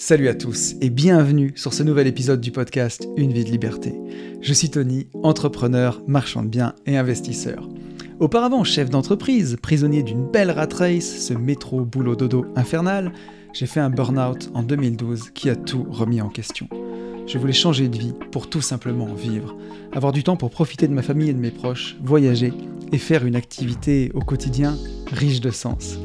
Salut à tous et bienvenue sur ce nouvel épisode du podcast Une vie de liberté. Je suis Tony, entrepreneur, marchand de biens et investisseur. Auparavant chef d'entreprise, prisonnier d'une belle rat race, ce métro boulot dodo infernal, j'ai fait un burn-out en 2012 qui a tout remis en question. Je voulais changer de vie pour tout simplement vivre, avoir du temps pour profiter de ma famille et de mes proches, voyager et faire une activité au quotidien riche de sens.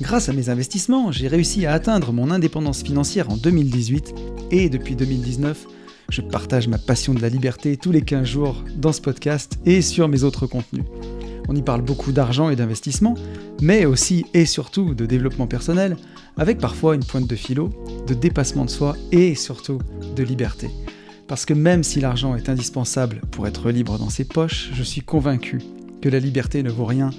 Grâce à mes investissements, j'ai réussi à atteindre mon indépendance financière en 2018 et depuis 2019, je partage ma passion de la liberté tous les 15 jours dans ce podcast et sur mes autres contenus. On y parle beaucoup d'argent et d'investissement, mais aussi et surtout de développement personnel, avec parfois une pointe de philo, de dépassement de soi et surtout de liberté. Parce que même si l'argent est indispensable pour être libre dans ses poches, je suis convaincu que la liberté ne vaut rien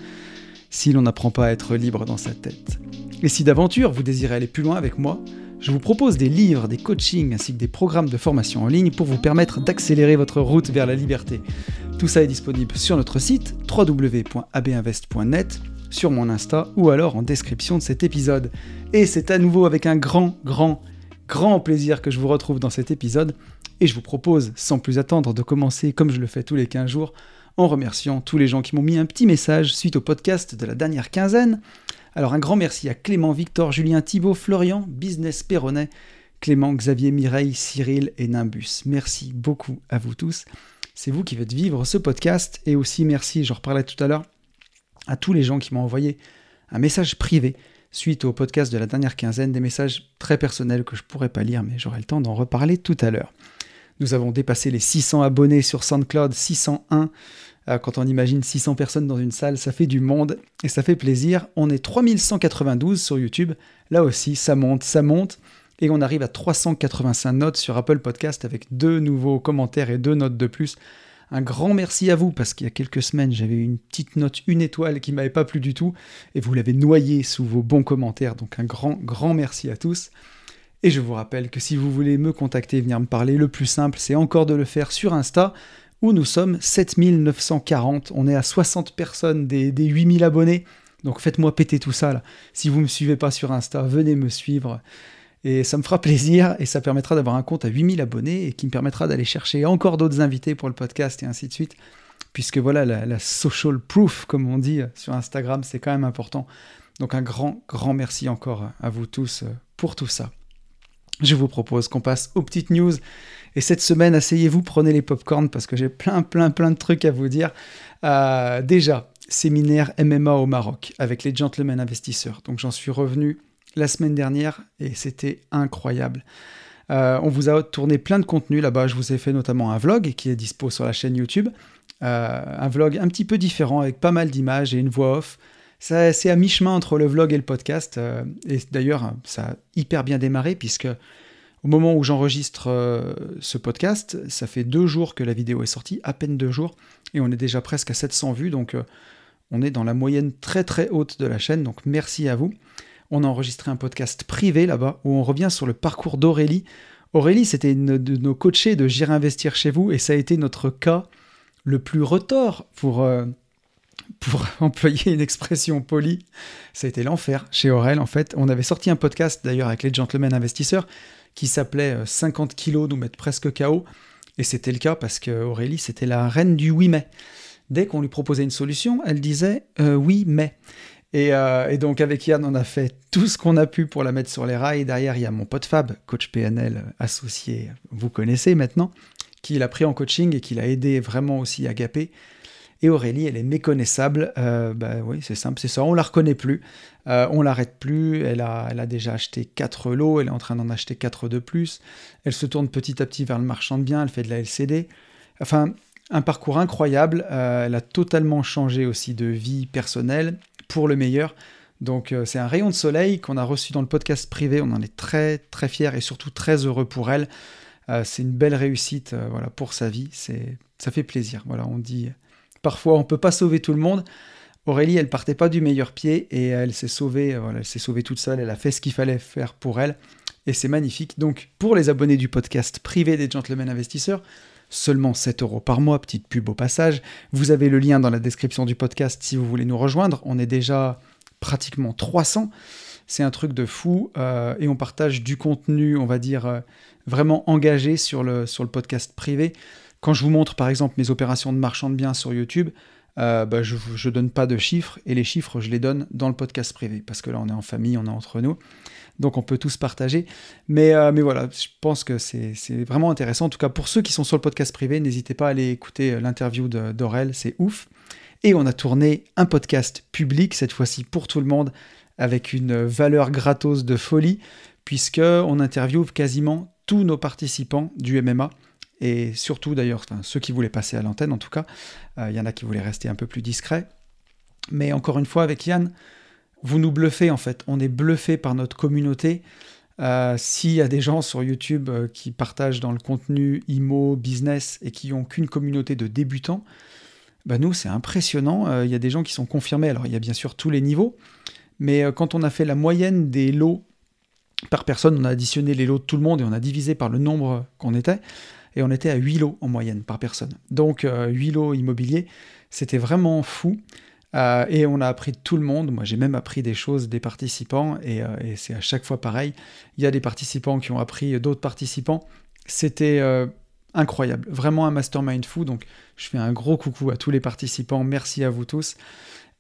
si l'on n'apprend pas à être libre dans sa tête. Et si d'aventure vous désirez aller plus loin avec moi, je vous propose des livres, des coachings ainsi que des programmes de formation en ligne pour vous permettre d'accélérer votre route vers la liberté. Tout ça est disponible sur notre site www.abinvest.net, sur mon Insta ou alors en description de cet épisode. Et c'est à nouveau avec un grand, grand, grand plaisir que je vous retrouve dans cet épisode et je vous propose, sans plus attendre, de commencer comme je le fais tous les 15 jours en remerciant tous les gens qui m'ont mis un petit message suite au podcast de la dernière quinzaine. Alors un grand merci à Clément, Victor, Julien, Thibault, Florian, Business Perronnet, Clément, Xavier, Mireille, Cyril et Nimbus. Merci beaucoup à vous tous. C'est vous qui faites vivre ce podcast et aussi merci, je reparlais tout à l'heure, à tous les gens qui m'ont envoyé un message privé suite au podcast de la dernière quinzaine, des messages très personnels que je pourrais pas lire mais j'aurai le temps d'en reparler tout à l'heure. Nous avons dépassé les 600 abonnés sur SoundCloud, 601. Euh, quand on imagine 600 personnes dans une salle, ça fait du monde et ça fait plaisir. On est 3192 sur YouTube. Là aussi, ça monte, ça monte. Et on arrive à 385 notes sur Apple Podcast avec deux nouveaux commentaires et deux notes de plus. Un grand merci à vous parce qu'il y a quelques semaines, j'avais une petite note, une étoile qui m'avait pas plu du tout et vous l'avez noyé sous vos bons commentaires. Donc un grand, grand merci à tous. Et je vous rappelle que si vous voulez me contacter venir me parler, le plus simple, c'est encore de le faire sur Insta, où nous sommes 7940. On est à 60 personnes des, 8000 abonnés. Donc faites-moi péter tout ça. Là. Si vous ne me suivez pas sur Insta, venez me suivre. Et ça me fera plaisir et ça permettra d'avoir un compte à 8000 abonnés et qui me permettra d'aller chercher encore d'autres invités pour le podcast et ainsi de suite. Puisque voilà, la social proof, comme on dit sur Instagram, c'est quand même important. Donc un grand, grand merci encore à vous tous pour tout ça je vous propose qu'on passe aux petites news. Et cette semaine, asseyez-vous, prenez les popcorns parce que j'ai plein, plein, plein de trucs à vous dire. Euh, déjà, séminaire MMA au Maroc avec les gentlemen investisseurs. Donc j'en suis revenu la semaine dernière et c'était incroyable. Euh, on vous a tourné plein de contenu là-bas. Je vous ai fait notamment un vlog qui est dispo sur la chaîne YouTube. Euh, un vlog un petit peu différent avec pas mal d'images et une voix off. C'est à mi-chemin entre le vlog et le podcast. Euh, et d'ailleurs, ça a hyper bien démarré puisque au moment où j'enregistre euh, ce podcast, ça fait deux jours que la vidéo est sortie, à peine deux jours, et on est déjà presque à 700 vues. Donc euh, on est dans la moyenne très très haute de la chaîne. Donc merci à vous. On a enregistré un podcast privé là-bas où on revient sur le parcours d'Aurélie. Aurélie, c'était une de nos coachés de J'irai investir chez vous et ça a été notre cas le plus retors pour, pour employer une expression polie, ça a été l'enfer chez Aurel. En fait, on avait sorti un podcast d'ailleurs avec les gentlemen investisseurs qui s'appelait 50 euh, kilos nous mettre presque KO. Et c'était le cas parce que Aurélie, c'était la reine du oui mais. Dès qu'on lui proposait une solution, elle disait euh, oui mais. Euh, et, donc avec Yann, on a fait tout ce qu'on a pu pour la mettre sur les rails. Derrière, il y a mon pote Fab, coach PNL associé, vous connaissez maintenant, qui l'a pris en coaching et qui l'a aidé vraiment aussi à gaper. Et Aurélie, elle est méconnaissable. Euh, bah oui, c'est simple, c'est ça. On la reconnaît plus. Euh, on l'arrête plus. Elle a, elle a déjà acheté 4 lots. Elle est en train d'en acheter 4 de plus. Elle se tourne petit à petit vers le marchand de biens. Elle fait de la LCD. Enfin, un parcours incroyable. Euh, elle a totalement changé aussi de vie personnelle pour le meilleur. Donc c'est un rayon de soleil qu'on a reçu dans le podcast privé. On en est très très fiers et surtout très heureux pour elle. c'est une belle réussite voilà, pour sa vie. C'est, ça fait plaisir. Voilà, on dit Parfois, on ne peut pas sauver tout le monde. Aurélie, elle partait pas du meilleur pied et elle s'est sauvée, voilà, elle s'est sauvée toute seule. Elle a fait ce qu'il fallait faire pour elle et c'est magnifique. Donc, pour les abonnés du podcast privé des Gentlemen Investisseurs, seulement 7 euros par mois, petite pub au passage. Vous avez le lien dans la description du podcast si vous voulez nous rejoindre. On est déjà pratiquement 300. C'est un truc de fou euh, et on partage du contenu, on va dire, euh, vraiment engagé sur le podcast privé. Quand je vous montre par exemple mes opérations de marchand de biens sur YouTube, euh, bah, je ne donne pas de chiffres et les chiffres, je les donne dans le podcast privé parce que là, on est en famille, on est entre nous. Donc, on peut tous partager. Mais, euh, voilà, je pense que c'est vraiment intéressant. En tout cas, pour ceux qui sont sur le podcast privé, n'hésitez pas à aller écouter euh, l'interview d'Aurel, c'est ouf. Et on a tourné un podcast public, cette fois-ci pour tout le monde, avec une valeur gratos de folie, puisqu'on interviewe quasiment tous nos participants du MMA et surtout d'ailleurs ceux qui voulaient passer à l'antenne en tout cas, euh, il y en a qui voulaient rester un peu plus discrets. Mais encore une fois avec Yann, vous nous bluffez en fait, on est bluffé par notre communauté. Euh, s'il y a des gens sur YouTube euh, qui partagent dans le contenu IMO, business et qui n'ont qu'une communauté de débutants, bah nous c'est impressionnant. Il y a des gens qui sont confirmés. Alors il y a bien sûr tous les niveaux, mais quand on a fait la moyenne des lots par personne, on a additionné les lots de tout le monde et on a divisé par le nombre qu'on était et on était à 8 lots en moyenne par personne. Donc 8 euh, lots immobiliers, c'était vraiment fou. Euh, et on a appris de tout le monde. Moi, j'ai même appris des choses des participants, et, euh, c'est à chaque fois pareil. Il y a des participants qui ont appris d'autres participants. C'était incroyable, vraiment un mastermind fou. Donc, je fais un gros coucou à tous les participants. Merci à vous tous.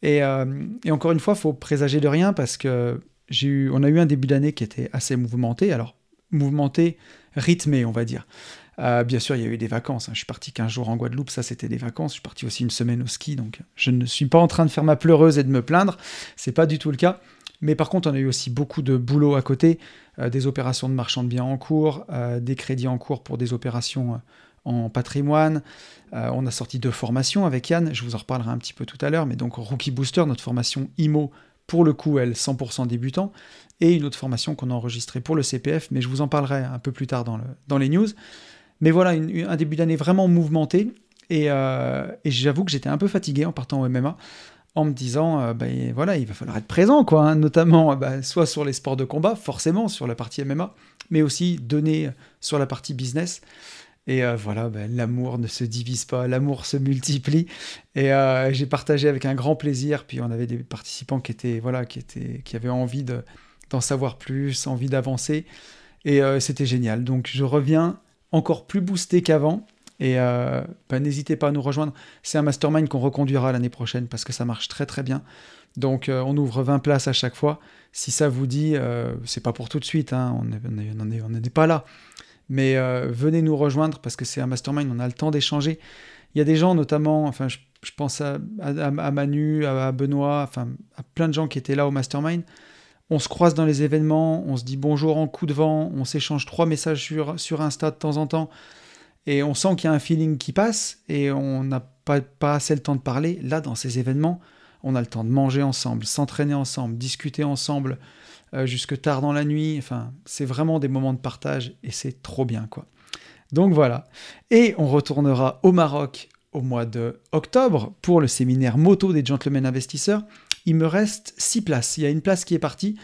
Et, et encore une fois, faut présager de rien parce que j'ai eu, on a eu un début d'année qui était assez mouvementé. Alors, mouvementé, rythmé, on va dire. Euh, bien sûr, il y a eu des vacances. Hein. Je suis parti 15 jours en Guadeloupe, ça c'était des vacances. Je suis parti aussi une semaine au ski, donc je ne suis pas en train de faire ma pleureuse et de me plaindre. C'est pas du tout le cas. Mais par contre, on a eu aussi beaucoup de boulot à côté, euh, des opérations de marchand de biens en cours, euh, des crédits en cours pour des opérations en patrimoine. on a sorti deux formations avec Yann, je vous en reparlerai un petit peu tout à l'heure, mais donc Rookie Booster, notre formation IMO, pour le coup, elle 100% débutant, et une autre formation qu'on a enregistrée pour le CPF, mais je vous en parlerai un peu plus tard dans, dans les news. Mais voilà, un début d'année vraiment mouvementé. Euh, et, j'avoue que j'étais un peu fatigué en partant au MMA, en me disant, euh, ben, voilà, il va falloir être présent, quoi, hein, notamment bah, soit sur les sports de combat, forcément sur la partie MMA, mais aussi donner sur la partie business. Et euh, voilà, ben, l'amour ne se divise pas, l'amour se multiplie. Et j'ai partagé avec un grand plaisir. Puis on avait des participants qui étaient, voilà, qui étaient, qui avaient envie d'en savoir plus, envie d'avancer. Et c'était génial. Donc je reviens encore plus boosté qu'avant. Et euh, bah, n'hésitez pas à nous rejoindre. C'est un mastermind qu'on reconduira l'année prochaine parce que ça marche très très bien. Donc euh, on ouvre 20 places à chaque fois. Si ça vous dit, euh, c'est pas pour tout de suite, hein, on n'est on pas là. Mais venez nous rejoindre parce que c'est un mastermind, on a le temps d'échanger. Il y a des gens notamment, enfin je, pense à, à, Manu, à, Benoît, enfin à plein de gens qui étaient là au mastermind on se croise dans les événements, on se dit bonjour en coup de vent, on s'échange trois messages sur, sur Insta de temps en temps, et on sent qu'il y a un feeling qui passe, et on n'a pas, pas assez le temps de parler. Là, dans ces événements, on a le temps de manger ensemble, s'entraîner ensemble, discuter ensemble euh, jusque tard dans la nuit. Enfin, c'est vraiment des moments de partage, et c'est trop bien, quoi. Donc voilà. Et on retournera au Maroc au mois de octobre pour le séminaire moto des gentlemen investisseurs. Il me reste 6 places. Il y a une place qui est partie.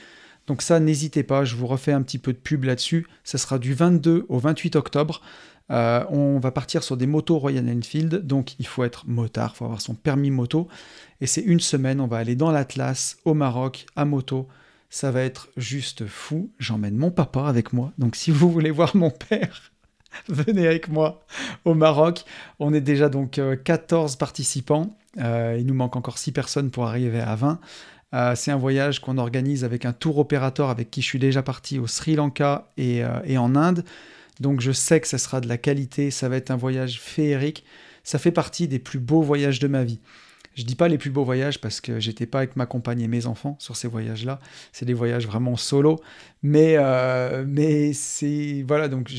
Donc ça, n'hésitez pas, je vous refais un petit peu de pub là-dessus. Ça sera du 22 au 28 octobre. Euh, on va partir sur des motos Royal Enfield, donc il faut être motard, il faut avoir son permis moto. Et c'est une semaine, on va aller dans l'Atlas, au Maroc, à moto. Ça va être juste fou. J'emmène mon papa avec moi. Donc si vous voulez voir mon père, venez avec moi au Maroc. On est déjà donc 14 euh, participants. Euh, il nous manque encore 6 personnes pour arriver à 20. Euh, c'est un voyage qu'on organise avec un tour opérateur avec qui je suis déjà parti au Sri Lanka et, en Inde. Donc je sais que ça sera de la qualité, ça va être un voyage féerique. Ça fait partie des plus beaux voyages de ma vie. Je dis pas les plus beaux voyages parce que j'étais pas avec ma compagne et mes enfants sur ces voyages-là. C'est des voyages vraiment solo. Mais, mais c'est. Voilà, donc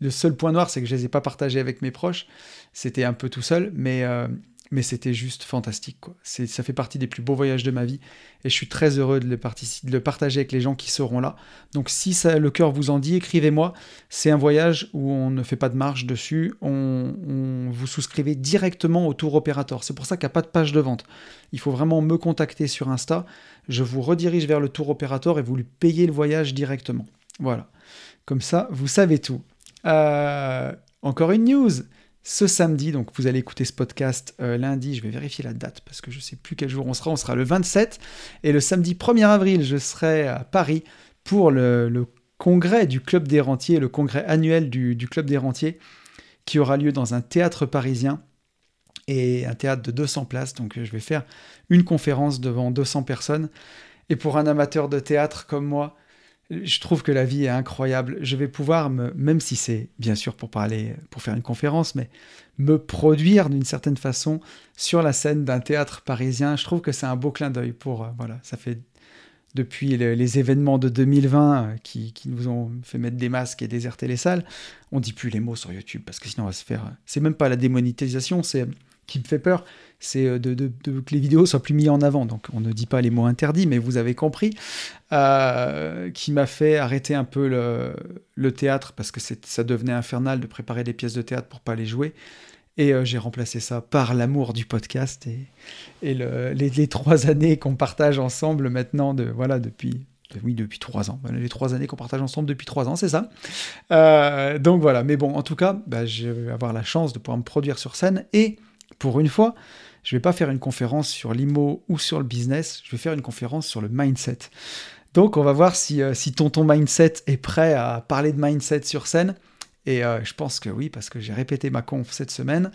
le seul point noir, c'est que je les ai pas partagés avec mes proches. C'était un peu tout seul, mais, euh, mais c'était juste fantastique. Ça fait partie des plus beaux voyages de ma vie et je suis très heureux de le, partager avec les gens qui seront là. Donc si ça, le cœur vous en dit, écrivez-moi. C'est un voyage où on ne fait pas de marge dessus. On, vous souscrivez directement au tour opérateur. C'est pour ça qu'il n'y a pas de page de vente. Il faut vraiment me contacter sur Insta. Je vous redirige vers le tour opérateur et vous lui payez le voyage directement. Voilà. Comme ça, vous savez tout. Euh, encore une news. ce samedi, donc vous allez écouter ce podcast euh, lundi, je vais vérifier la date parce que je ne sais plus quel jour on sera, on sera le 27, et le samedi 1er avril, je serai à Paris pour le, congrès du Club des Rentiers, le congrès annuel du, du Club des Rentiers, qui aura lieu dans un théâtre parisien, et un théâtre de 200 places, donc je vais faire une conférence devant 200 personnes, et pour un amateur de théâtre comme moi, je trouve que la vie est incroyable. Je vais pouvoir me, même si c'est bien sûr pour parler, pour faire une conférence, mais me produire d'une certaine façon sur la scène d'un théâtre parisien. Je trouve que c'est un beau clin d'œil pour, euh, voilà, ça fait depuis les, événements de 2020 euh, qui, qui, nous ont fait mettre des masques et déserter les salles. On dit plus les mots sur YouTube parce que sinon on va se faire. C'est même pas la démonétisation, c'est qui me fait peur, c'est euh, que les vidéos soient plus mises en avant. Donc on ne dit pas les mots interdits, mais vous avez compris. Euh, qui m'a fait arrêter un peu le, théâtre parce que ça devenait infernal de préparer des pièces de théâtre pour pas les jouer. Et euh, j'ai remplacé ça par l'amour du podcast et, les, trois années qu'on partage ensemble maintenant, voilà, depuis, oui, depuis trois ans. Les trois années qu'on partage ensemble depuis trois ans, c'est ça. donc voilà, mais bon, en tout cas, bah, je vais avoir la chance de pouvoir me produire sur scène et pour une fois, je ne vais pas faire une conférence sur l'IMO ou sur le business, je vais faire une conférence sur le mindset. Donc on va voir si, euh, Tonton Mindset est prêt à parler de mindset sur scène. Et euh, je pense que oui, parce que j'ai répété ma conf cette semaine.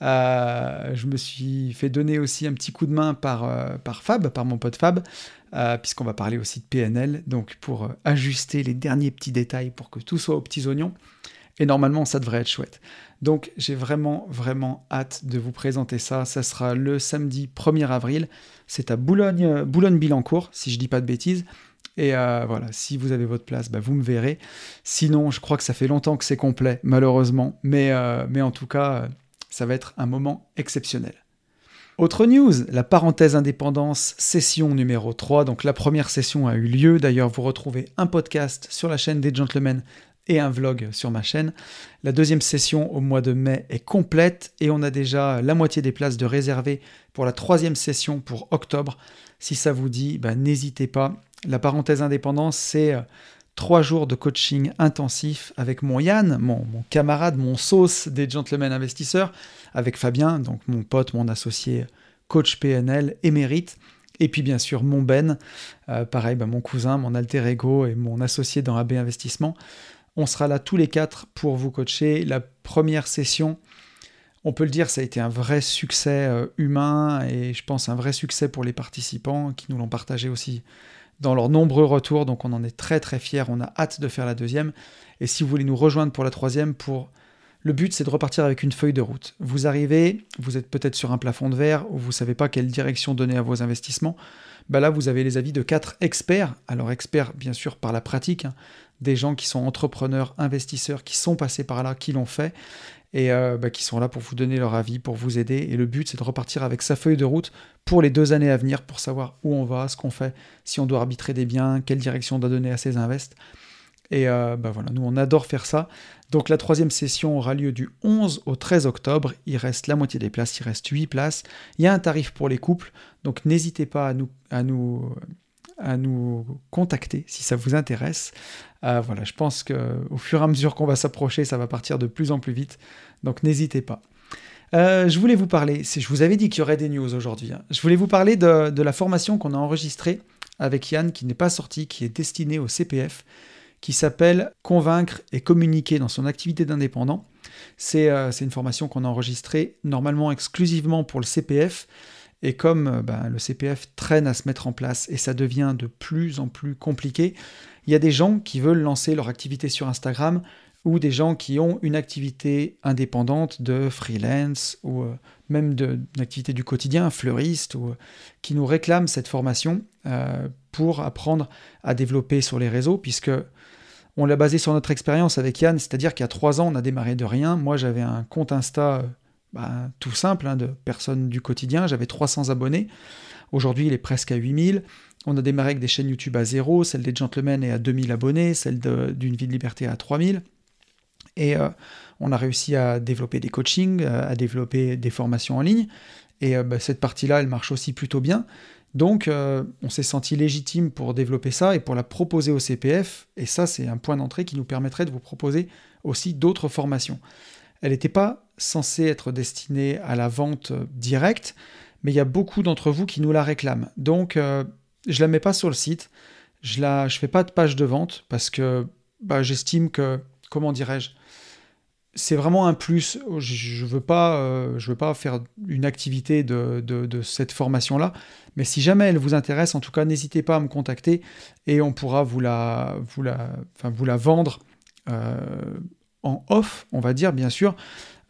Euh, je me suis fait donner aussi un petit coup de main par, par Fab, par mon pote Fab, puisqu'on va parler aussi de PNL, donc pour ajuster les derniers petits détails pour que tout soit aux petits oignons. Et normalement, ça devrait être chouette. Donc j'ai vraiment, vraiment hâte de vous présenter ça. Ça sera le samedi 1er avril. C'est à Boulogne, Boulogne-Billancourt, si je dis pas de bêtises. Et euh, voilà, si vous avez votre place, bah, vous me verrez. Sinon, je crois que ça fait longtemps que c'est complet, malheureusement. Mais, euh, mais en tout cas, ça va être un moment exceptionnel. Autre news, la parenthèse indépendance, session numéro 3. Donc la première session a eu lieu. D'ailleurs, vous retrouvez un podcast sur la chaîne des gentlemen et un vlog sur ma chaîne. La deuxième session au mois de mai est complète et on a déjà la moitié des places de réservées pour la troisième session pour octobre. Si ça vous dit, bah, n'hésitez pas. La parenthèse indépendance, c'est euh, trois jours de coaching intensif avec mon Yann, mon, camarade, mon sauce des gentlemen investisseurs, avec Fabien, donc mon pote, mon associé coach PNL émérite. Et puis bien sûr mon Ben, euh, pareil, bah, mon cousin, mon alter ego et mon associé dans AB Investissement. On sera là tous les quatre pour vous coacher. La première session, on peut le dire, ça a été un vrai succès euh, humain et je pense un vrai succès pour les participants qui nous l'ont partagé aussi dans leurs nombreux retours. Donc on en est très très fiers. On a hâte de faire la deuxième. Et si vous voulez nous rejoindre pour la troisième, pour le but, c'est de repartir avec une feuille de route. Vous arrivez, vous êtes peut-être sur un plafond de verre ou vous ne savez pas quelle direction donner à vos investissements. Bah là, vous avez les avis de quatre experts. Alors experts, bien sûr, par la pratique, hein des gens qui sont entrepreneurs, investisseurs, qui sont passés par là, qui l'ont fait, et euh, bah, qui sont là pour vous donner leur avis, pour vous aider. Et le but, c'est de repartir avec sa feuille de route pour les deux années à venir, pour savoir où on va, ce qu'on fait, si on doit arbitrer des biens, quelle direction on doit donner à ses invests. Et euh, bah voilà, nous on adore faire ça. Donc la troisième session aura lieu du 11 au 13 octobre. Il reste la moitié des places, il reste 8 places. Il y a un tarif pour les couples, donc n'hésitez pas à nous, à nous, à nous contacter si ça vous intéresse. Euh, voilà, je pense qu'au fur et à mesure qu'on va s'approcher, ça va partir de plus en plus vite. Donc n'hésitez pas. Euh, je voulais vous parler, je vous avais dit qu'il y aurait des news aujourd'hui. Hein. Je voulais vous parler de, la formation qu'on a enregistrée avec Yann, qui n'est pas sortie, qui est destinée au CPF, qui s'appelle Convaincre et communiquer dans son activité d'indépendant. C'est euh, une formation qu'on a enregistrée normalement exclusivement pour le CPF. Et comme ben, le CPF traîne à se mettre en place et ça devient de plus en plus compliqué, il y a des gens qui veulent lancer leur activité sur Instagram ou des gens qui ont une activité indépendante de freelance ou euh, même d'une activité du quotidien, fleuriste, euh, qui nous réclament cette formation euh, pour apprendre à développer sur les réseaux, puisque on l'a basé sur notre expérience avec Yann, c'est-à-dire qu'il y a trois ans, on a démarré de rien. Moi, j'avais un compte Insta bah, tout simple, hein, de personnes du quotidien, j'avais 300 abonnés. Aujourd'hui, il est presque à 8000. On a démarré avec des chaînes YouTube à zéro, celle des Gentlemen est à 2000 abonnés, celle d'une vie de liberté à 3000. Et euh, on a réussi à développer des coachings, euh, à développer des formations en ligne. Et euh, bah, cette partie-là, elle marche aussi plutôt bien. Donc, on s'est senti légitime pour développer ça et pour la proposer au CPF. Et ça, c'est un point d'entrée qui nous permettrait de vous proposer aussi d'autres formations. Elle n'était pas censée être destinée à la vente directe, mais il y a beaucoup d'entre vous qui nous la réclament. Donc, euh, je la mets pas sur le site. Je ne je fais pas de page de vente parce que bah, j'estime que, comment dirais-je, c'est vraiment un plus. Je ne veux, pas, euh, veux pas faire une activité de, cette formation-là, mais si jamais elle vous intéresse, en tout cas, n'hésitez pas à me contacter et on pourra la, la, vous la vendre euh, en off, on va dire, bien sûr.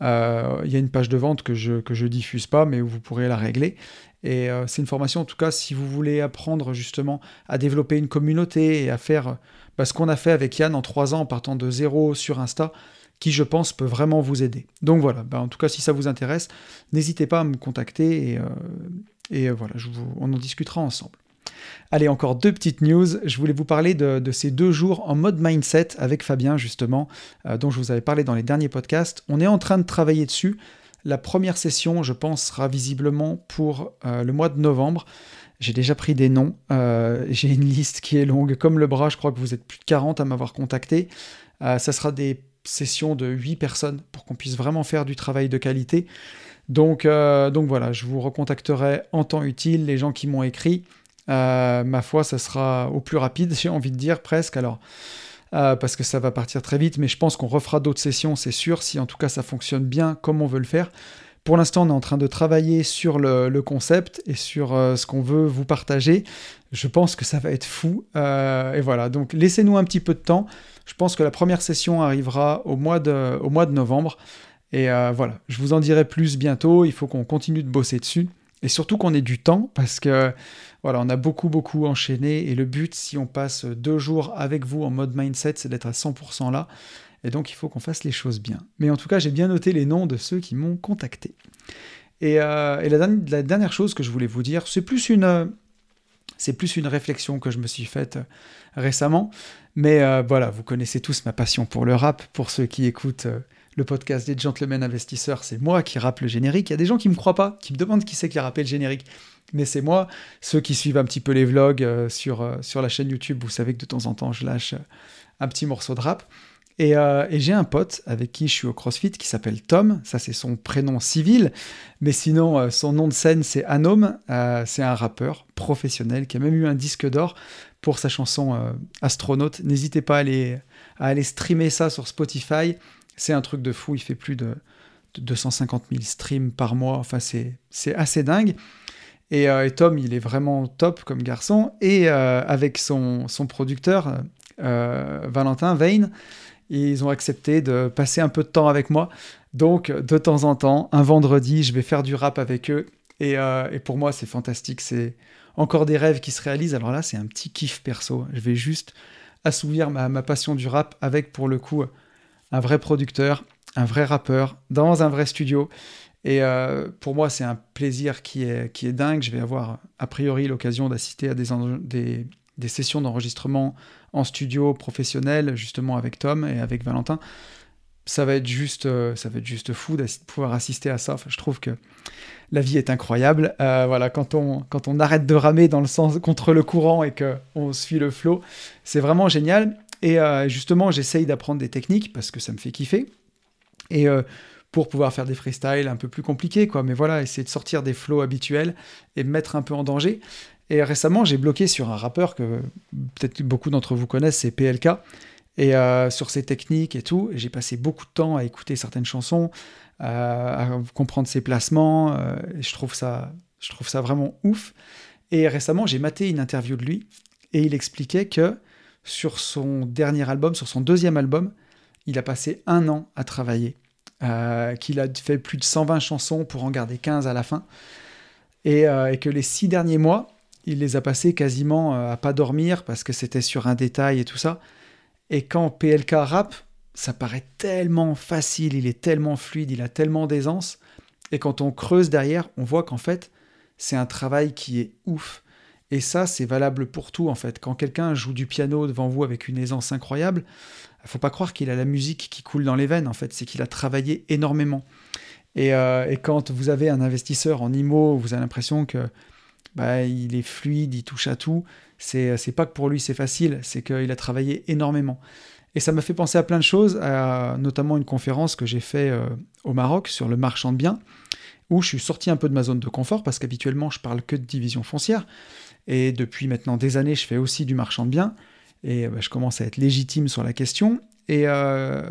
Euh, il y a une page de vente que je que je diffuse pas, mais vous pourrez la régler. Et c'est une formation, en tout cas, si vous voulez apprendre justement à développer une communauté et à faire bah, ce qu'on a fait avec Yann en trois ans en partant de zéro sur Insta qui je pense peut vraiment vous aider. Donc voilà, bah, en tout cas si ça vous intéresse, n'hésitez pas à me contacter et, euh, euh, voilà, on en discutera ensemble. Allez, encore deux petites news. Je voulais vous parler de, ces deux jours en mode mindset avec Fabien, justement, euh, dont je vous avais parlé dans les derniers podcasts. On est en train de travailler dessus. La première session, je pense, sera visiblement pour le mois de novembre. J'ai déjà pris des noms. J'ai une liste qui est longue comme le bras. Je crois que vous êtes plus de 40 à m'avoir contacté. ça sera des session de 8 personnes pour qu'on puisse vraiment faire du travail de qualité. Euh, donc voilà, je vous recontacterai en temps utile les gens qui m'ont écrit. Euh, ma foi, ça sera au plus rapide, j'ai envie de dire presque. Alors, euh, parce que ça va partir très vite, mais je pense qu'on refera d'autres sessions, c'est sûr, si en tout cas ça fonctionne bien comme on veut le faire. Pour l'instant, on est en train de travailler sur le, concept et sur ce qu'on veut vous partager. Je pense que ça va être fou. et voilà, donc laissez-nous un petit peu de temps. Je pense que la première session arrivera au mois de, novembre. Et euh, voilà, je vous en dirai plus bientôt. Il faut qu'on continue de bosser dessus. Et surtout qu'on ait du temps parce que voilà, on a beaucoup beaucoup enchaîné et le but si on passe deux jours avec vous en mode mindset, c'est d'être à 100% là. Et donc il faut qu'on fasse les choses bien. Mais en tout cas, j'ai bien noté les noms de ceux qui m'ont contacté. Et, euh, la, dernière chose que je voulais vous dire, c'est plus une c'est plus une réflexion que je me suis faite récemment. Mais euh, voilà, vous connaissez tous ma passion pour le rap. Pour ceux qui écoutent euh, le podcast des Gentlemen Investisseurs, c'est moi qui rappe le générique. Il y a des gens qui me croient pas, qui me demandent qui c'est qui a rappé le générique. Mais c'est moi. Ceux qui suivent un petit peu les vlogs euh, sur, sur la chaîne YouTube, vous savez que de temps en temps, je lâche un petit morceau de rap. Et, j'ai un pote avec qui je suis au CrossFit qui s'appelle Tom, ça c'est son prénom civil, mais sinon son nom de scène c'est Anom, c'est un rappeur professionnel qui a même eu un disque d'or pour sa chanson euh, Astronaute. N'hésitez pas à aller, à aller streamer ça sur Spotify. C'est un truc de fou. Il fait plus de, 250 000 streams par mois. Enfin, c'est assez dingue. Euh, et, Tom, il est vraiment top comme garçon. Et euh, avec son, son producteur, Valentin Vane, ils ont accepté de passer un peu de temps avec moi. Donc, de temps en temps, un vendredi, je vais faire du rap avec eux. Et, et pour moi, c'est fantastique. C'est encore des rêves qui se réalisent. Alors là, c'est un petit kiff perso. Je vais juste assouvir ma, passion du rap avec, pour le coup, un vrai producteur, un vrai rappeur, dans un vrai studio. Et euh, pour moi, c'est un plaisir qui est, qui est dingue. Je vais avoir, a priori, l'occasion d'assister à des, sessions d'enregistrement en studio professionnel, justement avec Tom et avec Valentin ça va être juste, euh, ça va être juste fou de pouvoir assister à ça. je trouve que la vie est incroyable. Euh, voilà, quand on, quand on arrête de ramer dans le sens contre le courant et que on suit le flot, c'est vraiment génial. Et justement, j'essaye d'apprendre des techniques parce que ça me fait kiffer. Et pour pouvoir faire des freestyles un peu plus compliqués, quoi. Mais voilà, essayer de sortir des flows habituels et me mettre un peu en danger. Et récemment, j'ai bloqué sur un rappeur que peut-être beaucoup d'entre vous connaissent, c'est PLK et euh, sur ses techniques et tout. J'ai passé beaucoup de temps à écouter certaines chansons, euh, à comprendre ses placements. Euh, et je trouve ça, je trouve ça vraiment ouf. Et récemment, j'ai maté une interview de lui et il expliquait que sur son dernier album, sur son deuxième album, il a passé un an à travailler, qu'il a fait plus de 120 chansons pour en garder 15 à la fin, et, et que les six derniers mois, il les a passés quasiment à pas dormir parce que c'était sur un détail et tout ça. Et quand PLK rappe, ça paraît tellement facile, il est tellement fluide, il a tellement d'aisance. Et quand on creuse derrière, on voit qu'en fait, c'est un travail qui est ouf. Et ça, c'est valable pour tout en fait. Quand quelqu'un joue du piano devant vous avec une aisance incroyable, il faut pas croire qu'il a la musique qui coule dans les veines en fait, c'est qu'il a travaillé énormément. Et, euh, quand vous avez un investisseur en IMO, vous avez l'impression que bah, il est fluide, il touche à tout, c'est, c'est pas que pour lui c'est facile, c'est qu'il a travaillé énormément. Et ça m'a fait penser à plein de choses, notamment une conférence que j'ai fait euh, au Maroc sur le marchand de biens, où je suis sorti un peu de ma zone de confort, parce qu'habituellement je parle que de division foncière. Et depuis maintenant des années, je fais aussi du marchand de biens. Et bah, je commence à être légitime sur la question. Et, euh,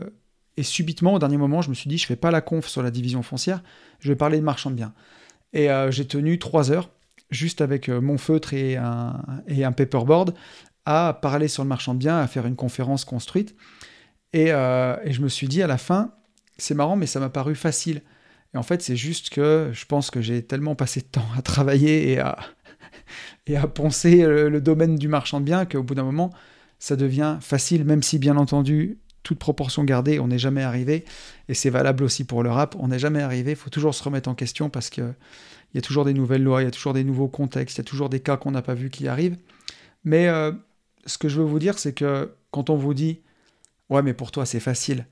et, subitement, au dernier moment, je me suis dit, je fais pas la conf sur la division foncière, je vais parler de marchand de biens. Et euh, j'ai tenu trois heures, juste avec mon feutre et un, et paperboard, à parler sur le marchand de biens, à faire une conférence construite. Euh, et, je me suis dit à la fin, c'est marrant, mais ça m'a paru facile. Et en fait, c'est juste que je pense que j'ai tellement passé de temps à travailler et à, et à poncer le, domaine du marchand de biens qu'au bout d'un moment, ça devient facile, même si bien entendu, toute proportion gardée, on n'est jamais arrivé. Et c'est valable aussi pour le rap, on n'est jamais arrivé. Il faut toujours se remettre en question parce qu'il y a toujours des nouvelles lois, il y a toujours des nouveaux contextes, il y a toujours des cas qu'on n'a pas vus qui arrivent. Mais euh, ce que je veux vous dire, c'est que quand on vous dit Ouais, mais pour toi, c'est facile,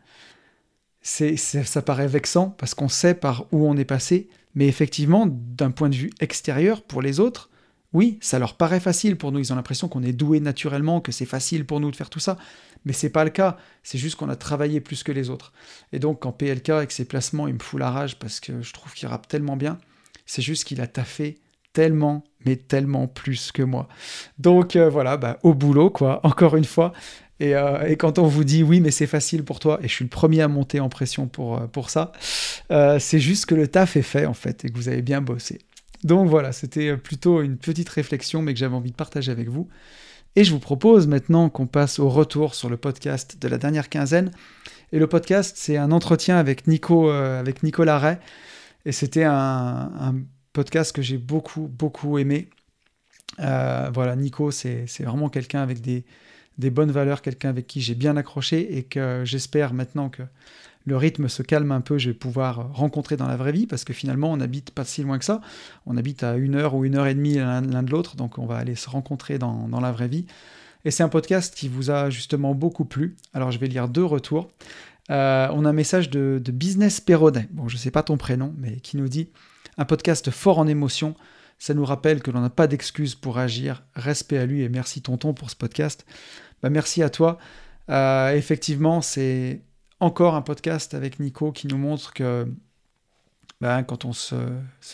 c'est, ça paraît vexant parce qu'on sait par où on est passé. Mais effectivement, d'un point de vue extérieur, pour les autres, oui, ça leur paraît facile pour nous. Ils ont l'impression qu'on est doué naturellement, que c'est facile pour nous de faire tout ça. Mais c'est pas le cas. C'est juste qu'on a travaillé plus que les autres. Et donc, quand PLK, avec ses placements, il me fout la rage parce que je trouve qu'il rappe tellement bien, c'est juste qu'il a taffé tellement, mais tellement plus que moi. Donc euh, voilà, bah, au boulot, quoi, encore une fois. Euh, et, quand on vous dit oui, mais c'est facile pour toi, et je suis le premier à monter en pression pour, euh, pour ça, c'est juste que le taf est fait, en fait, et que vous avez bien bossé. Donc voilà, c'était plutôt une petite réflexion, mais que j'avais envie de partager avec vous. Et je vous propose maintenant qu'on passe au retour sur le podcast de la dernière quinzaine. Et le podcast, c'est un entretien avec Nico, avec Nicolas Ray. Et c'était un, podcast que j'ai beaucoup, beaucoup aimé. Euh, voilà, Nico, c'est vraiment quelqu'un avec des, bonnes valeurs, quelqu'un avec qui j'ai bien accroché et que j'espère maintenant que le rythme se calme un peu, je vais pouvoir rencontrer dans la vraie vie parce que finalement, on n'habite pas si loin que ça. On habite à une heure ou une heure et demie l'un de l'autre, donc on va aller se rencontrer dans, la vraie vie. Et c'est un podcast qui vous a justement beaucoup plu. Alors, je vais lire deux retours. Euh, on a un message de, Business Perronet. Bon, je ne sais pas ton prénom, mais qui nous dit un podcast fort en émotion. Ça nous rappelle que l'on n'a pas d'excuses pour agir. Respect à lui et merci tonton pour ce podcast. Bah, merci à toi. Euh, effectivement, c'est encore un podcast avec Nico qui nous montre que bah, quand on se,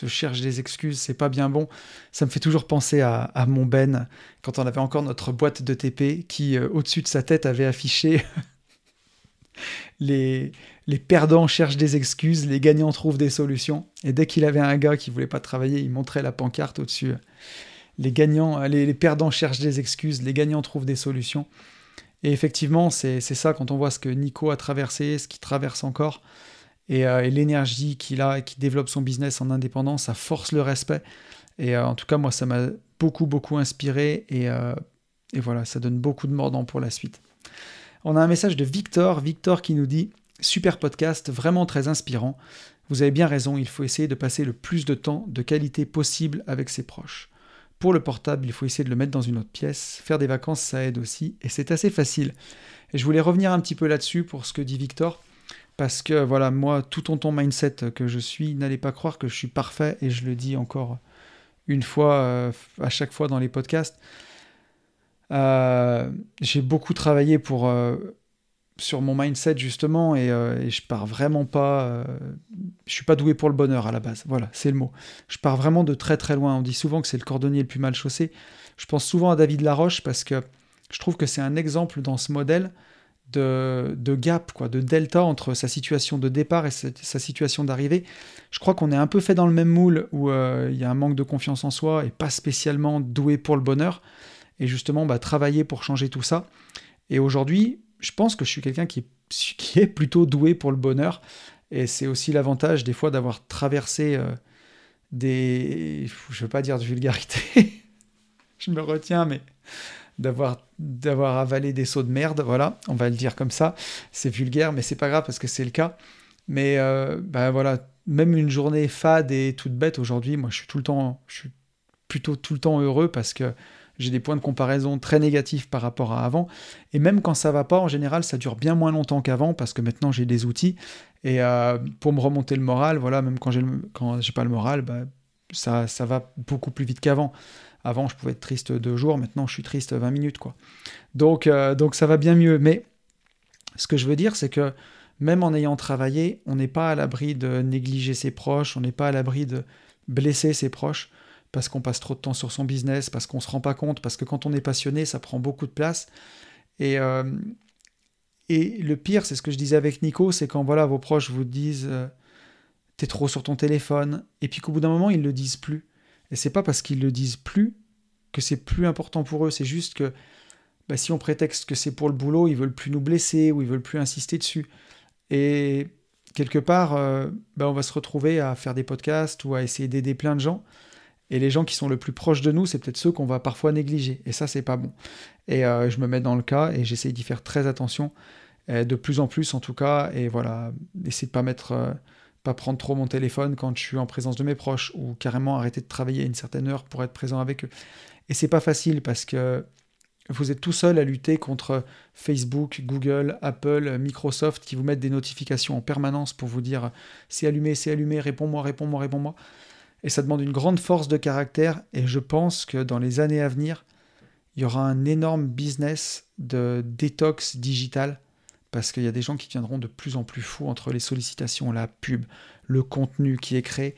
cherche des excuses, c'est pas bien bon. Ça me fait toujours penser à, mon Ben, quand on avait encore notre boîte de TP qui, euh, au-dessus de sa tête, avait affiché les, perdants cherchent des excuses, les gagnants trouvent des solutions. Et dès qu'il avait un gars qui voulait pas travailler, il montrait la pancarte au-dessus. Les gagnants, les, perdants cherchent des excuses, les gagnants trouvent des solutions. Et effectivement, c'est ça quand on voit ce que Nico a traversé, ce qu'il traverse encore, et, euh, l'énergie qu'il a et qui développe son business en indépendance, ça force le respect. Et euh, en tout cas, moi, ça m'a beaucoup, beaucoup inspiré. Et, euh, et voilà, ça donne beaucoup de mordant pour la suite. On a un message de Victor, Victor qui nous dit Super podcast, vraiment très inspirant. Vous avez bien raison, il faut essayer de passer le plus de temps de qualité possible avec ses proches. Pour le portable, il faut essayer de le mettre dans une autre pièce. Faire des vacances, ça aide aussi, et c'est assez facile. Et je voulais revenir un petit peu là-dessus pour ce que dit Victor, parce que voilà, moi, tout ton mindset que je suis, n'allez pas croire que je suis parfait, et je le dis encore une fois, euh, à chaque fois dans les podcasts. Euh, j'ai beaucoup travaillé pour, euh, sur mon mindset justement et, euh, je pars vraiment pas. je suis pas doué pour le bonheur à la base. Voilà, c'est le mot. Je pars vraiment de très très loin. On dit souvent que c'est le cordonnier le plus mal chaussé. Je pense souvent à David Laroche parce que je trouve que c'est un exemple dans ce modèle de, de, gap, quoi, de delta entre sa situation de départ et sa, situation d'arrivée. Je crois qu'on est un peu fait dans le même moule où il y a un manque de confiance en soi et pas spécialement doué pour le bonheur et justement bah, travailler pour changer tout ça. Et aujourd'hui, je pense que je suis quelqu'un qui, est plutôt doué pour le bonheur. Et c'est aussi l'avantage des fois d'avoir traversé euh, des... Je ne veux pas dire de vulgarité, je me retiens, mais d'avoir d'avoir avalé des seaux de merde, voilà, on va le dire comme ça. C'est vulgaire, mais c'est pas grave parce que c'est le cas. Mais euh, bah voilà, même une journée fade et toute bête aujourd'hui, moi je suis tout le temps, je suis plutôt tout le temps heureux parce que j'ai des points de comparaison très négatifs par rapport à avant. Et même quand ça va pas, en général, ça dure bien moins longtemps qu'avant parce que maintenant j'ai des outils. Et euh, pour me remonter le moral, voilà, même quand j'ai quand pas le moral, bah, ça, ça va beaucoup plus vite qu'avant. Avant, je pouvais être triste deux jours, maintenant je suis triste 20 minutes, quoi. Donc, euh, donc ça va bien mieux. Mais Ce que je veux dire, c'est que même en ayant travaillé, on n'est pas à l'abri de négliger ses proches, on n'est pas à l'abri de blesser ses proches parce qu'on passe trop de temps sur son business, parce qu'on ne se rend pas compte, parce que quand on est passionné, ça prend beaucoup de place. Et, euh, et le pire, c'est ce que je disais avec Nico, c'est quand voilà, vos proches vous disent euh, t'es trop sur ton téléphone, et puis qu'au bout d'un moment, ils ne le disent plus. Et c'est pas parce qu'ils le disent plus que c'est plus important pour eux, c'est juste que bah, si on prétexte que c'est pour le boulot, ils veulent plus nous blesser ou ils veulent plus insister dessus. Et quelque part, euh, bah, on va se retrouver à faire des podcasts ou à essayer d'aider plein de gens. Et les gens qui sont le plus proches de nous, c'est peut-être ceux qu'on va parfois négliger. Et ça, c'est pas bon. Et euh, je me mets dans le cas et j'essaye d'y faire très attention, de plus en plus en tout cas. Et voilà, essayer de pas mettre, euh, pas prendre trop mon téléphone quand je suis en présence de mes proches ou carrément arrêter de travailler à une certaine heure pour être présent avec eux. Et c'est pas facile parce que vous êtes tout seul à lutter contre Facebook, Google, Apple, Microsoft qui vous mettent des notifications en permanence pour vous dire c'est allumé, c'est allumé, réponds-moi, réponds-moi, réponds-moi. Et ça demande une grande force de caractère et je pense que dans les années à venir, il y aura un énorme business de détox digital parce qu'il y a des gens qui viendront de plus en plus fous entre les sollicitations, la pub, le contenu qui est créé.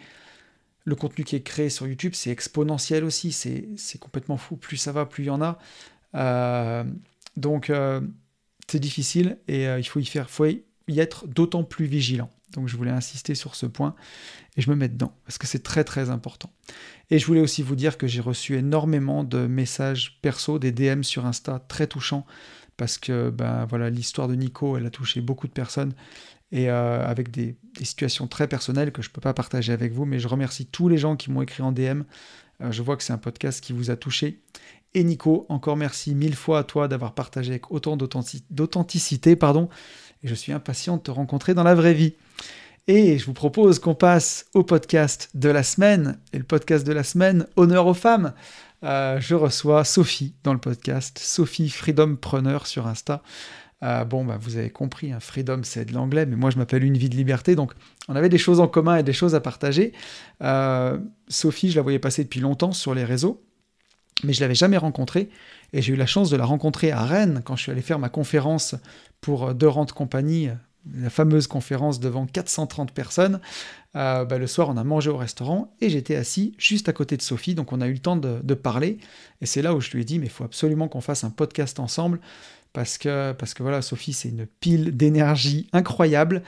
Le contenu qui est créé sur YouTube, c'est exponentiel aussi, c'est complètement fou. Plus ça va, plus il y en a. Euh, donc, euh, c'est difficile et euh, il faut y faire, faut y être d'autant plus vigilant. Donc, je voulais insister sur ce point et je me mets dedans parce que c'est très très important. Et je voulais aussi vous dire que j'ai reçu énormément de messages perso, des DM sur Insta très touchants parce que ben voilà l'histoire de Nico, elle a touché beaucoup de personnes et avec des, situations très personnelles que je ne peux pas partager avec vous, mais je remercie tous les gens qui m'ont écrit en DM. je vois que c'est un podcast qui vous a touché et Nico, encore merci mille fois à toi d'avoir partagé avec autant d'authenticité. pardon, Et je suis impatient de te rencontrer dans la vraie vie. Et je vous propose qu'on passe au podcast de la semaine. Et le podcast de la semaine, honneur aux femmes. Euh, je reçois Sophie dans le podcast, Sophie Freedom Preneur sur Insta. Euh, bon, bah, vous avez compris, hein, Freedom c'est de l'anglais, mais moi je m'appelle Une vie de liberté, donc on avait des choses en commun et des choses à partager. Euh, Sophie, je la voyais passer depuis longtemps sur les réseaux mais je l'avais jamais rencontrée. Et j'ai eu la chance de la rencontrer à Rennes quand je suis allé faire ma conférence pour De Rente Compagnie, la fameuse conférence devant 430 personnes. Euh, bah, le soir, on a mangé au restaurant et j'étais assis juste à côté de Sophie, donc on a eu le temps de, parler. Et c'est là où je lui ai dit, mais il faut absolument qu'on fasse un podcast ensemble parce que, parce que voilà, Sophie, c'est une pile d'énergie incroyable.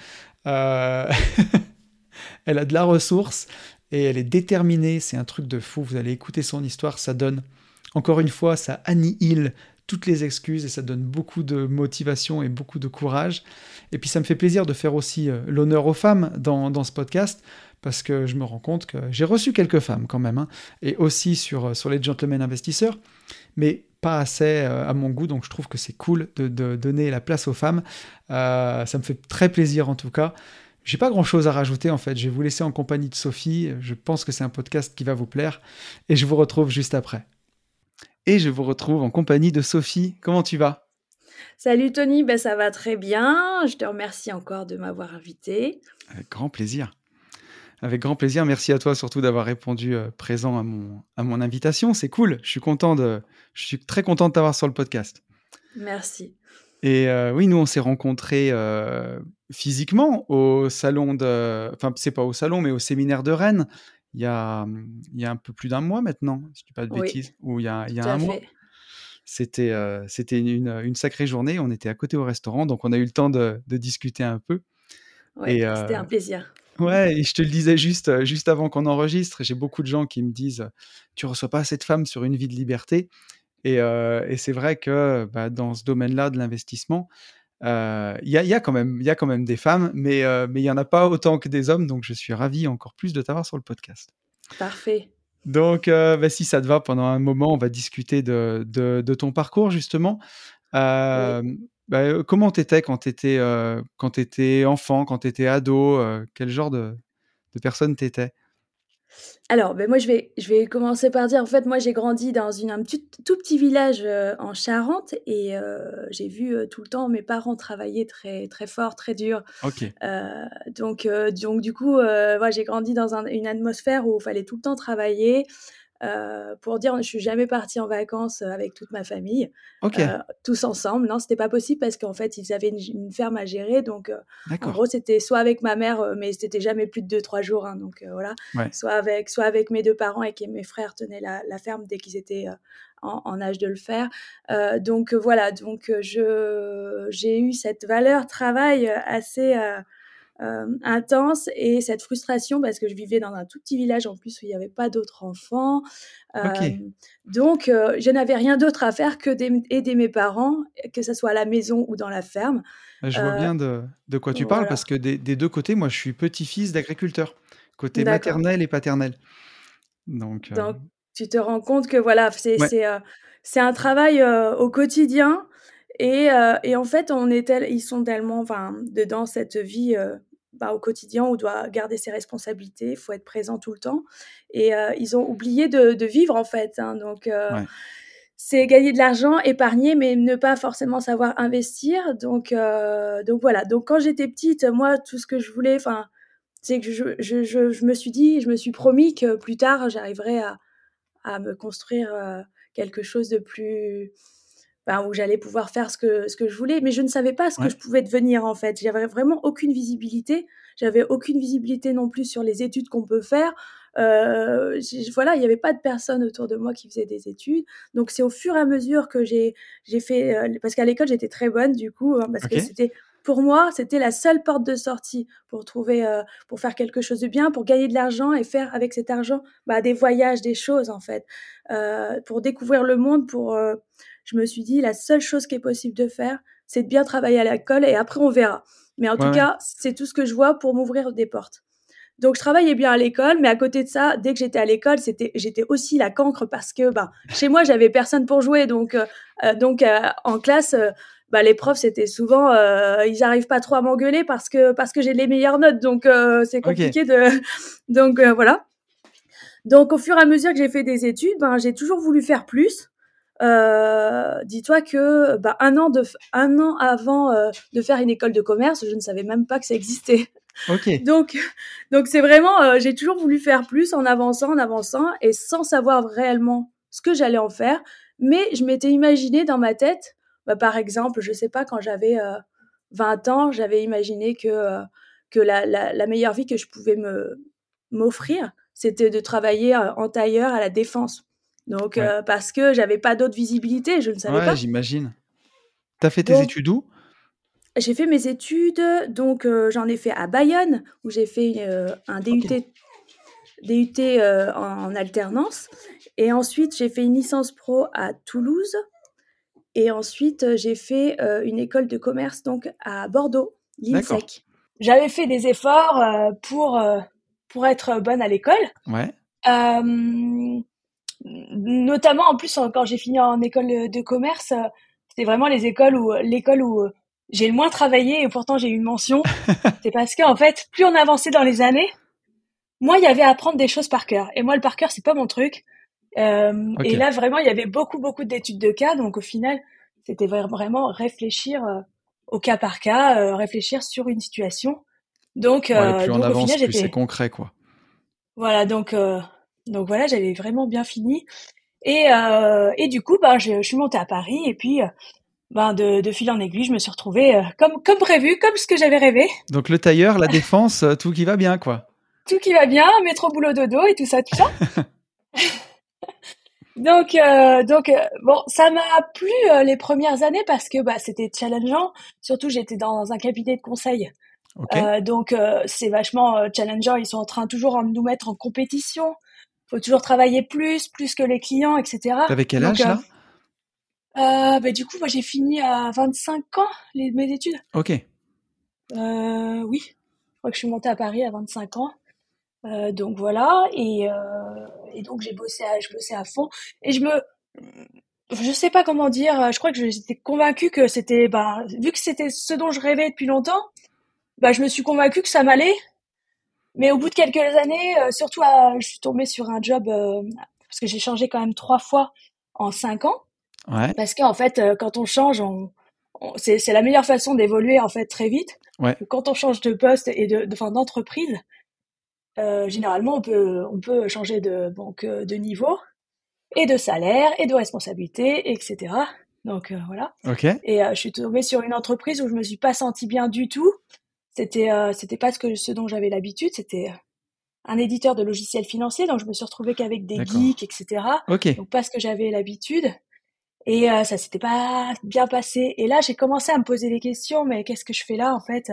Euh, elle a de la ressource et elle est déterminée. C'est un truc de fou. Vous allez écouter son histoire, ça donne encore une fois, ça annihile toutes les excuses et ça donne beaucoup de motivation et beaucoup de courage. Et puis ça me fait plaisir de faire aussi euh, l'honneur aux femmes dans, ce podcast parce que je me rends compte que j'ai reçu quelques femmes quand même, hein, et aussi sur, euh, sur les gentlemen investisseurs, mais pas assez euh, à mon goût, donc je trouve que c'est cool de, donner la place aux femmes. ça me fait très plaisir en tout cas. J'ai pas grand chose à rajouter en fait, je vais vous laisser en compagnie de Sophie, je pense que c'est un podcast qui va vous plaire, et je vous retrouve juste après et je vous retrouve en compagnie de Sophie. Comment tu vas? Salut Tony, ben ça va très bien. Je te remercie encore de m'avoir invité. Avec grand plaisir. Avec grand plaisir. Merci à toi surtout d'avoir répondu euh, présent à mon, à mon invitation. C'est cool. Je suis content de, je suis très content de t'avoir sur le podcast. Merci. Et euh, oui, nous on s'est rencontrés euh, physiquement au salon de, enfin c'est pas au salon mais au séminaire de Rennes il y a, il y a un peu plus d'un mois maintenant, si je dis pas de bêtises, ou il y a, il y a un mois. C'était euh, c'était une, une, sacrée journée. On était à côté au restaurant, donc on a eu le temps de, de discuter un peu. Ouais, c'était un plaisir. Ouais, et je te le disais juste, juste avant qu'on enregistre, j'ai beaucoup de gens qui me disent Tu reçois pas cette femme sur une vie de liberté. Et, et c'est vrai que bah, dans ce domaine-là de l'investissement, il y, a, quand même, y a quand même des femmes, mais mais il n'y en a pas autant que des hommes, donc je suis ravi encore plus de t'avoir sur le podcast. Parfait. Donc, bah, si ça te va, pendant un moment, on va discuter de, de, ton parcours, justement. Bah, comment t'étais quand t'étais quand étais enfant, quand t'étais ado Quel genre de, de personne t'étais? Alors, ben moi, je vais, je vais commencer par dire, en fait, moi, j'ai grandi dans une, un petit, tout petit village euh, en Charente et euh, j'ai vu euh, tout le temps mes parents travailler très, très fort, très dur. Ok. donc, donc, du coup, moi, j'ai grandi dans une atmosphère où il fallait tout le temps travailler. Euh, pour dire je suis jamais partie en vacances avec toute ma famille, Ok, tous ensemble. Non, c'était pas possible parce qu'en fait ils avaient une, une ferme à gérer, donc en gros c'était soit avec ma mère, mais c'était jamais plus de deux trois jours, hein, donc voilà, Ouais. soit avec soit avec mes deux parents et que mes frères tenaient la, la ferme dès qu'ils étaient en, en, âge de le faire. Euh, donc voilà, donc je j'ai eu cette valeur travail assez euh, intense et cette frustration parce que je vivais dans un tout petit village en plus où il n'y avait pas d'autres enfants. Euh, donc, euh, je n'avais rien d'autre à faire que d'aider mes parents, que ce soit à la maison ou dans la ferme. Je vois Euh, bien de, de quoi tu parles parce que des, des deux côtés, moi, je suis petit-fils d'agriculteur, côté maternel et paternel. Donc, euh, Donc, tu te rends compte que voilà, c'est ouais, euh, un travail euh, au quotidien. Et, euh, et en fait, on est tel- ils sont tellement enfin, dedans cette vie euh, bah, au quotidien on doit garder ses responsabilités, il faut être présent tout le temps. Et euh, ils ont oublié de, de vivre en fait. hein. donc, euh, ouais, c'est gagner de l'argent, épargner, mais ne pas forcément savoir investir. Donc, euh, donc voilà. Donc quand j'étais petite, moi, tout ce que je voulais, enfin, c'est que je, je, je, je me suis dit, je me suis promis que plus tard, j'arriverais à, à me construire quelque chose de plus, ben, où j'allais pouvoir faire ce que, ce que je voulais. Mais je ne savais pas ce que je pouvais devenir en fait. J'avais vraiment aucune visibilité. J'avais aucune visibilité non plus sur les études qu'on peut faire. Euh, voilà, il n'y avait pas de personne autour de moi qui faisait des études. Donc c'est au fur et à mesure que j'ai fait, euh, parce qu'à l'école j'étais très bonne du coup, hein, parce que c'était pour moi c'était la seule porte de sortie pour trouver, euh, pour faire quelque chose de bien, pour gagner de l'argent et faire avec cet argent bah, des voyages, des choses en fait, euh, pour découvrir le monde. Pour, euh, je me suis dit la seule chose qui est possible de faire, c'est de bien travailler à l'école et après on verra. Mais en ouais, tout cas, c'est tout ce que je vois pour m'ouvrir des portes. Donc je travaillais bien à l'école, mais à côté de ça, dès que j'étais à l'école, c'était j'étais aussi la cancre parce que ben chez moi j'avais personne pour jouer, donc euh, euh, donc euh, en classe, euh, bah, les profs c'était souvent ils arrivent pas trop à m'engueuler parce que parce que j'ai les meilleures notes, donc c'est compliqué de donc voilà. Donc au fur et à mesure que j'ai fait des études, ben j'ai toujours voulu faire plus. Euh, dis-toi que ben, un an de un an avant euh, de faire une école de commerce, je ne savais même pas que ça existait. ok, Donc, donc c'est vraiment, euh, j'ai toujours voulu faire plus en avançant, en avançant, et sans savoir réellement ce que j'allais en faire. Mais je m'étais imaginé dans ma tête, bah, par exemple, je sais pas, quand j'avais euh, 20 ans, j'avais imaginé que, euh, que la, la, la meilleure vie que je pouvais me m'offrir, c'était de travailler euh, en tailleur à la défense. Donc, ouais, euh, parce que j'avais pas d'autre visibilité, je ne savais ouais, pas. j'imagine. T'as fait tes Donc, études où? j'ai fait mes études, donc euh, j'en ai fait à Bayonne, où j'ai fait euh, un DUT DUT euh, en, en alternance. Et ensuite, j'ai fait une licence pro à Toulouse. Et ensuite, j'ai fait euh, une école de commerce donc à Bordeaux, l'INSEC. J'avais fait des efforts euh, pour, euh, pour être bonne à l'école. ouais, Euh, notamment, en plus, quand j'ai fini en école de commerce, c'était vraiment les écoles où, l'école où j'ai le moins travaillé et pourtant j'ai eu une mention. C'est parce que, en fait, plus on avançait dans les années, moi, il y avait à apprendre des choses par cœur. Et moi, le par cœur, c'est pas mon truc. Euh, et là, vraiment, il y avait beaucoup, beaucoup d'études de cas. Donc, au final, c'était vra- vraiment réfléchir euh, au cas par cas, euh, réfléchir sur une situation. Donc, ouais, euh, plus on donc au avance, final, plus c'est concret, quoi. voilà, donc, euh, donc voilà, j'avais vraiment bien fini. Et, euh, et du coup, ben, je, je suis montée à Paris et puis, euh, ben, de, de fil en aiguille, je me suis retrouvée euh, comme, comme prévu, comme ce que j'avais rêvé. Donc le tailleur, la défense, tout qui va bien, quoi. Tout qui va bien, métro boulot dodo et tout ça, tout ça. Donc, euh, donc bon, ça m'a plu euh, les premières années parce que bah, c'était challengeant. Surtout, j'étais dans un cabinet de conseil. Donc, c'est vachement challengeant. Ils sont en train toujours de nous mettre en compétition. Faut toujours travailler plus, plus que les clients, etc. t'avais quel âge, euh, là? euh, bah, du coup, moi, j'ai fini à 25 ans les, mes études. Ok, Euh, oui, je crois que je suis montée à Paris à 25 ans. Euh, donc voilà, et, euh, et donc j'ai bossé, à, je bossais à fond, et je me, je sais pas comment dire, je crois que j'étais convaincue que c'était, bah, vu que c'était ce dont je rêvais depuis longtemps, bah, je me suis convaincue que ça m'allait. Mais au bout de quelques années, euh, surtout, à- je suis tombée sur un job euh, parce que j'ai changé quand même trois fois en cinq ans. ouais, Parce qu'en fait, euh, quand on change, on, on- c'est la meilleure façon d'évoluer en fait très vite. ouais, Quand on change de poste et de, de- enfin, d'entreprise, euh, généralement, on peut, on peut changer de, donc, euh, de niveau. et de salaire et de responsabilité, etc. Donc euh, voilà. Ok. Et euh, je suis tombée sur une entreprise où je me suis pas sentie bien du tout. C'était euh, c'était pas ce que ce dont j'avais l'habitude. C'était un éditeur de logiciels financiers, donc je me suis retrouvée qu'avec des geeks, etc. Donc pas ce que j'avais l'habitude. Et euh, ça s'était pas bien passé. Et là, j'ai commencé à me poser des questions. Mais qu'est-ce que je fais là, en fait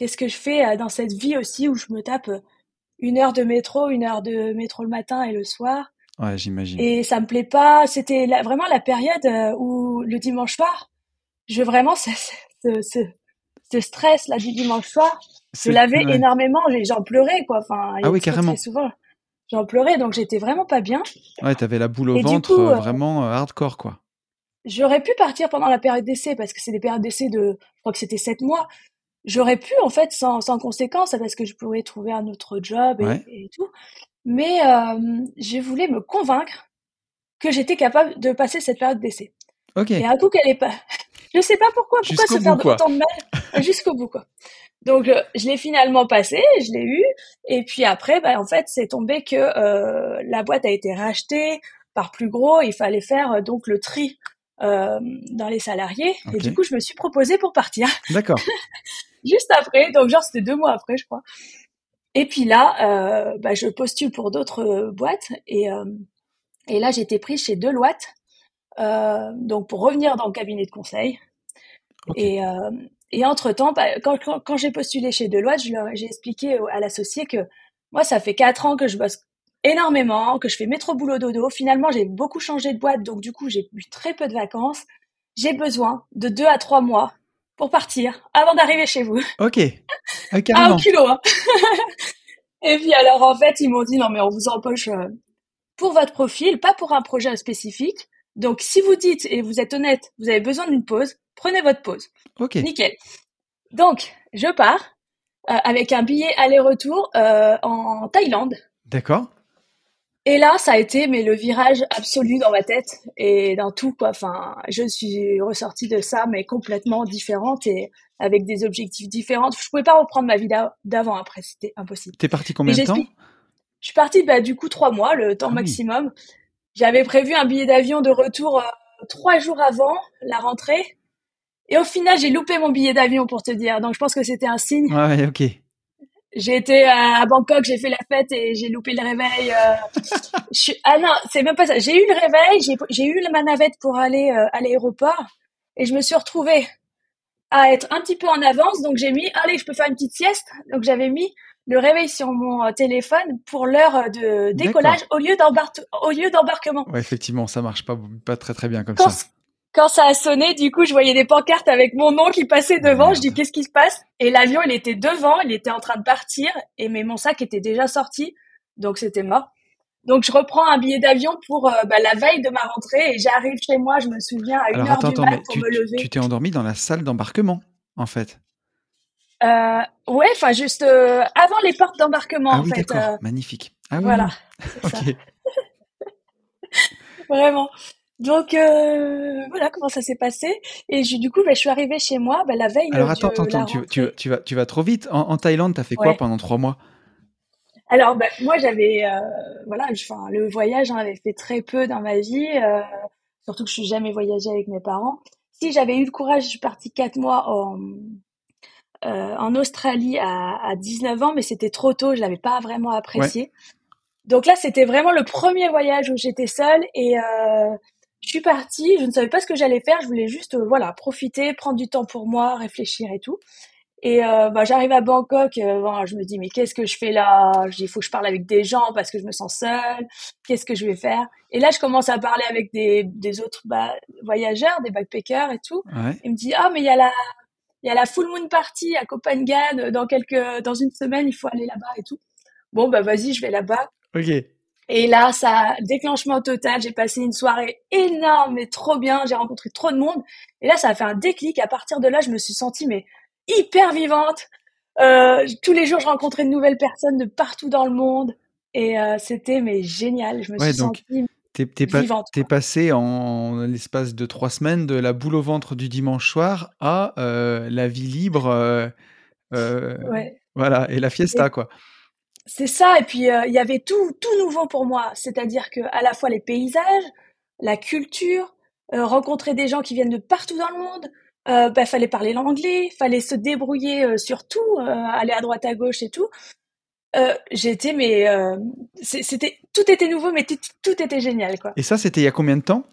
Qu'est-ce que je fais euh, dans cette vie aussi où je me tape euh, une heure de métro, une heure de métro le matin et le soir? Ouais, j'imagine. Et ça me plaît pas. C'était vraiment la période euh, où le dimanche soir, je vraiment ce, ce, ce, ce stress là du dimanche soir, je l'avais ouais. énormément. J'en pleurais quoi. Enfin, Ah oui, carrément. Très souvent, j'en pleurais. Donc j'étais vraiment pas bien. Ouais, t'avais la boule au Et ventre, coup, euh, euh, vraiment euh, hardcore, quoi. J'aurais pu partir pendant la période d'essai parce que c'est des périodes d'essai de, je crois que c'était sept mois. J'aurais pu en fait sans, sans conséquence parce que je pourrais trouver un autre job et, Ouais. et tout. Mais euh, je voulais me convaincre que j'étais capable de passer cette période d'essai. Et un coup qu'elle est pas, je sais pas pourquoi, pourquoi se faire bout, autant de mal jusqu'au bout quoi. Donc euh, je l'ai finalement passé, je l'ai eu. Et puis après, bah, en fait, c'est tombé que euh, la boîte a été rachetée par plus gros. Il fallait faire euh, donc le tri euh, dans les salariés. Et du coup, je me suis proposée pour partir D'accord. juste après. Donc genre c'était deux mois après, je crois. Et puis là, euh, bah, je postule pour d'autres boîtes et euh, et là été prise chez Deloitte. Euh, donc pour revenir dans le cabinet de conseil. Et, euh, et entre-temps, bah, quand, quand, quand j'ai postulé chez Deloitte, j'ai expliqué à l'associé que moi, ça fait quatre ans que je bosse énormément, que je fais métro boulot dodo. Finalement, j'ai beaucoup changé de boîte, donc du coup, j'ai eu très peu de vacances. J'ai besoin de deux à trois mois pour partir avant d'arriver chez vous. Ok. Ah, Ah, carrément. au culot, hein. Et puis alors, en fait, ils m'ont dit, non, mais on vous empoche euh, pour votre profil, pas pour un projet spécifique. Donc, si vous dites, et vous êtes honnête, vous avez besoin d'une pause, prenez votre pause. Ok. Nickel. Donc, je pars euh, avec un billet aller-retour euh, en Thaïlande. D'accord. Et là, ça a été mais le virage absolu dans ma tête et dans tout quoi. Enfin, je suis ressortie de ça mais complètement différente et avec des objectifs différents. Je pouvais pas reprendre ma vie d'a- d'avant après, c'était impossible. T'es parti Et combien de temps? Je suis partie bah, du coup trois mois, le temps Ah oui. J'avais prévu un billet d'avion de retour euh, trois jours avant la rentrée. Et au final, j'ai loupé mon billet d'avion pour te dire. Donc je pense que c'était un signe. Ouais, ouais, ok. J'ai été à Bangkok, j'ai fait la fête et j'ai loupé le réveil. euh, je suis- Ah non, c'est même pas ça. J'ai eu le réveil, j'ai j'ai eu ma navette pour aller euh, à l'aéroport et je me suis retrouvée à être un petit peu en avance. Donc j'ai mis, allez, je peux faire une petite sieste. Donc j'avais mis le réveil sur mon euh, téléphone pour l'heure euh, de décollage au lieu au lieu d'embarquement. Ouais, effectivement, ça marche pas, pas très très bien comme Quand, ça. quand ça a sonné, du coup, je voyais des pancartes avec mon nom qui passait devant. Je dis, qu'est-ce qui se passe? Et l'avion, il était devant, il était en train de partir, et mais mon sac était déjà sorti, donc c'était mort. Donc je reprends un billet d'avion pour euh, bah, la veille de ma rentrée et j'arrive chez moi, je me souviens à une heure attends, du mat pour tu me lever. tu t'es endormi dans la salle d'embarquement, en fait. Euh, ouais, enfin juste euh, avant les portes d'embarquement Ah en fait. d'accord, euh, magnifique. Ah oui, voilà, c'est ça, vraiment. Donc voilà comment ça s'est passé. Et je- du coup, bah, je suis arrivée chez moi bah, la veille Alors attends, de attends, tu, tu, rentrée. tu vas, tu vas trop vite. En, en Thaïlande, t'as fait quoi pendant trois mois? Alors, bah, moi, j'avais, voilà, enfin, le voyage, j'en avais fait très peu dans ma vie, surtout que je suis jamais voyagée avec mes parents. Si j'avais eu le courage, je suis partie quatre mois en, en Australie à, à 19 ans, mais c'était trop tôt, je l'avais pas vraiment Ouais, apprécié. Donc là, c'était vraiment le premier voyage où j'étais seule et euh, je suis partie, je ne savais pas ce que j'allais faire, je voulais juste, euh, voilà, profiter, prendre du temps pour moi, réfléchir et tout. Et euh, bah, j'arrive à Bangkok, euh, bon, je me dis mais qu'est-ce que je fais là? Il faut que je parle avec des gens parce que je me sens seule. Qu'est-ce que je vais faire? Et là, je commence à parler avec des, des autres bah, voyageurs, des backpackers et tout. ouais. Il me dit ah mais il y a la il y a la full moon party à Copenhague dans quelques dans une semaine, il faut aller là-bas et tout. Bon bah vas-y, je vais là-bas. Ok. Et là, ça déclenchement total. J'ai passé une soirée énorme et trop bien. J'ai rencontré trop de monde. Et là, ça a fait un déclic. À partir de là, je me suis sentie mais hyper vivante. Euh, tous les jours, je rencontrais de nouvelles personnes de partout dans le monde. Et euh, c'était mais génial. Je me Ouais, suis donc sentie t'es, pas- passé en l'espace de trois semaines de la boule au ventre du dimanche soir à euh, la vie libre, euh, euh, Ouais. voilà, et la Et fiesta, quoi. c'est ça. Et puis il y avait tout, tout nouveau pour moi. C'est-à-dire que à la fois les paysages, la culture, rencontrer des gens qui viennent de partout dans le monde. Euh, bah, fallait parler l'anglais, fallait se débrouiller sur tout, aller à droite à gauche et tout. J'étais mais c'était tout était nouveau, mais tout était génial quoi. Et ça, c'était il y a combien de temps?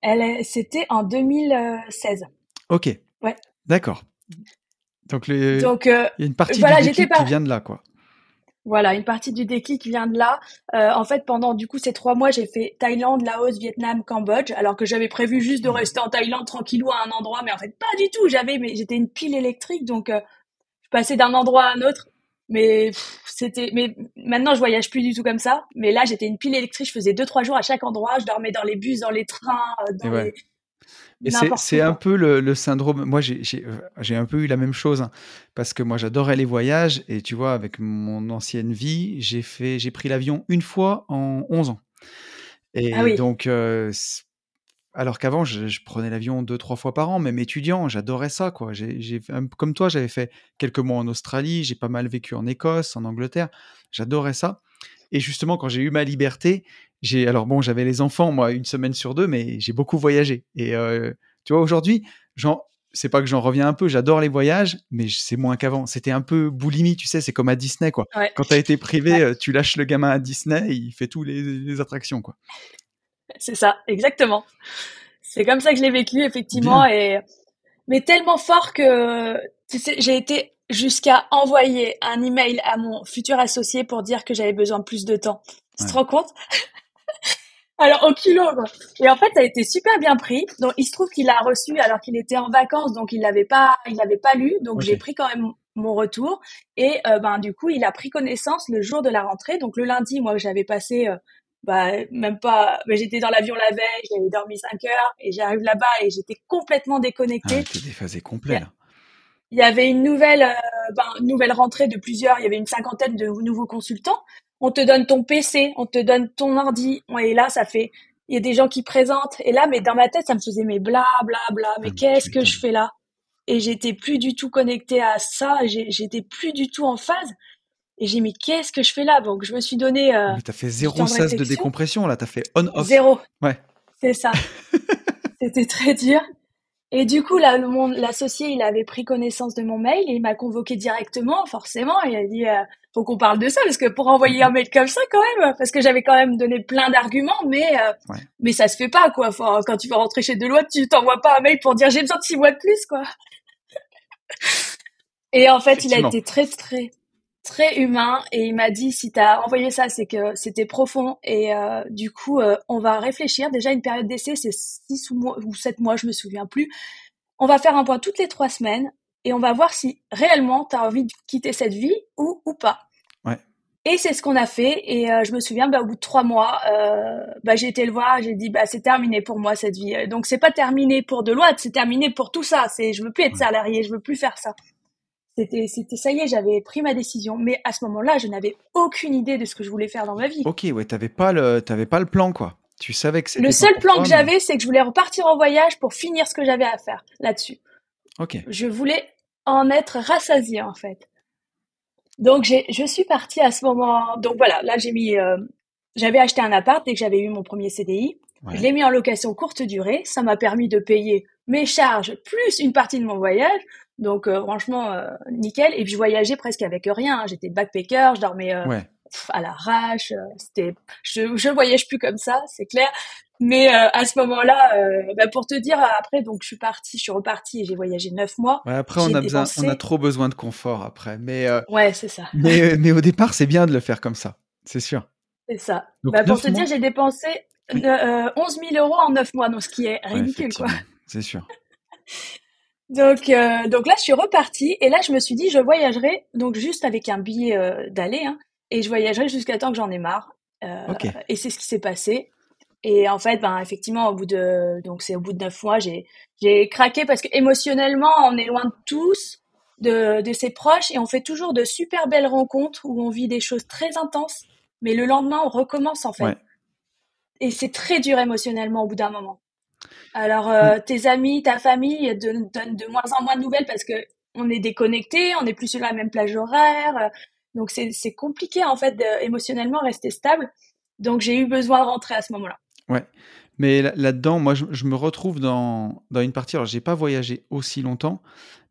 Elle, c'était en 2016. Ok. Ouais. D'accord. Donc, les... Donc il y a une partie du déclic qui vient de là, quoi. Voilà, une partie du déclic qui vient de là. Euh, en fait, pendant du coup ces trois mois, j'ai fait Thaïlande, Laos, Vietnam, Cambodge, alors que j'avais prévu juste de rester en Thaïlande tranquillou à un endroit, mais en fait pas du tout. J'avais, mais j'étais une pile électrique, donc euh, je passais d'un endroit à un autre. Mais c'était, mais maintenant je voyage plus du tout comme ça. Mais là, j'étais une pile électrique. Je faisais deux trois jours à chaque endroit. Je dormais dans les bus, dans les trains, euh, les c'est un peu le, syndrome. Moi, j'ai un peu eu la même chose hein, parce que moi, j'adorais les voyages et tu vois, avec mon ancienne vie, j'ai fait, j'ai pris l'avion une fois en 11 ans. Et ah donc, euh, alors qu'avant, je, prenais l'avion deux, trois fois par an, même étudiant, j'adorais ça, quoi. J'ai, comme toi, j'avais fait quelques mois en Australie, j'ai pas mal vécu en Écosse, en Angleterre, j'adorais ça. Et justement, quand j'ai eu ma liberté, j'ai alors bon, j'avais les enfants moi une semaine sur deux, mais j'ai beaucoup voyagé. Et euh, tu vois, aujourd'hui, c'est pas que j'en reviens un peu, j'adore les voyages, mais c'est moins qu'avant. C'était un peu boulimie, tu sais, c'est comme à Disney, quoi. Quand tu as été privé, euh, tu lâches le gamin à Disney, il fait tous les, attractions, quoi. C'est ça, exactement. C'est comme ça que je l'ai vécu, effectivement, et mais tellement fort que tu sais, j'ai été jusqu'à envoyer un email à mon futur associé pour dire que j'avais besoin de plus de temps. Tu te rends compte? Alors au kilo quoi. Et en fait, ça a été super bien pris. Donc il se trouve qu'il a reçu alors qu'il était en vacances, donc il l'avait pas, il l'avait pas lu. Donc j'ai pris quand même mon retour. Et euh, ben du coup, il a pris connaissance le jour de la rentrée. Donc le lundi, moi j'avais passé, euh, bah même pas, mais j'étais dans l'avion la veille, j'avais dormi 5 heures et j'arrive là-bas et j'étais complètement déconnectée. Ah, déphasé complet là. Il y avait une nouvelle, euh, ben, nouvelle rentrée de plusieurs. Il y avait une cinquantaine de nouveaux consultants on te donne ton PC, on te donne ton ordi, et là, ça fait, il y a des gens qui présentent, et là, mais dans ma tête, ça me faisait, mais bla, bla, bla, mais ah, qu'est-ce que je fais là? Et j'étais plus du tout connectée à ça, j'étais plus du tout en phase. Et j'ai mis qu'est-ce que je fais là? Donc je me suis donné. Euh, t'as fait zéro cesse de décompression là, t'as fait on off. Zéro. Ouais. C'est ça. C'était très dur. Et du coup, là, l'associé, il avait pris connaissance de mon mail et il m'a convoqué directement, forcément. Et il a dit, euh, faut qu'on parle de ça parce que pour envoyer un mail comme ça, quand même, parce que j'avais quand même donné plein d'arguments, mais euh, mais ça se fait pas, quoi. quand tu vas rentrer chez Deloitte, tu t'envoies pas un mail pour dire j'ai besoin de six mois de plus, quoi. et en fait, il a été très très très humain et il m'a dit si tu as envoyé ça c'est que c'était profond et euh, du coup euh, on va réfléchir. Déjà une période d'essai c'est six ou, mois, ou sept mois je me souviens plus. On va faire un point toutes les trois semaines et on va voir si réellement tu as envie de quitter cette vie ou ou pas. Ouais. et c'est ce qu'on a fait et euh, je me souviens bah, au bout de trois mois bah, j'ai été le voir j'ai dit bah c'est terminé pour moi cette vie. Donc c'est pas terminé pour Deloitte c'est terminé pour tout ça. C'est je veux plus être salarié je veux plus faire ça c'était, c'était ça y est, j'avais pris ma décision. Mais à ce moment-là, je n'avais aucune idée de ce que je voulais faire dans ma vie. Ok, ouais, t'avais pas le, t'avais pas le plan, quoi. Tu savais que c'était. Le seul plan que j'avais, c'est que je voulais repartir en voyage pour finir ce que j'avais à faire là-dessus. Ok. Je voulais en être rassasiée, en fait. Donc, j'ai, je suis partie à ce moment. Donc voilà, là, j'ai mis. Euh, j'avais acheté un appart dès que j'avais eu mon premier CDI. Je l'ai mis en location courte durée. Ça m'a permis de payer mes charges plus une partie de mon voyage. Donc euh, franchement, euh, nickel. Et puis je voyageais presque avec rien. Hein. J'étais backpacker, je dormais euh, à l'arrache. C'était, je, je voyage plus comme ça, c'est clair. Mais à ce moment-là, bah, pour te dire, après, donc je suis partie, je suis repartie et j'ai voyagé neuf mois. Ouais, après, on a besoin, on a trop besoin de confort après. Mais ouais, c'est ça. Mais, mais au départ, c'est bien de le faire comme ça, c'est sûr. C'est ça. bah, pour te dire, j'ai dépensé 11 000 euros en neuf mois, donc ce qui est ridicule, quoi. C'est sûr. Donc, euh, donc là, je suis repartie et là, je me suis dit, je voyagerai donc juste avec un billet euh, d'aller hein, et je voyagerai jusqu'à temps que j'en ai marre. Euh, Et c'est ce qui s'est passé. Et en fait, ben effectivement, au bout de donc c'est au bout de neuf mois, j'ai j'ai craqué parce que émotionnellement, on est loin de tous, de de ses proches et on fait toujours de super belles rencontres où on vit des choses très intenses, mais le lendemain, on recommence en fait. Et c'est très dur émotionnellement au bout d'un moment. Alors, euh, tes amis, ta famille donnent de moins en moins de nouvelles parce que on est déconnecté, on n'est plus sur la même plage horaire. Donc c'est compliqué en fait de, émotionnellement rester stable. Donc j'ai eu besoin de rentrer à ce moment-là. Ouais. Mais là-dedans, moi, je, me retrouve dans, dans une partie. Alors, j'ai pas voyagé aussi longtemps,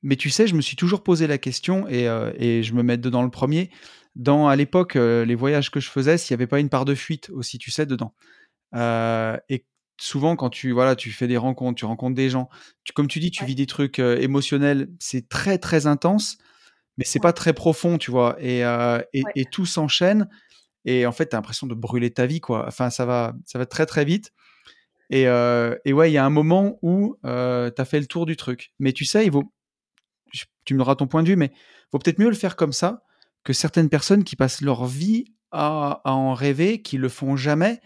mais tu sais, je me suis toujours posé la question et, euh, et je me mets dedans le premier. Dans à l'époque, euh, les voyages que je faisais, s'il n'y avait pas une part de fuite aussi, tu sais, dedans. Euh, et souvent, quand tu voilà, tu fais des rencontres, tu rencontres des gens, tu, comme tu dis, tu vis des trucs émotionnels. C'est très très intense, mais c'est pas très profond, tu vois. Et, et, et tout s'enchaîne. Et en fait, tu as l'impression de brûler ta vie, quoi. Enfin, ça va, ça va très très vite. Et, euh, et ouais, il y a un moment où euh, tu as fait le tour du truc. Mais tu sais, il vaut, tu me donneras ton point de vue, mais il vaut peut-être mieux le faire comme ça que certaines personnes qui passent leur vie à, en rêver, qui le font jamais.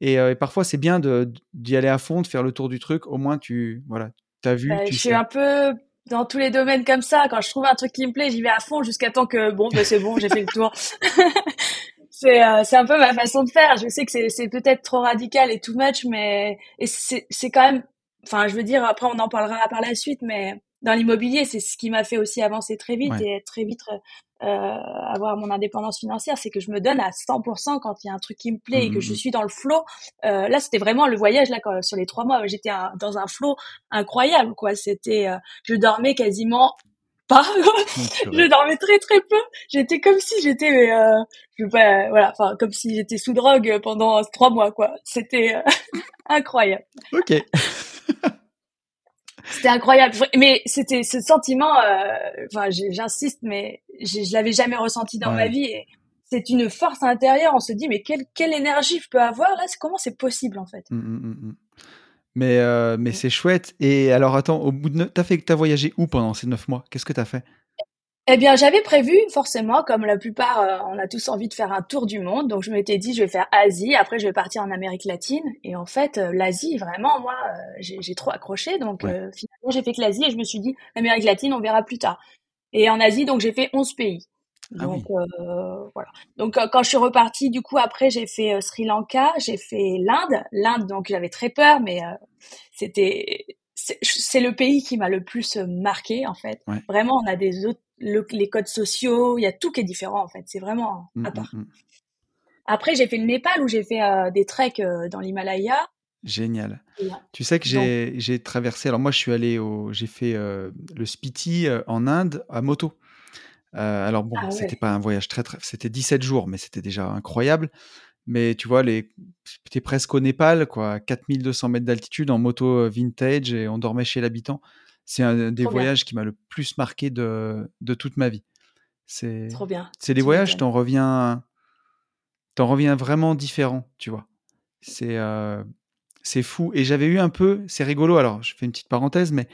Et, euh, parfois, c'est bien d'y aller à fond, de faire le tour du truc. Au moins, tu voilà, as vu. Bah, je suis un peu dans tous les domaines comme ça. Quand je trouve un truc qui me plaît, j'y vais à fond jusqu'à temps que bon, bah, c'est bon, j'ai fait le tour. c'est euh, un peu ma façon de faire. Je sais que c'est peut-être trop radical et too much, mais c'est c'est quand même. Enfin, je veux dire, après on en parlera par la suite, mais dans l'immobilier, c'est ce qui m'a fait aussi avancer très vite et très vite euh, avoir mon indépendance financière, c'est que je me donne à 100% quand il y a un truc qui me plaît et que je mmh. suis dans le flow. Euh, là, c'était vraiment le voyage là quand, sur les trois mois, j'étais dans un flow incroyable quoi. C'était, euh, je dormais quasiment pas. je dormais très très peu. J'étais comme si j'étais, euh, je pas, voilà, enfin comme si j'étais sous drogue pendant trois mois quoi. C'était euh, incroyable. Ok. C'était incroyable, mais c'était ce sentiment. Euh, enfin, j'insiste, mais je l'avais jamais ressenti dans ma vie. Et c'est une force intérieure. On se dit mais quelle quelle énergie je peux avoir là? Comment c'est possible en fait? Mmh, mmh, mmh, mais, euh, mais c'est chouette. Et alors, attends, au bout de t'as fait, t'as voyagé où pendant ces neuf mois? Qu'est-ce que t'as fait? Eh bien, j'avais prévu, forcément, comme la plupart, euh, on a tous envie de faire un tour du monde. Donc, je m'étais dit, je vais faire Asie. Après, je vais partir en Amérique latine. Et en fait, euh, l'Asie, vraiment, moi, j'ai trop accroché. Donc, finalement, j'ai fait que l'Asie et je me suis dit, l'Amérique latine, on verra plus tard. Et en Asie, donc, j'ai fait 11 pays. Ah donc euh, voilà. Donc euh, quand je suis repartie, du coup après j'ai fait euh, Sri Lanka, j'ai fait l'Inde. L'Inde donc j'avais très peur, mais c'était c'est le pays qui m'a le plus marqué en fait. Vraiment on a des autres les codes sociaux, il y a tout qui est différent en fait. C'est vraiment mmh, à part. Mmh, mmh. Après j'ai fait le Népal où j'ai fait des treks dans l'Himalaya. Génial. Tu sais que j'ai traversé. Alors moi je suis allé au j'ai fait le Spiti en Inde à moto. Euh, alors bon, ah c'était pas un voyage très, très c'était 17 jours, mais c'était déjà incroyable. Mais tu vois, les, es presque au Népal, quoi, 4200 mètres d'altitude en moto euh, vintage et on dormait chez l'habitant. C'est un des voyages qui m'a le plus marqué de, de toute ma vie. C'est trop bien. C'est des voyages, t'en reviens, t'en reviens vraiment différent, tu vois. C'est euh, c'est fou. Et j'avais eu un peu, c'est rigolo. Alors, je fais une petite parenthèse, mais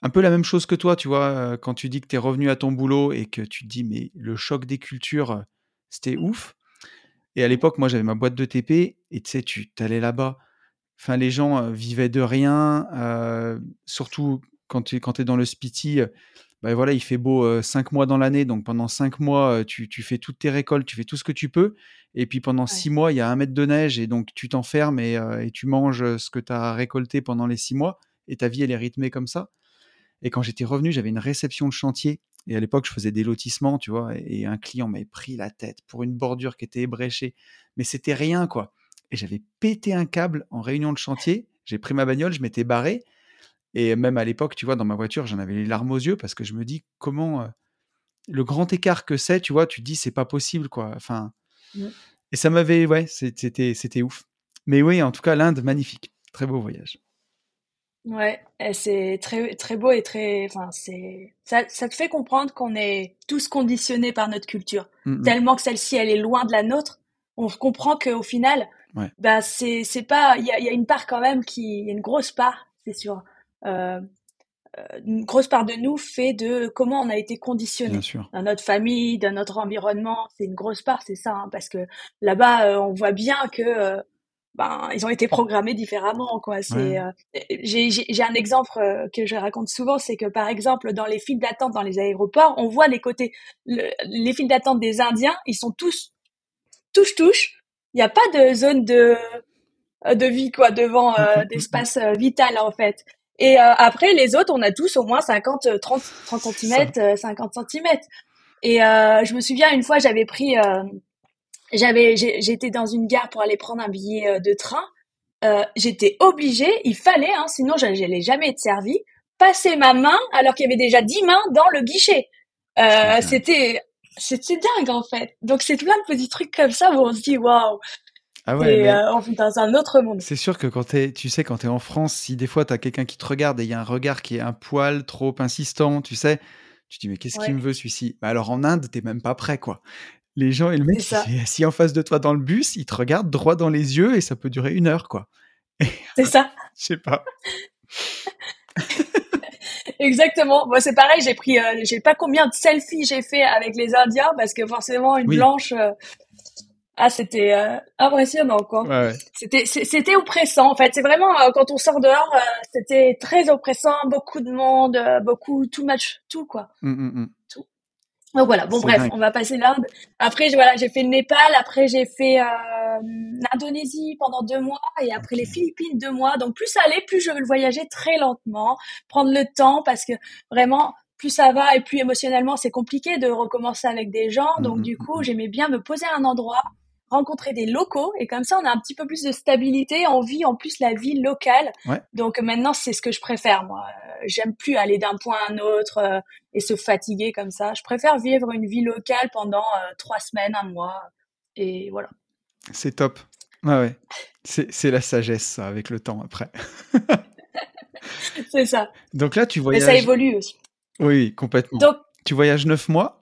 un peu la même chose que toi, tu vois, euh, quand tu dis que tu es revenu à ton boulot et que tu te dis, mais le choc des cultures, euh, c'était ouf. Et à l'époque, moi, j'avais ma boîte de TP et tu sais, tu allais là-bas. Enfin, les gens euh, vivaient de rien, surtout quand tu quand es dans le Spiti. ben voilà, il fait beau cinq mois dans l'année, donc pendant cinq mois, tu, tu, fais toutes tes récoltes, tu fais tout ce que tu peux. Et puis pendant six mois, il y a un mètre de neige et donc tu t'enfermes et, et, tu manges ce que tu as récolté pendant les six mois. Et ta vie, elle est rythmée comme ça. Et quand j'étais revenu, j'avais une réception de chantier. Et à l'époque, je faisais des lotissements, tu vois, et un client m'avait pris la tête pour une bordure qui était ébréchée. Mais c'était rien, quoi. Et j'avais pété un câble en réunion de chantier. J'ai pris ma bagnole, je m'étais barré. Et même à l'époque, tu vois, dans ma voiture, j'en avais les larmes aux yeux parce que je me dis comment euh, le grand écart que c'est, tu vois, tu te dis c'est pas possible, quoi. Enfin, mmh. et ça m'avait, ouais, c'était, c'était ouf. Mais oui, en tout cas, l'Inde, magnifique, très beau voyage. Ouais, c'est très très beau et très, enfin c'est ça, ça te fait comprendre qu'on est tous conditionnés par notre culture, mmh, mmh. tellement que celle-ci elle est loin de la nôtre. On comprend qu'au final, bah c'est c'est pas, il y a, y a une part quand même qui, il y a une grosse part, c'est sûr. Euh, euh, une grosse part de nous fait de comment on a été conditionné dans notre famille, dans notre environnement. C'est une grosse part, c'est ça, hein, parce que là-bas, euh, on voit bien que ben, ils ont été programmés différemment. Quoi. C'est, euh, j'ai, j'ai un exemple euh, que je raconte souvent, c'est que par exemple dans les files d'attente dans les aéroports, on voit les côtés, les files d'attente des Indiens, ils sont tous touche touche. Il n'y a pas de zone de de vie quoi devant euh, d'espace vital en fait. Et après les autres, on a tous au moins 50, 30, 30 cm, 50 cm. Et euh, je me souviens une fois, j'avais pris, euh, j'avais, j'étais dans une gare pour aller prendre un billet euh, de train. Euh, j'étais obligée, il fallait, hein, sinon j'allais jamais être servie, passer ma main alors qu'il y avait déjà dix mains dans le guichet. Euh, c'était, c'était dingue en fait. Donc c'est plein de petits trucs comme ça où on se dit waouh. Ah ouais, et euh, on vit dans un autre monde. C'est sûr que quand tu sais, quand t'es en France, si des fois t'as quelqu'un qui te regarde et il y a un regard qui est un poil trop insistant, tu sais, tu te dis mais qu'est-ce qu'il me veut celui-ci? Bah alors en Inde, t'es même pas prêt quoi. Les gens et le mec est assis en face de toi dans le bus, il te regarde droit dans les yeux et ça peut durer une heure quoi. C'est ça. Je sais pas. Exactement. Moi, c'est pareil. J'ai pris, euh, j'ai pas combien de selfies j'ai fait avec les Indiens parce que forcément une blanche. Euh, ah, c'était euh, impressionnant quoi. Ouais, C'était c'était oppressant en fait. C'est vraiment quand on sort dehors, c'était très oppressant, beaucoup de monde, beaucoup too much, tout quoi. Mmh, mmh, mmh. Donc voilà, bon bref, on va passer l'Inde. Après voilà, j'ai fait le Népal, après j'ai fait euh, l'Indonésie pendant deux mois et après les Philippines deux mois. Donc plus ça allait, plus je voyager très lentement, prendre le temps parce que vraiment plus ça va et plus émotionnellement c'est compliqué de recommencer avec des gens. Donc mmh, du coup, j'aimais bien me poser à un endroit, rencontrer des locaux et comme ça on a un petit peu plus de stabilité, on vit en plus la vie locale. Donc maintenant c'est ce que je préfère moi. J'aime plus aller d'un point à un autre euh, et se fatiguer comme ça. Je préfère vivre une vie locale pendant euh, trois semaines, un mois et voilà. C'est top. Ouais, ouais. C'est la sagesse avec le temps après. c'est ça. Donc là tu voyages. Mais ça évolue aussi. Oui, complètement. Donc tu voyages neuf mois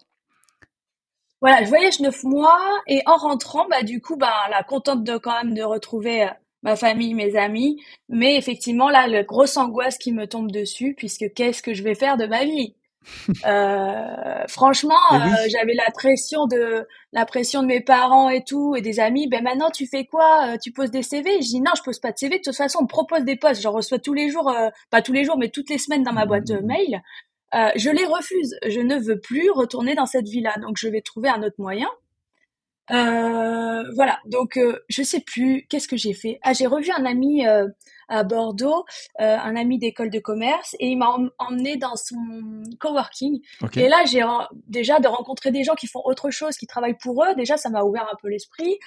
voilà, je voyage neuf mois et en rentrant, bah du coup, bah la contente de quand même de retrouver euh, ma famille, mes amis, mais effectivement là, la grosse angoisse qui me tombe dessus, puisque qu'est-ce que je vais faire de ma vie? Euh, Franchement, euh, j'avais la pression de la pression de mes parents et tout et des amis. Ben maintenant, tu fais quoi? Tu poses des CV Je dis non, je pose pas de CV. De toute façon, on me propose des postes. J'en reçois tous les jours, pas tous les jours, mais toutes les semaines dans ma boîte mail. Euh, je les refuse. Je ne veux plus retourner dans cette vie-là. Donc, je vais trouver un autre moyen. Euh, voilà. Donc, euh, je sais plus. Qu'est-ce que j'ai fait? Ah, j'ai revu un ami à Bordeaux, un ami d'école de commerce, et il m'a emmené dans son coworking. Et là, j'ai déjà de rencontrer des gens qui font autre chose, qui travaillent pour eux. Déjà, ça m'a ouvert un peu l'esprit.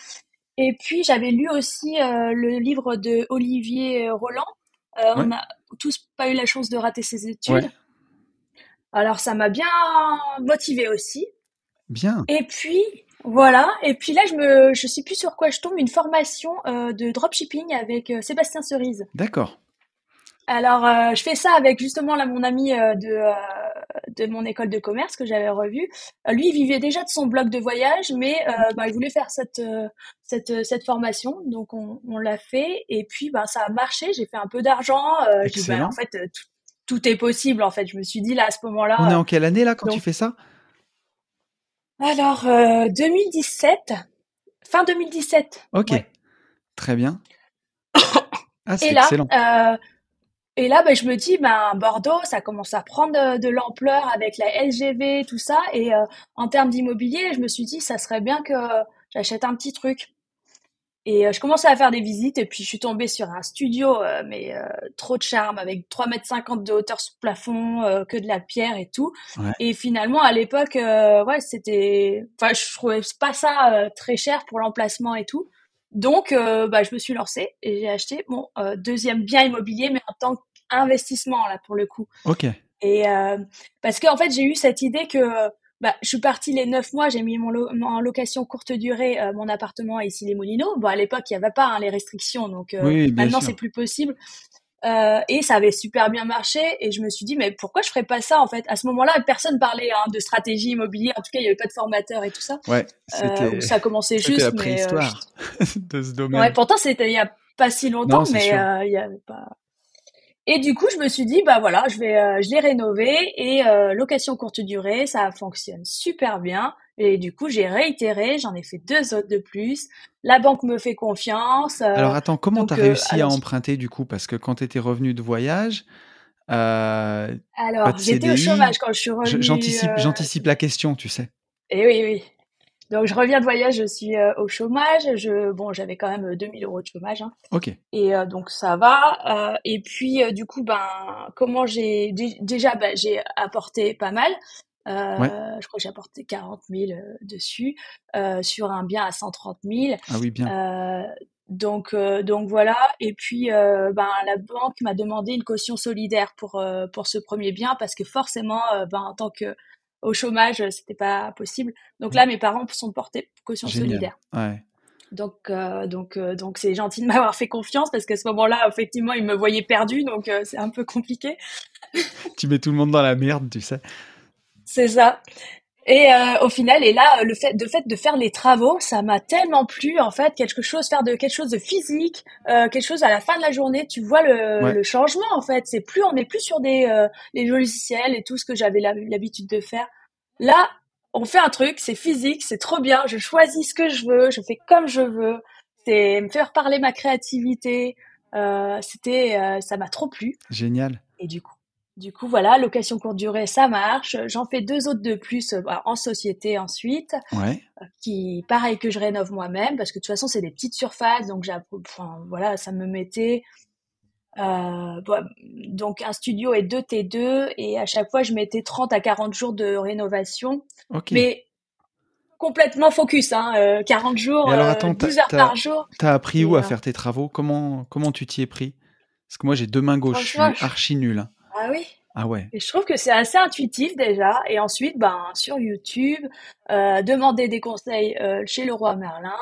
Et puis, j'avais lu aussi le livre de Olivier Roland. On n'a tous pas eu la chance de rater ses études. Alors ça m'a bien motivé aussi. Bien. Et puis voilà. Et puis là, je me, je sais plus sur quoi je tombe, une formation euh, de dropshipping avec euh, Sébastien Cerise. D'accord. Alors euh, je fais ça avec justement là mon ami de de mon école de commerce que j'avais revu. lui, il vivait déjà de son blog de voyage, mais bah, il voulait faire cette cette cette formation, donc on, on l'a fait. Et puis bah ça a marché. J'ai fait un peu d'argent. J'ai bah, en fait tout, tout est possible en fait. Je me suis dit là à ce moment-là. On est en quelle année là quand tu fais ça? Alors 2017, euh, fin 2017. Ok, très bien. ah, c'est excellent. Euh, et là, ben, je me dis, ben, Bordeaux, ça commence à prendre de, l'ampleur avec la LGV, tout ça. Et euh, en termes d'immobilier, je me suis dit, ça serait bien que j'achète un petit truc. Et euh, je commençais à faire des visites et puis je suis tombée sur un studio, euh, mais euh, trop de charme, avec 3,50 mètres de hauteur sous plafond, que de la pierre et tout. Et finalement, à l'époque, ouais, c'était... Enfin, je trouvais pas ça très cher pour l'emplacement et tout. Donc, bah, je me suis lancée et j'ai acheté mon deuxième bien immobilier, mais en tant qu'investissement, là, pour le coup. Ok. Et parce qu'en fait, j'ai eu cette idée que bah, je suis partie les neuf mois, j'ai mis mon en location courte durée euh, mon appartement à ici les Moulineaux. Bon, à l'époque, il n'y avait pas hein, les restrictions, donc euh, maintenant c'est plus possible. Euh, et ça avait super bien marché et je me suis dit mais pourquoi je ferais pas ça en fait? À ce moment-là personne parlait hein, de stratégie immobilière. En tout cas il y avait pas de formateur et tout ça. Ouais euh, ça commençait juste la préhistoire de ce domaine. Ouais pourtant c'était il y a pas si longtemps mais il y avait pas et du coup, je me suis dit, bah voilà, je vais, euh, je l'ai rénové et euh, location courte durée, ça fonctionne super bien. Et du coup, j'ai réitéré, j'en ai fait deux autres de plus. La banque me fait confiance. Euh, alors attends, comment tu as réussi à emprunter du coup? Parce que quand tu étais revenu de voyage, alors j'étais au chômage quand je suis revenu. J'anticipe la question, tu sais. Et eh oui, oui. Donc je reviens de voyage, je suis euh, au chômage. Je bon, j'avais quand même 2000 euros de chômage. Hein. Ok. Et euh, donc ça va. Euh, et puis du coup, ben comment j'ai déjà, ben, j'ai apporté pas mal. Je crois que j'ai apporté 40 000 dessus sur un bien à 130 000. Ah oui, bien. Donc, donc voilà. Et puis, ben, la banque m'a demandé une caution solidaire pour, pour ce premier bien parce que forcément, ben, en tant que au chômage, c'était pas possible. Donc là, mes parents sont portés caution solidaire. Ouais. Donc, donc, donc, c'est gentil de m'avoir fait confiance parce qu'à ce moment-là, effectivement, ils me voyaient perdu, donc c'est un peu compliqué. tu mets tout le monde dans la merde, tu sais. C'est ça. Et euh, au final, et là, le fait de fait de faire les travaux, ça m'a tellement plu en fait, quelque chose, faire de quelque chose de physique, euh, quelque chose à la fin de la journée, tu vois le, le changement en fait. C'est plus, on n'est plus sur des euh, les logiciels et tout ce que j'avais l'habitude de faire. Là, on fait un truc, c'est physique, c'est trop bien. Je choisis ce que je veux, je fais comme je veux. C'est me faire parler ma créativité. C'était, ça m'a trop plu. Génial. Et du coup, du coup, voilà, location courte durée, ça marche. J'en fais deux autres de plus euh, en société ensuite, ouais. Euh, qui, pareil, que je rénove moi-même, parce que de toute façon, c'est des petites surfaces, donc enfin, voilà, ça me mettait. Euh, donc un studio est 2 T2 et à chaque fois je mettais 30 à 40 jours de rénovation. Mais complètement focus, hein, 40 jours, alors, attends, 12 heures par jour. T'as appris où à faire tes travaux? Comment comment tu t'y es pris? Parce que moi j'ai deux mains gauches, je suis archi nul. Hein. Ah oui ah ouais. Et je trouve que c'est assez intuitif déjà. Et ensuite, ben, sur YouTube, euh, demander des conseils euh, chez le roi Merlin.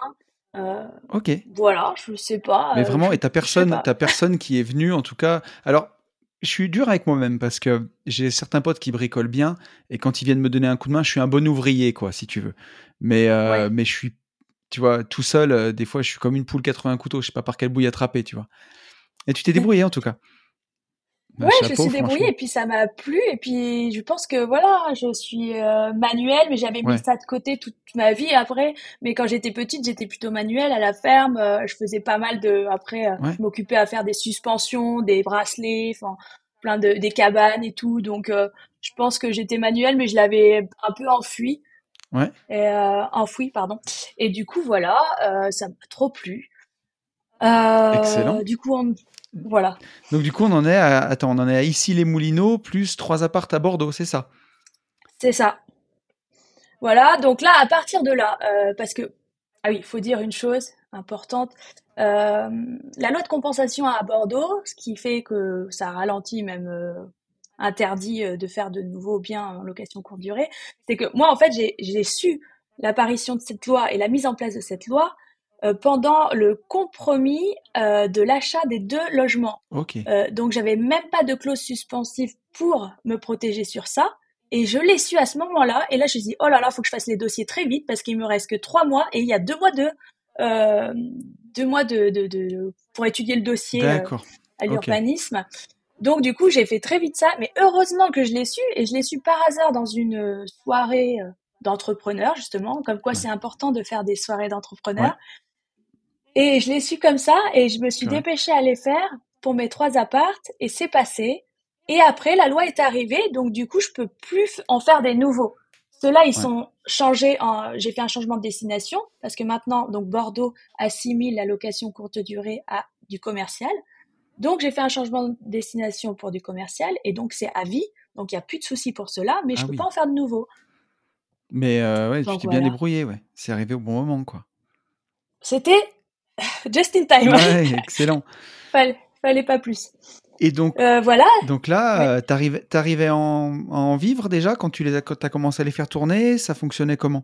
Euh, ok. Voilà, je sais pas. Mais vraiment, et t'as personne, t'as personne qui est venu, en tout cas. Alors, je suis dur avec moi-même parce que j'ai certains potes qui bricolent bien et quand ils viennent me donner un coup de main, je suis un bon ouvrier, quoi, si tu veux. Mais, mais je suis, tu vois, tout seul, des fois, je suis comme une poule 80 couteaux, je sais pas par quelle bouille attraper, tu vois. Et tu t'es débrouillé, en tout cas. Ouais, je suis débrouillée et puis ça m'a plu et puis je pense que voilà, je suis euh, manuelle, mais j'avais mis ça de côté toute ma vie après. Mais quand j'étais petite, j'étais plutôt manuelle à la ferme. Euh, je faisais pas mal de. Après, euh, je m'occupais à faire des suspensions, des bracelets, enfin plein de des cabanes et tout. Donc je pense que j'étais manuelle, mais je l'avais un peu enfui. Ouais. Et, enfoui, pardon. Et du coup voilà, ça m'a trop plu. Excellent. Du coup, on, voilà. Donc du coup, on en est à, attends, on en est à ici les Moulineaux plus trois appartes à Bordeaux, c'est ça? C'est ça. Voilà. Donc là, à partir de là, euh, parce que ah oui, il faut dire une chose importante. Euh, la loi de compensation à Bordeaux, ce qui fait que ça ralentit même euh, interdit de faire de nouveaux biens en location courte durée, c'est que moi en fait j'ai su l'apparition de cette loi et la mise en place de cette loi pendant le compromis euh, de l'achat des deux logements. Euh, donc j'avais même pas de clause suspensive pour me protéger sur ça. Et je l'ai su à ce moment-là. Et là, je me suis dit, oh là là, faut que je fasse les dossiers très vite parce qu'il me reste que trois mois et il y a deux mois de, euh, deux mois de, de, de, pour étudier le dossier à l'urbanisme. Donc du coup, j'ai fait très vite ça. Mais heureusement que je l'ai su et je l'ai su par hasard dans une soirée d'entrepreneurs justement, comme quoi c'est important de faire des soirées d'entrepreneurs. Et je l'ai su comme ça et je me suis dépêchée à les faire pour mes trois appartes et c'est passé. Et après, la loi est arrivée, donc du coup, je peux plus en faire des nouveaux. Ceux-là, ils sont changés en, j'ai fait un changement de destination parce que maintenant, donc Bordeaux assimile la location courte durée à du commercial. Donc, j'ai fait un changement de destination pour du commercial et donc c'est à vie. Donc, il n'y a plus de souci pour cela, mais je ne ah peux pas en faire de nouveaux. Mais euh, ouais, tu t'es bien débrouillé, ouais. C'est arrivé au bon moment, quoi. C'était just in time. Ouais, excellent. fallait, fallait pas plus. Et donc, euh, voilà. Donc là, tu euh, t'arrivais, à en, vivre déjà quand tu les as, as commencé à les faire tourner? Ça fonctionnait comment?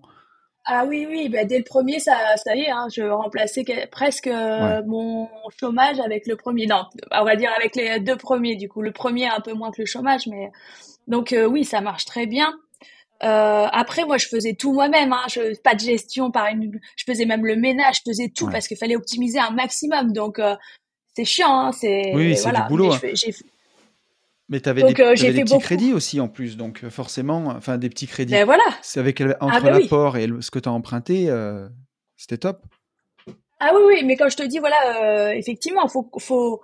Ah oui, oui. Bah, dès le premier, ça, ça y est. Hein, je remplaçais presque euh, mon chômage avec le premier. Non, on va dire avec les deux premiers. Du coup, le premier un peu moins que le chômage, mais donc oui, ça marche très bien. Euh, après, moi, je faisais tout moi-même. Hein. Je, pas de gestion par une. Je faisais même le ménage. Je faisais tout parce qu'il fallait optimiser un maximum. Donc, euh, c'est chiant. Hein. C'est. Oui, c'est du boulot. Mais, hein. Mais tu avais des, euh, petits crédits aussi en plus, donc forcément, enfin des petits crédits. Ben voilà. C'est avec entre ah, ben l'apport et ce que tu as emprunté, c'était top. Ah oui, oui, mais quand je te dis voilà, effectivement, faut, faut,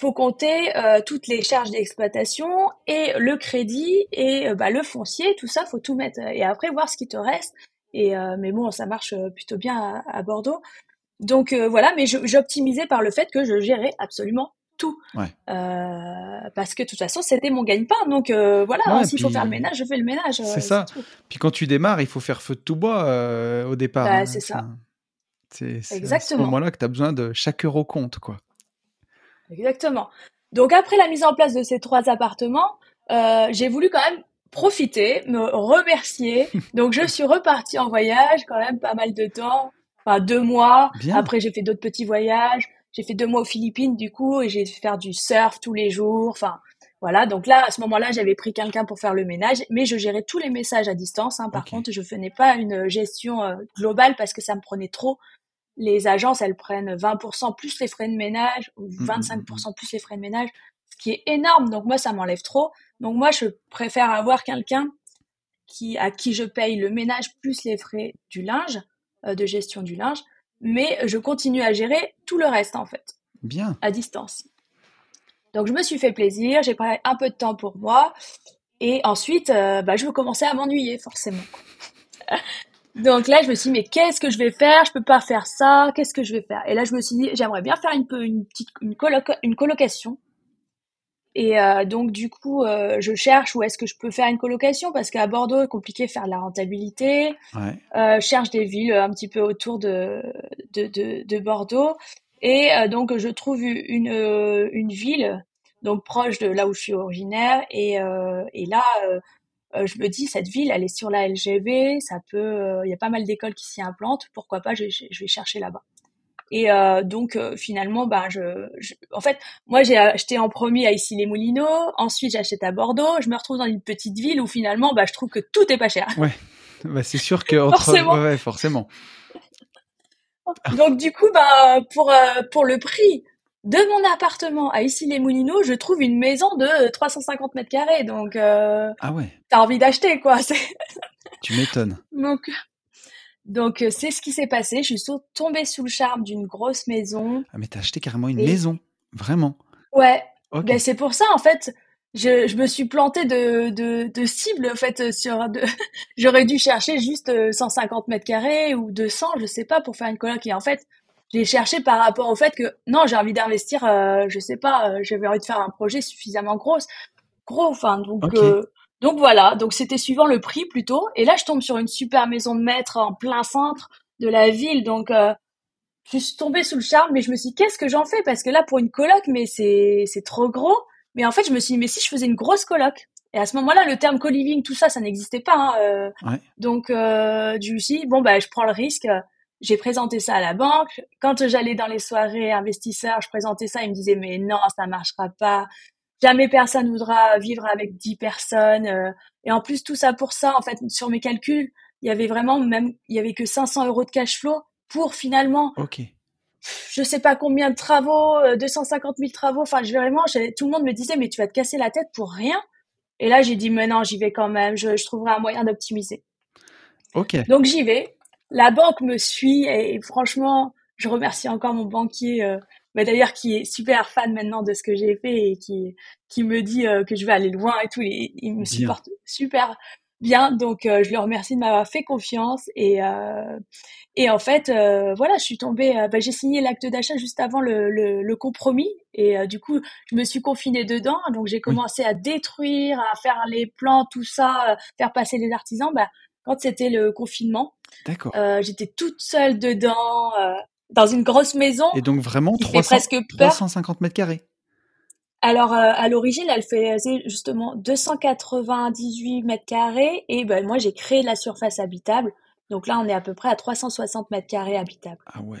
faut compter euh, toutes les charges d'exploitation et le crédit et euh, bah, le foncier, tout ça, faut tout mettre et après voir ce qui te reste. Et euh, mais bon, ça marche plutôt bien à, Bordeaux. Donc voilà, mais j'optimisais par le fait que je gérais absolument tout. Ouais. Euh, parce que de toute façon, c'était mon gagne-pain. Donc euh, voilà, Ouais, hein, s'il faut faire le ménage, je fais le ménage. euh, C'est ça. Puis quand tu démarres, il faut faire feu de tout bois euh, au départ. Bah, hein. c'est ça. C'est c'est à ce moment-là que tu as besoin de chaque euro compte, quoi. Exactement. Donc après la mise en place de ces trois appartements, euh, j'ai voulu quand même profiter, me remercier. Donc je suis repartie en voyage quand même pas mal de temps, enfin deux mois. Bien. Après j'ai fait d'autres petits voyages. J'ai fait deux mois aux Philippines du coup et j'ai fait faire du surf tous les jours. Enfin voilà. Donc là à ce moment-là j'avais pris quelqu'un pour faire le ménage, mais je gérais tous les messages à distance. Hein. Par contre je faisais pas une gestion euh, globale parce que ça me prenait trop les agences, elles prennent 20% plus les frais de ménage ou mm, 25% plus les frais de ménage, ce qui est énorme. Donc moi, ça m'enlève trop. Donc moi, je préfère avoir quelqu'un qui, à qui je paye le ménage plus les frais du linge, euh, de gestion du linge, mais je continue à gérer tout le reste, en fait, Bien. à distance. Donc je me suis fait plaisir, j'ai pris un peu de temps pour moi, et ensuite, euh, bah, je commençais à m'ennuyer, forcément. Donc là, je me suis dit, mais qu'est-ce que je vais faire? Je peux pas faire ça. Qu'est-ce que je vais faire? Et là, je me suis dit, j'aimerais bien faire une, peu, une petite une, coloc- une colocation. Et euh, donc, du coup, euh, je cherche où est-ce que je peux faire une colocation parce qu'à Bordeaux, c'est compliqué de faire de la rentabilité. Ouais. Euh, je cherche des villes un petit peu autour de, de, de, de Bordeaux. Et euh, donc, je trouve une, euh, une ville donc proche de là où je suis originaire. Et, euh, et là, euh, je me dis, cette ville, elle est sur la LGV, ça peut, euh, il y a pas mal d'écoles qui s'y implantent, pourquoi pas, je, je- je vais chercher là-bas. Et euh, donc euh, finalement, ben je, je- en fait, moi j'ai acheté en premier à Issy-les-Moulineaux, ensuite j'ai acheté à Bordeaux, je me retrouve dans une petite ville où finalement, bah je trouve que tout est pas cher. Bah, c'est sûr que entre... Forcément. Ouais, ouais, forcément. Donc du coup, bah pour euh, pour le prix de mon appartement à Issy-les-Moulineaux, je trouve une maison de 350 mètres carrés, donc euh, Ah ouais, t'as envie d'acheter quoi. Tu m'étonnes. Donc, donc euh, c'est ce qui s'est passé. Je suis tombée sous le charme d'une grosse maison. Ah, mais t'as acheté carrément une Et- maison. Vraiment. Ouais, Ok. ben c'est pour ça en fait. Je, je me suis plantée de, de, de cible en fait sur de, j'aurais dû chercher juste euh, 150 mètres carrés ou 200 je sais pas pour faire une coloc et en fait j'ai cherché par rapport au fait que non j'ai envie d'investir euh, je sais pas euh, j'avais envie de faire un projet suffisamment gros gros enfin donc euh, donc voilà donc c'était suivant le prix plutôt et là je tombe sur une super maison de maître en plein centre de la ville donc euh, je suis tombée sous le charme, mais je me suis dit, qu'est-ce que j'en fais? Parce que là, pour une coloc, mais c'est, c'est trop gros. Mais en fait, je me suis dit, mais si je faisais une grosse coloc? Et à ce moment-là, le terme co-living, tout ça, ça n'existait pas. hein, euh. Ouais. Donc, euh, je me suis dit, bon, bah, je prends le risque. J'ai présenté ça à la banque. Quand j'allais dans les soirées investisseurs, je présentais ça, ils me disaient, mais non, ça marchera pas. Jamais personne voudra vivre avec 10 personnes. euh. Et en plus, tout ça pour ça, en fait, sur mes calculs, il y avait vraiment même, il y avait que 500 euros de cash flow pour finalement Ok. je sais pas combien de travaux, euh, 250 000 travaux. Enfin, je vraiment, tout le monde me disait, mais tu vas te casser la tête pour rien. Et là, j'ai dit, mais non, j'y vais quand même. Je, je trouverai un moyen d'optimiser. Ok. Donc, j'y vais. La banque me suit et, et franchement, je remercie encore mon banquier, euh, bah, d'ailleurs, qui est super fan maintenant de ce que j'ai fait et qui, qui me dit euh, que je vais aller loin et tout. Il, il me supporte super bien. Donc, euh, je le remercie de m'avoir fait confiance. Et, euh, et en fait, euh, voilà, je suis tombée. euh, bah, j'ai signé l'acte d'achat juste avant le, le, le compromis. Et euh, du coup, je me suis confinée dedans. Donc, j'ai commencé à détruire, à faire les plans, tout ça, euh, faire passer les artisans. Bah, quand c'était le confinement, D'accord. euh, j'étais toute seule dedans, euh, dans une grosse maison. Et donc vraiment qui fait 300, presque peur. 350 mètres carrés. Alors, euh, à l'origine, elle faisait justement 298 mètres carrés. Et ben, moi, j'ai créé la surface habitable. Donc là, on est à peu près à 360 mètres carrés habitables. Ah ouais.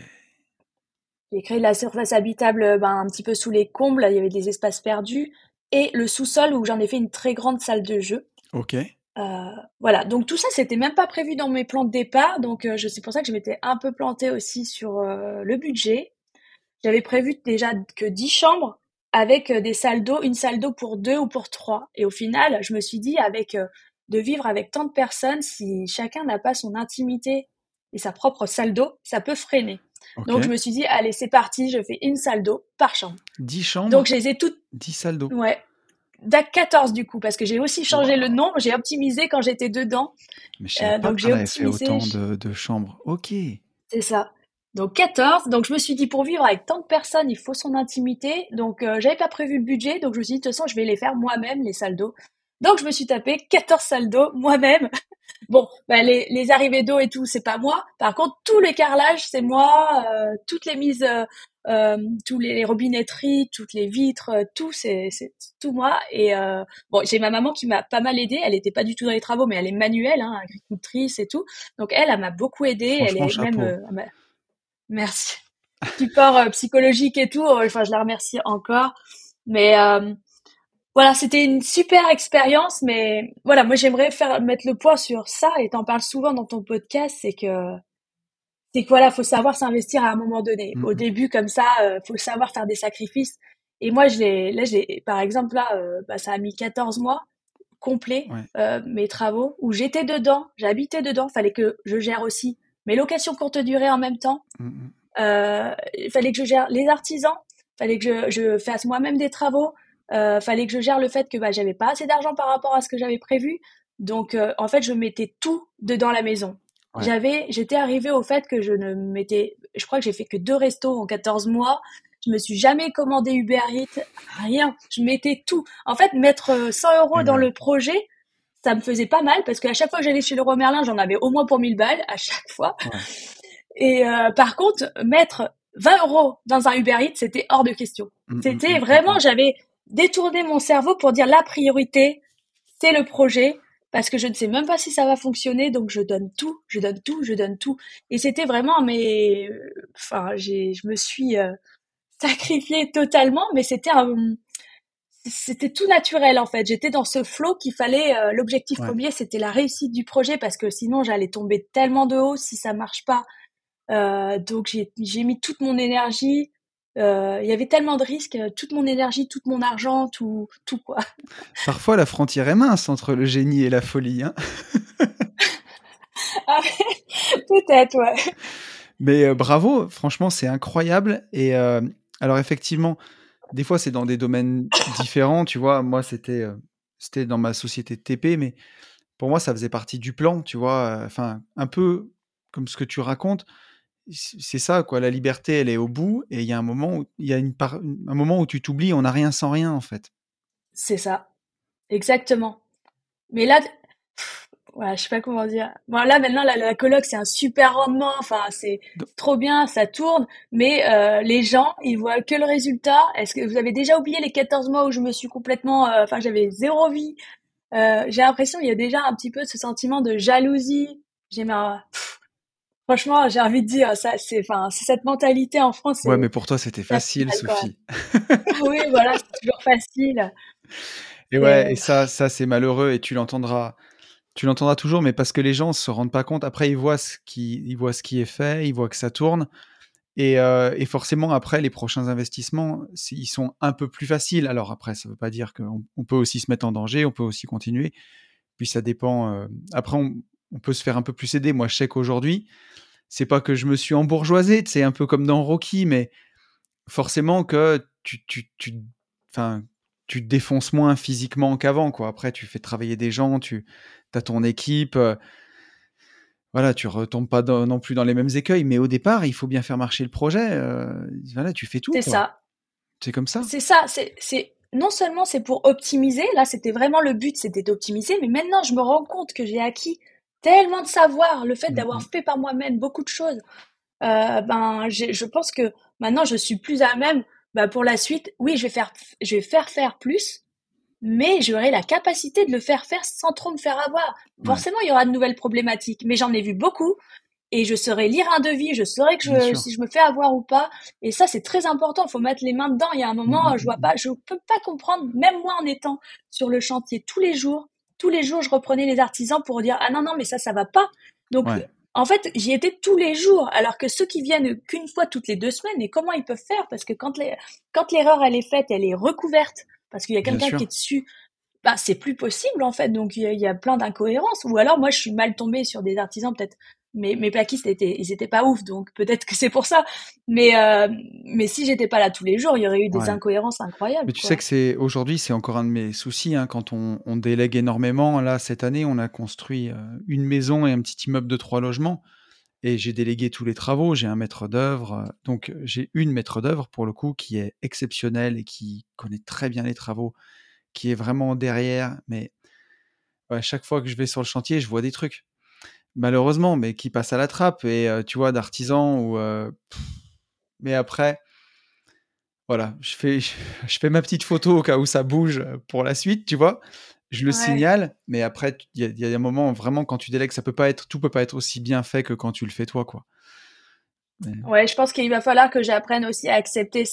J'ai créé la surface habitable ben, un petit peu sous les combles. Il y avait des espaces perdus. Et le sous-sol où j'en ai fait une très grande salle de jeu. Ok. Euh, voilà, donc tout ça, c'était même pas prévu dans mes plans de départ, donc euh, je c'est pour ça que je m'étais un peu plantée aussi sur euh, le budget. J'avais prévu déjà que 10 chambres avec euh, des salles d'eau, une salle d'eau pour deux ou pour trois. Et au final, je me suis dit, avec de vivre avec tant de personnes, si chacun n'a pas son intimité et sa propre salle d'eau, ça peut freiner. Donc je me suis dit, allez, c'est parti, je fais une salle d'eau par chambre. 10 chambres, Donc je les ai toutes 10 salles d'eau. Ouais. DAC 14 du coup, parce que j'ai aussi changé Wow. le nombre, j'ai optimisé quand j'étais dedans. Mais je Euh, donc j'ai avait fait optimisé. autant de, de chambres. Ok. C'est ça. Donc 14. Donc je me suis dit pour vivre avec tant de personnes, il faut son intimité. Donc euh, j'avais pas prévu le budget, donc je me suis dit de toute façon je vais les faire moi-même les salles d'eau. Donc je me suis tapé 14 salles d'eau moi-même. Bon, bah, les, les arrivées d'eau et tout, c'est pas moi. Par contre, tout les carrelages, c'est moi. Euh, toutes les mises, euh, euh tous les, robinetteries, toutes les vitres, euh, tout, c'est tout moi. Et bon, j'ai ma maman qui m'a pas mal aidée. Elle était pas du tout dans les travaux, mais elle est manuelle, hein, agricultrice et tout. Donc elle, elle m'a beaucoup aidée. Elle est même Merci. Support euh, psychologique et tout. Euh, enfin, je la remercie encore. Mais euh, voilà, c'était une super expérience. Mais voilà, moi, j'aimerais faire mettre le poids sur ça. Et t'en parles souvent dans ton podcast, c'est que c'est que voilà, faut savoir s'investir à un moment donné. Au début, comme ça, euh, faut savoir faire des sacrifices. Et moi, je l'ai, là, j'ai, par exemple, là, bah, ça a mis 14 mois complets mes travaux où j'étais dedans, j'habitais dedans. Fallait que je gère aussi mes locations courte durée en même temps. Mm, mm. Euh, il fallait que je gère les artisans, il fallait que je, fasse moi-même des travaux, euh, fallait que je gère le fait que bah, j'avais pas assez d'argent par rapport à ce que j'avais prévu. Donc, euh, en fait, je mettais tout dedans la maison. J'avais, j'étais arrivée au fait que je ne mettais, je crois que j'ai fait que deux restos en 14 mois. Je me suis jamais commandé Uber Eats, rien. Je mettais tout. En fait, mettre 100 euros dans le projet, ça me faisait pas mal parce qu'à chaque fois que j'allais chez le roi Merlin, j'en avais au moins pour 1000 balles à chaque fois. Et euh, par contre, mettre 20 euros dans un Uber Eats, c'était hors de question. Mm, mm, c'était mm, vraiment, j'avais détourné mon cerveau pour dire la priorité, c'est le projet parce que je ne sais même pas si ça va fonctionner, donc je donne tout, je donne tout, je donne tout. Et c'était vraiment, mais, enfin, j'ai, je me suis euh, sacrifiée totalement, mais c'était un, c'était tout naturel en fait. J'étais dans ce flow qu'il fallait. Euh, l'objectif premier, c'était la réussite du projet parce que sinon j'allais tomber tellement de haut si ça marche pas. Euh, donc j'ai mis toute mon énergie. Euh, il y avait tellement de risques, toute mon énergie, tout mon argent, tout, tout quoi. Parfois la frontière est mince entre le génie et la folie. Hein ah, Peut-être, ouais. Mais bravo, franchement, c'est incroyable. Et alors effectivement, des fois, c'est dans des domaines différents, tu vois. Moi, c'était euh, c'était dans ma société de TP, mais pour moi, ça faisait partie du plan, tu vois. Enfin, un peu comme ce que tu racontes. C'est ça, quoi. La liberté, elle est au bout, et il y a un moment où il y a une un moment où tu t'oublies, on n'a rien sans rien, en fait. C'est ça, exactement. Mais là, ouais, je sais pas comment dire. Bon, là, maintenant, la, la coloc, c'est un super rendement. Enfin, c'est trop bien, ça tourne. Mais euh, les gens, ils voient que le résultat. Est-ce que vous avez déjà oublié les 14 mois où je me suis complètement... Euh, enfin, j'avais zéro vie? Euh, j'ai l'impression qu'il y a déjà un petit peu ce sentiment de jalousie. J'ai ma... Franchement, j'ai envie de dire, ça, c'est, enfin, c'est cette mentalité en France. Ouais, mais pour toi, c'était facile, Sophie. oui, voilà, c'est toujours facile. Et ouais, et ça, ça, c'est malheureux, et tu l'entendras tu l'entendras toujours, mais parce que les gens ne se rendent pas compte. Après, ils voient ce qui, ils voient ce qui est fait, ils voient que ça tourne. Et, euh, et forcément, après, les prochains investissements, ils sont un peu plus faciles. Alors après, ça ne veut pas dire qu'on on peut aussi se mettre en danger, on peut aussi continuer. Puis ça dépend. Euh, après, on, on, peut se faire un peu plus aider. Moi, je sais qu'aujourd'hui, c'est pas que je me suis embourgeoisé, c'est un peu comme dans Rocky, mais forcément que tu, tu, tu, enfin, tu te défonces moins physiquement qu'avant. Quoi. Après, tu fais travailler des gens, tu as ton équipe. Euh, voilà, tu retombes pas non plus dans les mêmes écueils, mais au départ, il faut bien faire marcher le projet. Euh, voilà, tu fais tout. C'est ça. C'est comme ça. C'est ça. C'est non seulement c'est pour optimiser. Là, c'était vraiment le but, c'était d'optimiser. Mais maintenant, je me rends compte que j'ai acquis tellement de savoir, le fait d'avoir fait par moi-même beaucoup de choses. Euh, ben, je pense que maintenant, je suis plus à même bah pour la suite, oui, je vais faire, je vais faire faire plus, mais j'aurai la capacité de le faire faire sans trop me faire avoir. Forcément, il y aura de nouvelles problématiques, mais j'en ai vu beaucoup et je saurais lire un devis, je saurais que je, si je me fais avoir ou pas. Et ça, c'est très important. Il faut mettre les mains dedans. Il y a un moment, mmh. je vois pas, je peux pas comprendre, même moi en étant sur le chantier tous les jours, tous les jours, je reprenais les artisans pour dire ah non non mais ça ça va pas. Donc en fait, j'y étais tous les jours, alors que ceux qui viennent qu'une fois toutes les deux semaines, et comment ils peuvent faire? Parce que quand l'erreur elle est faite, elle est recouverte, parce qu'il y a quelqu'un qui est dessus, bah c'est plus possible en fait. Donc il y, a plein d'incohérences. Ou alors moi je suis mal tombée sur des artisans peut-être mes, mes plaquistes étaient, ils étaient pas ouf, donc peut-être que c'est pour ça. Mais, euh, mais si j'étais pas là tous les jours, il y aurait eu des incohérences incroyables. Mais tu sais que c'est aujourd'hui, c'est encore un de mes soucis hein, quand on, on, délègue énormément. Là, cette année, on a construit euh, une maison et un petit immeuble de trois logements. Et j'ai délégué tous les travaux, j'ai un maître d'œuvre. Donc j'ai une maître d'œuvre pour le coup qui est exceptionnelle et qui connaît très bien les travaux, qui est vraiment derrière. Mais à chaque fois que je vais sur le chantier, je vois des trucs. Malheureusement, mais qui passent à la trappe. Et tu vois, d'artisans ou. mais après, voilà, je fais, je fais ma petite photo au cas où ça bouge pour la suite, tu vois? Je le signale, mais après, il y, a un moment vraiment quand tu délègues, ça peut pas être, tout peut pas être aussi bien fait que quand tu le fais toi, quoi. Ouais, je pense qu'il va falloir que j'apprenne aussi à accepter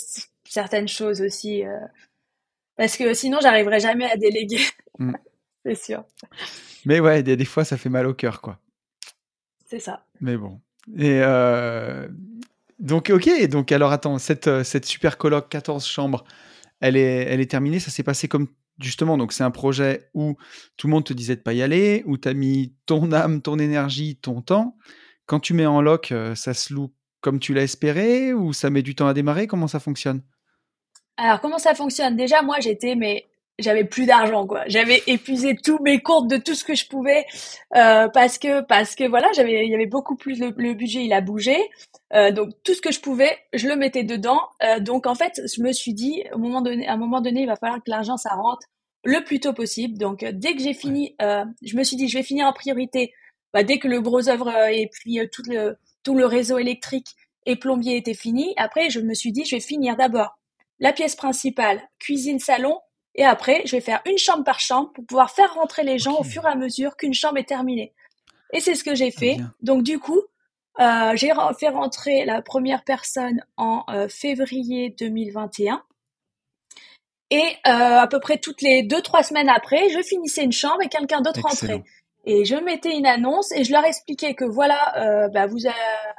certaines choses aussi, euh, parce que sinon, j'arriverai jamais à déléguer. Mmh. C'est sûr. Mais ouais, des, des, fois, ça fait mal au cœur, quoi. C'est ça. Mais bon. Et euh, donc, ok. Donc, alors, attends, cette, euh, cette super colloque 14 chambres, elle est, elle est terminée. Ça s'est passé comme justement, donc c'est un projet où tout le monde te disait de pas y aller, où tu as mis ton âme, ton énergie, ton temps. Quand tu mets en loc, euh, ça se loue comme tu l'as espéré ou ça met du temps à démarrer? Comment ça fonctionne? Alors, comment ça fonctionne? Déjà, moi, j'étais mais j'avais plus d'argent quoi. J'avais épuisé tous mes comptes de tout ce que je pouvais euh, parce que parce que voilà, j'avais il y avait beaucoup plus le, budget, il a bougé. Euh, donc tout ce que je pouvais, je le mettais dedans. Euh, donc en fait, je me suis dit au moment donné, à un moment donné, il va falloir que l'argent ça rentre le plus tôt possible. Donc dès que j'ai fini, je me suis dit je vais finir en priorité. Bah, dès que le gros œuvre et puis tout le tout le réseau électrique et plombier était fini, après je me suis dit je vais finir d'abord la pièce principale, cuisine salon et après, je vais faire une chambre par chambre pour pouvoir faire rentrer les gens au fur et à mesure qu'une chambre est terminée. Et c'est ce que j'ai fait. Donc du coup, euh, j'ai fait rentrer la première personne en euh, février 2021. Et euh, à peu près toutes les deux trois semaines après, je finissais une chambre et quelqu'un d'autre rentrait. Et je mettais une annonce et je leur expliquais que voilà, bah vous,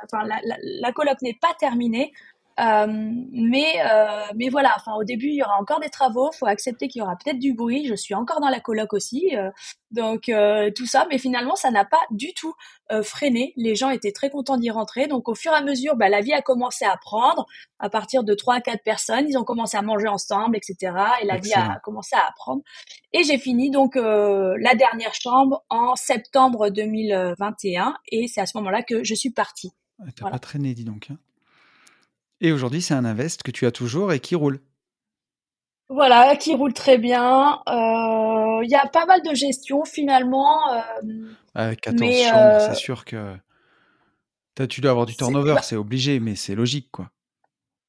enfin la, la, la colloque n'est pas terminée. Euh, mais euh, mais voilà, enfin au début il y aura encore des travaux, faut accepter qu'il y aura peut-être du bruit. Je suis encore dans la coloc aussi, euh, donc tout ça, mais finalement ça n'a pas du tout freiné. Les gens étaient très contents d'y rentrer. Donc au fur et à mesure, bah, la vie a commencé à prendre. À partir de trois à quatre personnes, ils ont commencé à manger ensemble, etc. Et la vie a commencé à apprendre. Et j'ai fini donc la dernière chambre en septembre 2021, et c'est à ce moment-là que je suis partie. T'as pas traîné, dis donc. Hein. Et aujourd'hui, c'est un invest que tu as toujours et qui roule. Voilà, qui roule très bien. Euh, il y a pas mal de gestion finalement. 14 euh, chambres, euh, c'est sûr que tu dois avoir du turnover, c'est obligé, mais c'est logique quoi.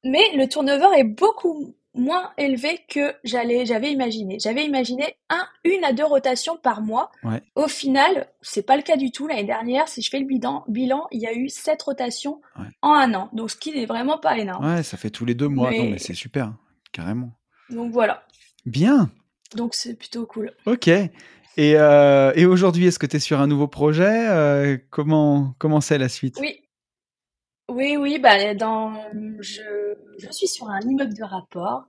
Mais le turnover est beaucoup moins élevé que j'allais, j'avais imaginé. J'avais imaginé un, une à deux rotations par mois. Au final, c'est pas le cas du tout. L'année dernière, si je fais le bilan, bilan, il y a eu sept rotations en un an. Donc, ce qui n'est vraiment pas énorme. Ouais, ça fait tous les deux mois. Non, mais c'est super, hein, carrément. Donc voilà. Bien. Donc c'est plutôt cool. Ok. Et, euh, et aujourd'hui, est-ce que tu es sur un nouveau projet euh, Comment comment c'est la suite? Oui, oui, oui, bah, dans, je, je suis sur un immeuble de rapport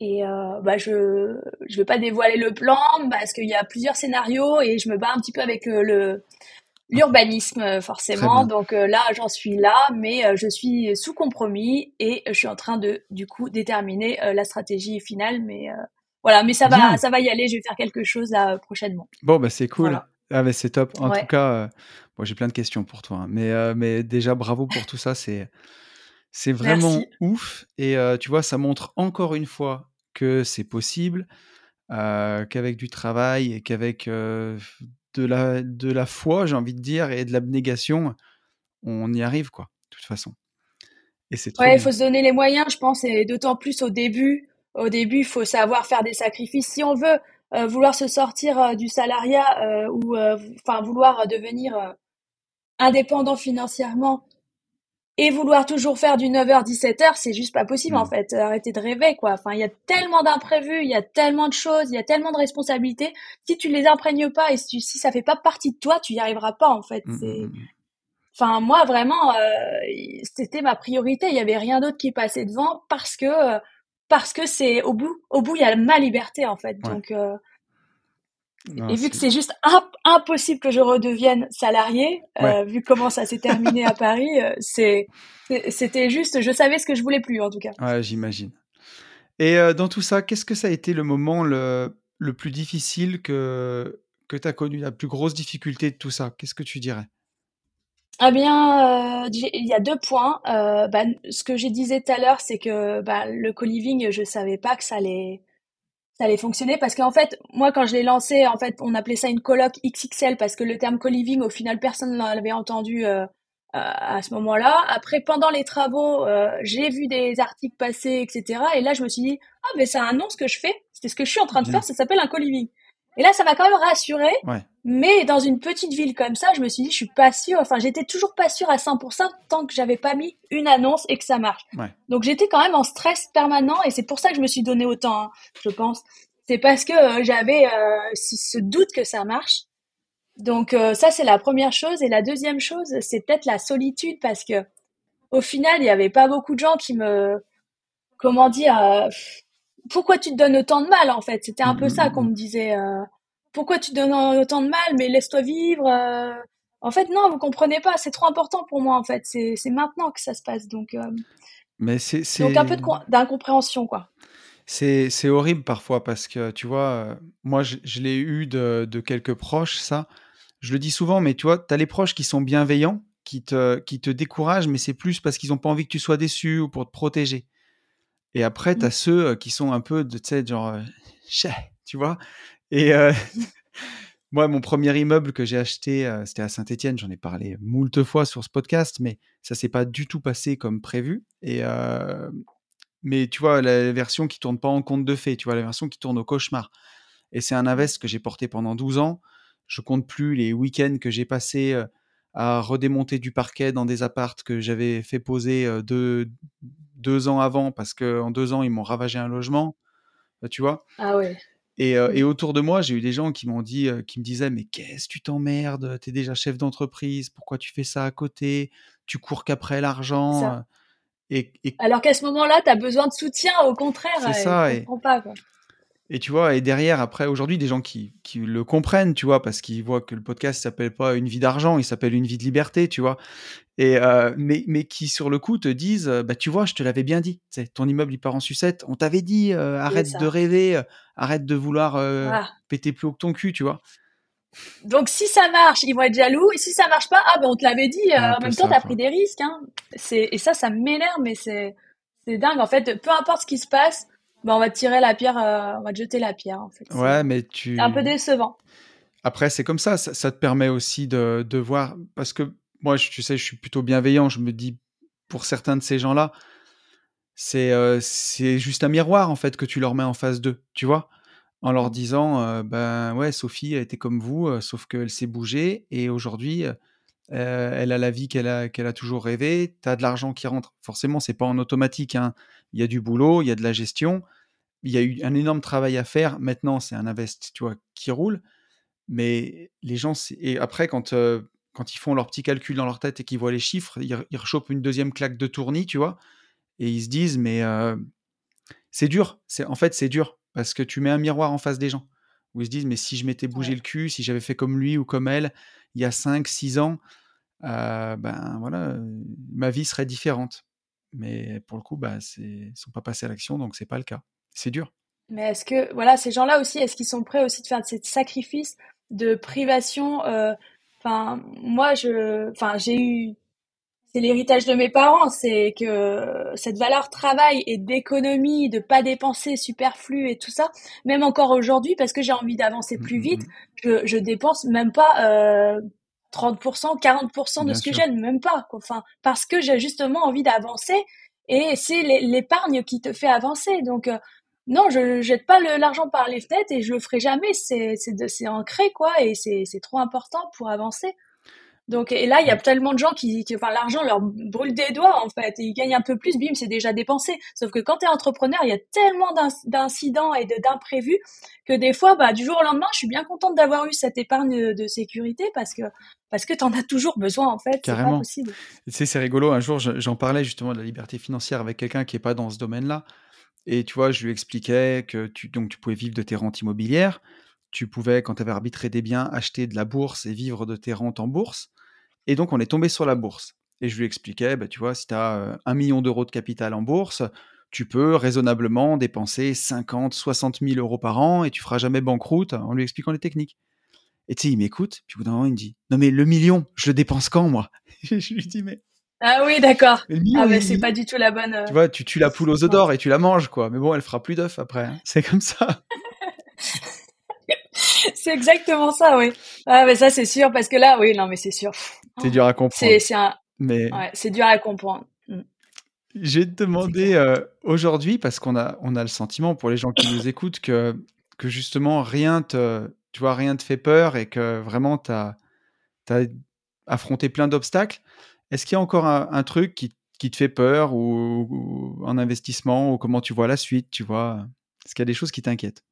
et euh, bah, je ne vais pas dévoiler le plan parce qu'il y a plusieurs scénarios et je me bats un petit peu avec euh, le l'urbanisme euh, forcément. Donc là, j'en suis là, mais je suis sous compromis et je suis en train de du coup déterminer la stratégie finale. Mais voilà, mais ça va, ça va y aller. Je vais faire quelque chose là prochainement. Bon, bah c'est cool. Ah, mais c'est top. En tout cas, moi j'ai plein de questions pour toi, hein. mais, mais déjà bravo pour tout ça, c'est c'est vraiment ouf et tu vois, ça montre encore une fois que c'est possible, qu'avec du travail et qu'avec, de la de la foi, j'ai envie de dire et de l'abnégation, on y arrive quoi, de toute façon et c'est Ouais, il faut se donner les moyens, je pense et d'autant plus au début. Au début, il faut savoir faire des sacrifices. Si on veut, vouloir se sortir, du salariat, ou enfin vouloir devenir, indépendant financièrement et vouloir toujours faire du 9h 17h, c'est juste pas possible en fait. Arrêtez de rêver quoi. Enfin, il y a tellement d'imprévus, il y a tellement de choses, il y a tellement de responsabilités. Si tu les imprègnes pas et si, si ça fait pas partie de toi, tu y arriveras pas en fait. Mmh, c'est mmh, mmh, Enfin, moi vraiment, euh, c'était ma priorité. Il y avait rien d'autre qui passait devant parce que parce que c'est au bout, au bout il y a ma liberté en fait. Donc euh, et vu que c'est juste impossible que je redevienne salarié, euh, vu comment ça s'est terminé à Paris, euh, c'est c'était juste, je savais ce que je voulais plus en tout cas. Ouais, j'imagine. Et euh, dans tout ça, qu'est-ce que ça a été le moment le, le plus difficile que, que tu as connu, la plus grosse difficulté de tout ça? Qu'est-ce que tu dirais? Ah bien, euh, il y a deux points. Euh, bah, ce que j'ai disais tout à l'heure, c'est que bah, le co-living, je savais pas que ça allait, ça allait fonctionner parce qu'en fait, moi, quand je l'ai lancé, en fait, on appelait ça une coloc XXL parce que le terme co-living, au final, personne ne l'avait entendu euh, à ce moment-là. Après, pendant les travaux, euh, j'ai vu des articles passer, etc. Et là, je me suis dit, ah, mais c'est un nom ce que je fais. C'est ce que je suis en train de faire. Ça s'appelle un co-living. Et là, ça m'a quand même rassuré. Mais dans une petite ville comme ça, je me suis dit, je suis pas sûre. Enfin, j'étais toujours pas sûre à 100% tant que j'avais pas mis une annonce et que ça marche. Donc, j'étais quand même en stress permanent et c'est pour ça que je me suis donné autant, hein, je pense. C'est parce que euh, j'avais euh, ce doute que ça marche. Donc, euh, ça, c'est la première chose. Et la deuxième chose, c'est peut-être la solitude parce que au final, il y avait pas beaucoup de gens qui me, comment dire, pourquoi tu te donnes autant de mal en fait? C'était un peu ça qu'on me disait. Euh, pourquoi tu donnes autant de mal Mais laisse-toi vivre. Euh. En fait, non, vous comprenez pas. C'est trop important pour moi en fait. C'est maintenant que ça se passe. Donc, euh, mais c'est donc un peu d'incompréhension quoi. C'est horrible parfois parce que tu vois, moi je, l'ai eu de, de, quelques proches ça. Je le dis souvent, mais tu vois, tu as les proches qui sont bienveillants, qui te, qui te découragent, mais c'est plus parce qu'ils n'ont pas envie que tu sois déçu ou pour te protéger. Et après, tu as mmh. ceux qui sont un peu, de, tu sais, genre, tu vois. Et moi, mon premier immeuble que j'ai acheté, c'était à Saint-Etienne. J'en ai parlé moult fois sur ce podcast, mais ça s'est pas du tout passé comme prévu. Et mais tu vois, la version qui tourne pas en compte de fait, tu vois, la version qui tourne au cauchemar. Et c'est un invest que j'ai porté pendant 12 ans. Je compte plus les week-ends que j'ai passés à redémonter du parquet dans des appartes que j'avais fait poser deux, deux ans avant parce qu'en deux ans, ils m'ont ravagé un logement, euh, tu vois? Ah ouais. Et, euh, et, autour de moi, j'ai eu des gens qui m'ont dit, euh, qui me disaient, mais qu'est-ce tu t'emmerdes? Tu es déjà chef d'entreprise, pourquoi tu fais ça à côté? Tu cours qu'après l'argent. Et, Alors qu'à ce moment-là, tu as besoin de soutien, au contraire. C'est ça. Et... Pas, quoi. Et tu vois, et derrière, après, aujourd'hui, des gens qui, qui, le comprennent, tu vois, parce qu'ils voient que le podcast s'appelle pas Une vie d'argent, il s'appelle Une vie de liberté, tu vois. Et euh, mais, mais qui, sur le coup, te disent, euh, bah, tu vois, je te l'avais bien dit, ton immeuble, il part en sucette, on t'avait dit, euh, arrête de rêver, arrête de vouloir péter plus haut que ton cul, tu vois. Donc, si ça marche, ils vont être jaloux, et si ça marche pas, ah, ben, on te l'avait dit, en même temps, t'as pris des risques, hein. Et ça, ça m'énerve, mais c'est dingue, en fait, peu importe ce qui se passe, bah, on va tirer la pierre, euh, on va te jeter la pierre en fait. Ouais, mais tu. C'est un peu décevant. Après, c'est comme ça, ça, te permet aussi de, de, voir, parce que moi, tu sais, je suis plutôt bienveillant. Je me dis, pour certains de ces gens-là, c'est euh, c'est juste un miroir en fait que tu leur mets en face d'eux, tu vois, en leur disant, euh, ben ouais, Sophie a été comme vous, sauf qu'elle s'est bougée et aujourd'hui. elle a la vie qu'elle a, qu'elle a toujours rêvé, tu as de l'argent qui rentre. Forcément, c'est pas en automatique. Hein il y a du boulot, il y a de la gestion, il y a eu un énorme travail à faire. Maintenant, c'est un invest, tu vois, qui roule. Mais les gens, et après, quand, euh, quand ils font leurs petits calculs dans leur tête et qu'ils voient les chiffres, ils, ils rechopent une deuxième claque de tournis, tu vois, et ils se disent, mais euh, c'est dur. C'est en fait, c'est dur parce que tu mets un miroir en face des gens où ils se disent, mais si je m'étais bougé le cul, si j'avais fait comme lui ou comme elle il y a 5, 6 ans, euh, ben voilà, ma vie serait différente. Mais pour le coup, bah, ils ne sont pas passés à l'action, donc c'est pas le cas. C'est dur. Mais est-ce que, voilà, ces gens-là aussi, est-ce qu'ils sont prêts aussi de faire ces sacrifices de privation euh, Enfin, moi, je, enfin, j'ai eu, c'est l'héritage de mes parents, c'est que cette valeur travail et d'économie, de pas dépenser superflu et tout ça, même encore aujourd'hui, parce que j'ai envie d'avancer plus mmh, vite, mmh. je, je dépense même pas euh, 30%, 40% de ce que j'ai, même pas. Enfin, parce que j'ai justement envie d'avancer et c'est l'épargne qui te fait avancer. Donc, euh, non, je jette pas l'argent par les fenêtres et je le ferai jamais. C'est ancré, quoi, et c'est trop important pour avancer. Donc, et là, il y a tellement de gens qui, enfin, l'argent leur brûle des doigts, en fait. ils gagnent un peu plus, bim, c'est déjà dépensé. Sauf que quand tu es entrepreneur, il y a tellement d'incidents et d'imprévus que des fois, bah, du jour au lendemain, je suis bien contente d'avoir eu cette épargne de sécurité parce que, parce que tu en as toujours besoin, en fait. C'est pas possible. Tu sais, c'est rigolo. Un jour, j'en parlais justement de la liberté financière avec quelqu'un qui est pas dans ce domaine-là. Et tu vois, je lui expliquais que tu, donc, tu pouvais vivre de tes rentes immobilières. Tu pouvais, quand tu avais arbitré des biens, acheter de la bourse et vivre de tes rentes en bourse. Et donc, on est tombé sur la bourse. Et je lui expliquais, bah, tu vois, si tu as euh, un million d'euros de capital en bourse, tu peux raisonnablement dépenser 50, 60 000 euros par an et tu feras jamais banqueroute en lui expliquant les techniques. Et tu sais, il m'écoute, puis au bout d'un moment, il me dit Non, mais le million, je le dépense quand, moi? Je lui dis Mais. Ah oui, d'accord. Ah, mais c'est pas du tout la bonne. Tu vois, tu tues la poule aux œufs d'or et tu la manges, quoi. Mais bon, elle fera plus d'œufs après. Hein. C'est comme ça. c'est exactement ça, oui. Ah, mais ça, c'est sûr, parce que là, oui, non, mais c'est sûr. C'est dur à comprendre. C'est mais... ouais, dur à comprendre. Mm. Je vais te demander euh, aujourd'hui, parce qu'on a, on a le sentiment pour les gens qui nous écoutent que, que justement rien te, tu vois, rien te fait peur et que vraiment tu as, as, affronté plein d'obstacles. Est-ce qu'il y a encore un, truc qui, qui, te fait peur ou, un investissement ou comment tu vois la suite, tu vois? Est-ce qu'il y a des choses qui t'inquiètent?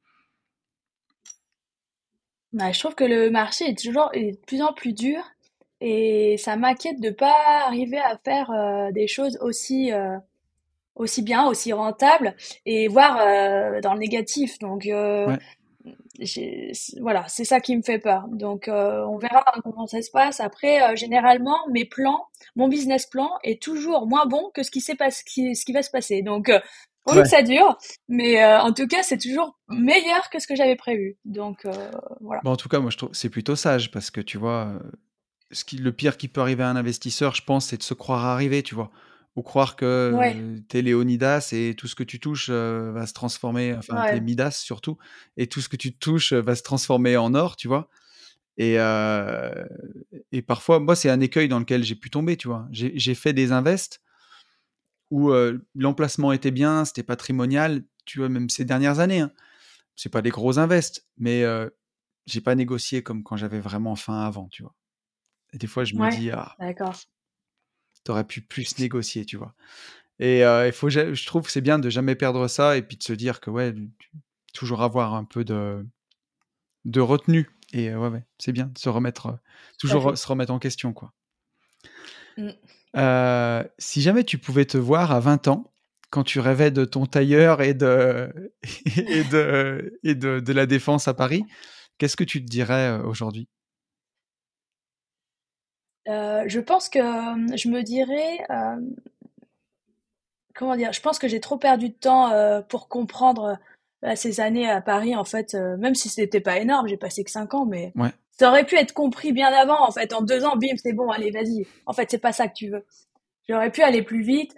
Bah, Je trouve que le marché est toujours est de plus en plus dur et ça m'inquiète de pas arriver à faire euh, des choses aussi euh, aussi bien, aussi rentables et voir euh, dans le négatif. Donc voilà, c'est ça qui me fait peur. Donc on verra comment ça se passe. Après, généralement, mes plans, mon business plan est toujours moins bon que ce qui s'est qui, ce qui va se passer. Donc pour que ça dure, mais en tout cas, c'est toujours meilleur que ce que j'avais prévu. Donc voilà. Bon, en tout cas, moi je trouve c'est plutôt sage parce que tu vois, ce qui, le pire qui peut arriver à un investisseur, je pense, c'est de se croire arrivé, tu vois. Ou croire que tu es Léonidas et tout ce que tu touches euh, va se transformer, enfin, t'es Midas surtout, et tout ce que tu touches va se transformer en or, tu vois. Et, euh, et parfois, moi, c'est un écueil dans lequel j'ai pu tomber, tu vois. J'ai fait des invests où euh, l'emplacement était bien, c'était patrimonial, tu vois, même ces dernières années. Hein. C'est pas des gros invests, mais j'ai pas négocié comme quand j'avais vraiment faim avant, tu vois. Et des fois, je me dis, ah, t'aurais pu plus négocier, tu vois. Et euh, il faut, je trouve que c'est bien de jamais perdre ça et puis de se dire que, ouais, toujours avoir un peu de, de retenue. Et euh, ouais, ouais c'est bien de se remettre, euh, toujours se remettre en question, quoi. Mmh. si jamais tu pouvais te voir à 20 ans, quand tu rêvais de ton tailleur et de, et de, et de, de la défense à Paris, qu'est-ce que tu te dirais aujourd'hui? Euh, je pense que euh, je me dirais, euh, comment dire, je pense que j'ai trop perdu de temps pour comprendre ces années à Paris, en fait, même si c'était pas énorme, j'ai passé que 5 ans, mais ça aurait pu être compris bien avant, en fait, en deux ans, bim, c'est bon, allez, vas-y. En fait, c'est pas ça que tu veux. J'aurais pu aller plus vite.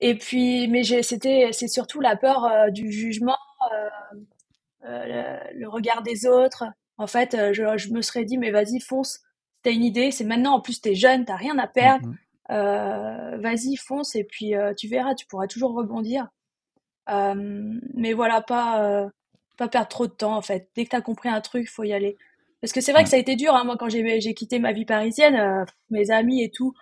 Et puis, mais c'était, c'est surtout la peur du jugement, le, le, regard des autres. En fait, je, je me serais dit, mais vas-y, fonce t'as une idée, c'est maintenant, en plus t'es jeune, t'as rien à perdre, mm-hmm. euh, vas-y, fonce et puis euh, tu verras, tu pourras toujours rebondir. Euh, mais voilà, pas, pas perdre trop de temps en fait. Dès que t'as compris un truc, faut y aller. Parce que c'est vrai que ça a été dur, hein. moi quand j'ai quitté ma vie parisienne, mes amis et tout,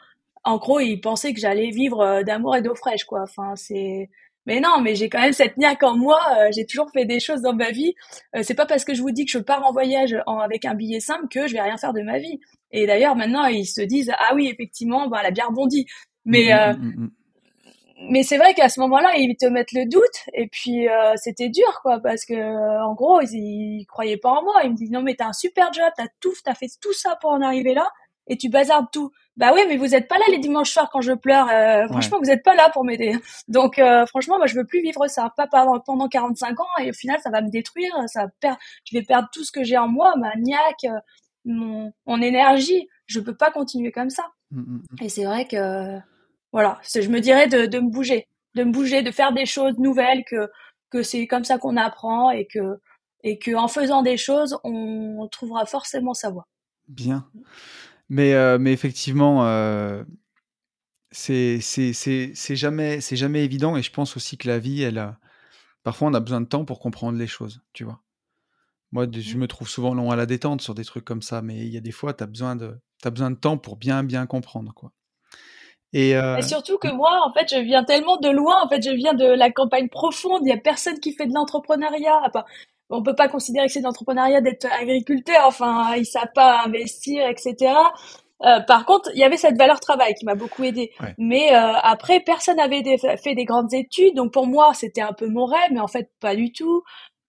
en gros, ils pensaient que j'allais vivre d'amour et d'eau fraîche, quoi. Enfin, c'est mais non, mais j'ai quand même cette niaque en moi. Euh, j'ai toujours fait des choses dans ma vie. Euh, c'est pas parce que je vous dis que je pars en voyage avec un billet simple que je vais rien faire de ma vie. Et d'ailleurs, maintenant, ils se disent ah oui, effectivement, bah, elle a bien rebondi. Mais mmh, mmh, mmh, mais c'est vrai qu'à ce moment-là, ils te mettent le doute. Et puis c'était dur, quoi, parce que en gros, ils, ils, croyaient pas en moi. Ils me disent non, mais t'as un super job, t'as tout, t'as fait tout ça pour en arriver là, et tu bazardes tout. Bah oui, mais vous êtes pas là les dimanches soirs quand je pleure. Euh, franchement, vous êtes pas là pour m'aider. Donc, euh, franchement, moi, je veux plus vivre ça. Pas pendant 45 ans et au final, ça va me détruire. Ça perd. Je vais perdre tout ce que j'ai en moi, ma niaque, euh, mon, mon énergie. Je peux pas continuer comme ça. Mmh, mmh, mmh. Et c'est vrai que, voilà, je me dirais de, de me bouger, de me bouger, de faire des choses nouvelles, que que c'est comme ça qu'on apprend et que et que en faisant des choses, on trouvera forcément sa voie. Bien. Mais, euh, mais effectivement, euh, c'est jamais, jamais évident et je pense aussi que la vie, elle a parfois on a besoin de temps pour comprendre les choses, tu vois? Moi, je mmh. me trouve souvent long à la détente sur des trucs comme ça, mais il y a des fois, tu as besoin de besoin de temps pour bien, bien comprendre, quoi et euh, surtout que moi, en fait, je viens tellement de loin. En fait, je viens de la campagne profonde. Il y a personne qui fait de l'entrepreneuriat on peut pas considérer que c'est de l'entrepreneuriat d'être agriculteur. Enfin, ils savent pas investir, etc. Euh, par contre, il y avait cette valeur travail qui m'a beaucoup aidé. Mais euh, après, personne n'avait fait des grandes études, donc pour moi, c'était un peu mon rêve, mais en fait, pas du tout.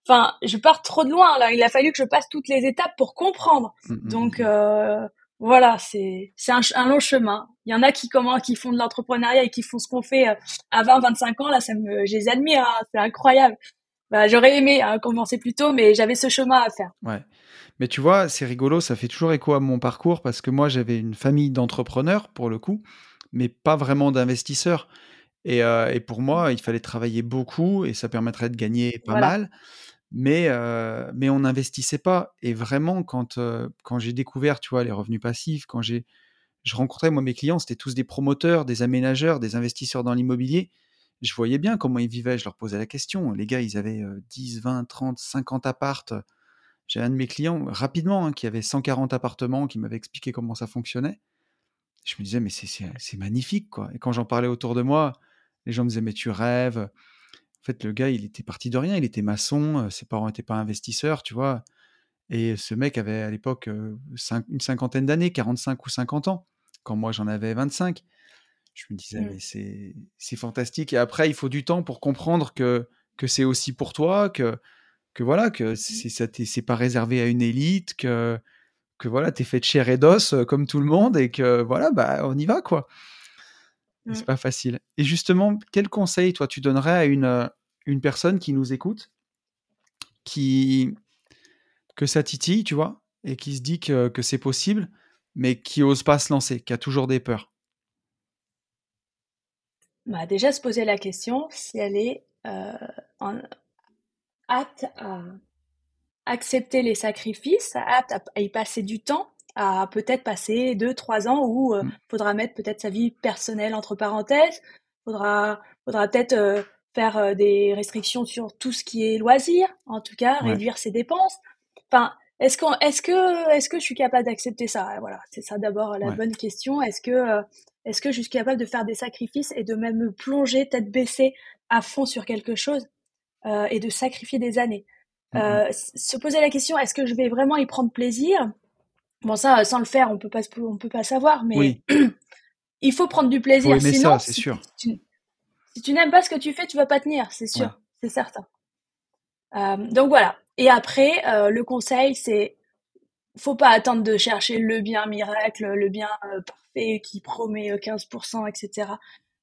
Enfin, je pars trop de loin là. Il a fallu que je passe toutes les étapes pour comprendre. Mmh, mmh, donc mmh. euh, voilà, c'est c'est un, un, long chemin. Il y en a qui comment qui font de l'entrepreneuriat et qui font ce qu'on fait euh, à 20, 25 ans là, ça me, je les admire. Hein, c'est incroyable. bah, j'aurais aimé hein, commencer plus tôt, mais j'avais ce chemin à faire. Ouais. Mais tu vois, c'est rigolo, ça fait toujours écho à mon parcours parce que moi, j'avais une famille d'entrepreneurs pour le coup, mais pas vraiment d'investisseurs. Et, euh, et, pour moi, il fallait travailler beaucoup et ça permettrait de gagner pas mal. Mais, euh, mais on n'investissait pas. Et vraiment, quand, euh, quand j'ai découvert, tu vois, les revenus passifs, quand j'ai, je rencontrais, moi, mes clients, c'était tous des promoteurs, des aménageurs, des investisseurs dans l'immobilier. Je voyais bien comment ils vivaient. Je leur posais la question. Les gars, ils avaient 10, 20, 30, 50 appartes j'ai un de mes clients, rapidement, hein, qui avait 140 appartements, qui m'avait expliqué comment ça fonctionnait. Je me disais, mais c'est magnifique, quoi. Et quand j'en parlais autour de moi, les gens me disaient, mais tu rêves. Fait, le gars, il était parti de rien, il était maçon, euh, ses parents n'étaient pas investisseurs, tu vois. Et ce mec avait à l'époque euh, une cinquantaine d'années, 45 ou 50 ans, quand moi j'en avais 25. Je me disais, mmh. mais c'est fantastique. Et après, il faut du temps pour comprendre que, que c'est aussi pour toi, que que voilà, que mmh. c'est pas réservé à une élite, que, que voilà, t'es fait de chair et d'os euh, comme tout le monde et que voilà, bah, on y va, quoi. C'est mmh. pas facile. Et justement, quel conseil, toi, tu donnerais à une, euh, une personne qui nous écoute, qui, que ça titille, tu vois, et qui se dit que, que c'est possible, mais qui ose pas se lancer, qui a toujours des peurs? Bah Déjà, se poser la question si elle est euh, en, apte à accepter les sacrifices, apte à, y passer du temps, à peut-être passer deux, trois ans où il euh, mm. faudra mettre peut-être sa vie personnelle entre parenthèses, faudra, faudra peut-être euh, faire euh, des restrictions sur tout ce qui est loisir, en tout cas réduire ses dépenses. Enfin, est-ce qu'on, est-ce que, est-ce que je suis capable d'accepter ça? Voilà, c'est ça d'abord la bonne question. Est-ce que, est-ce que je suis capable de faire des sacrifices et de même me plonger tête baissée à fond sur quelque chose euh, et de sacrifier des années? Mmh euh, se poser la question, est-ce que je vais vraiment y prendre plaisir? Bon, ça, sans le faire, on peut pas, on peut pas savoir, mais il faut prendre du plaisir. Sinon, c'est sûr. Si tu, n'aimes pas ce que tu fais, tu vas pas tenir, c'est sûr, c'est certain. Euh, donc voilà. Et après, le conseil, c'est faut pas attendre de chercher le bien miracle, le bien parfait qui promet 15%, etc.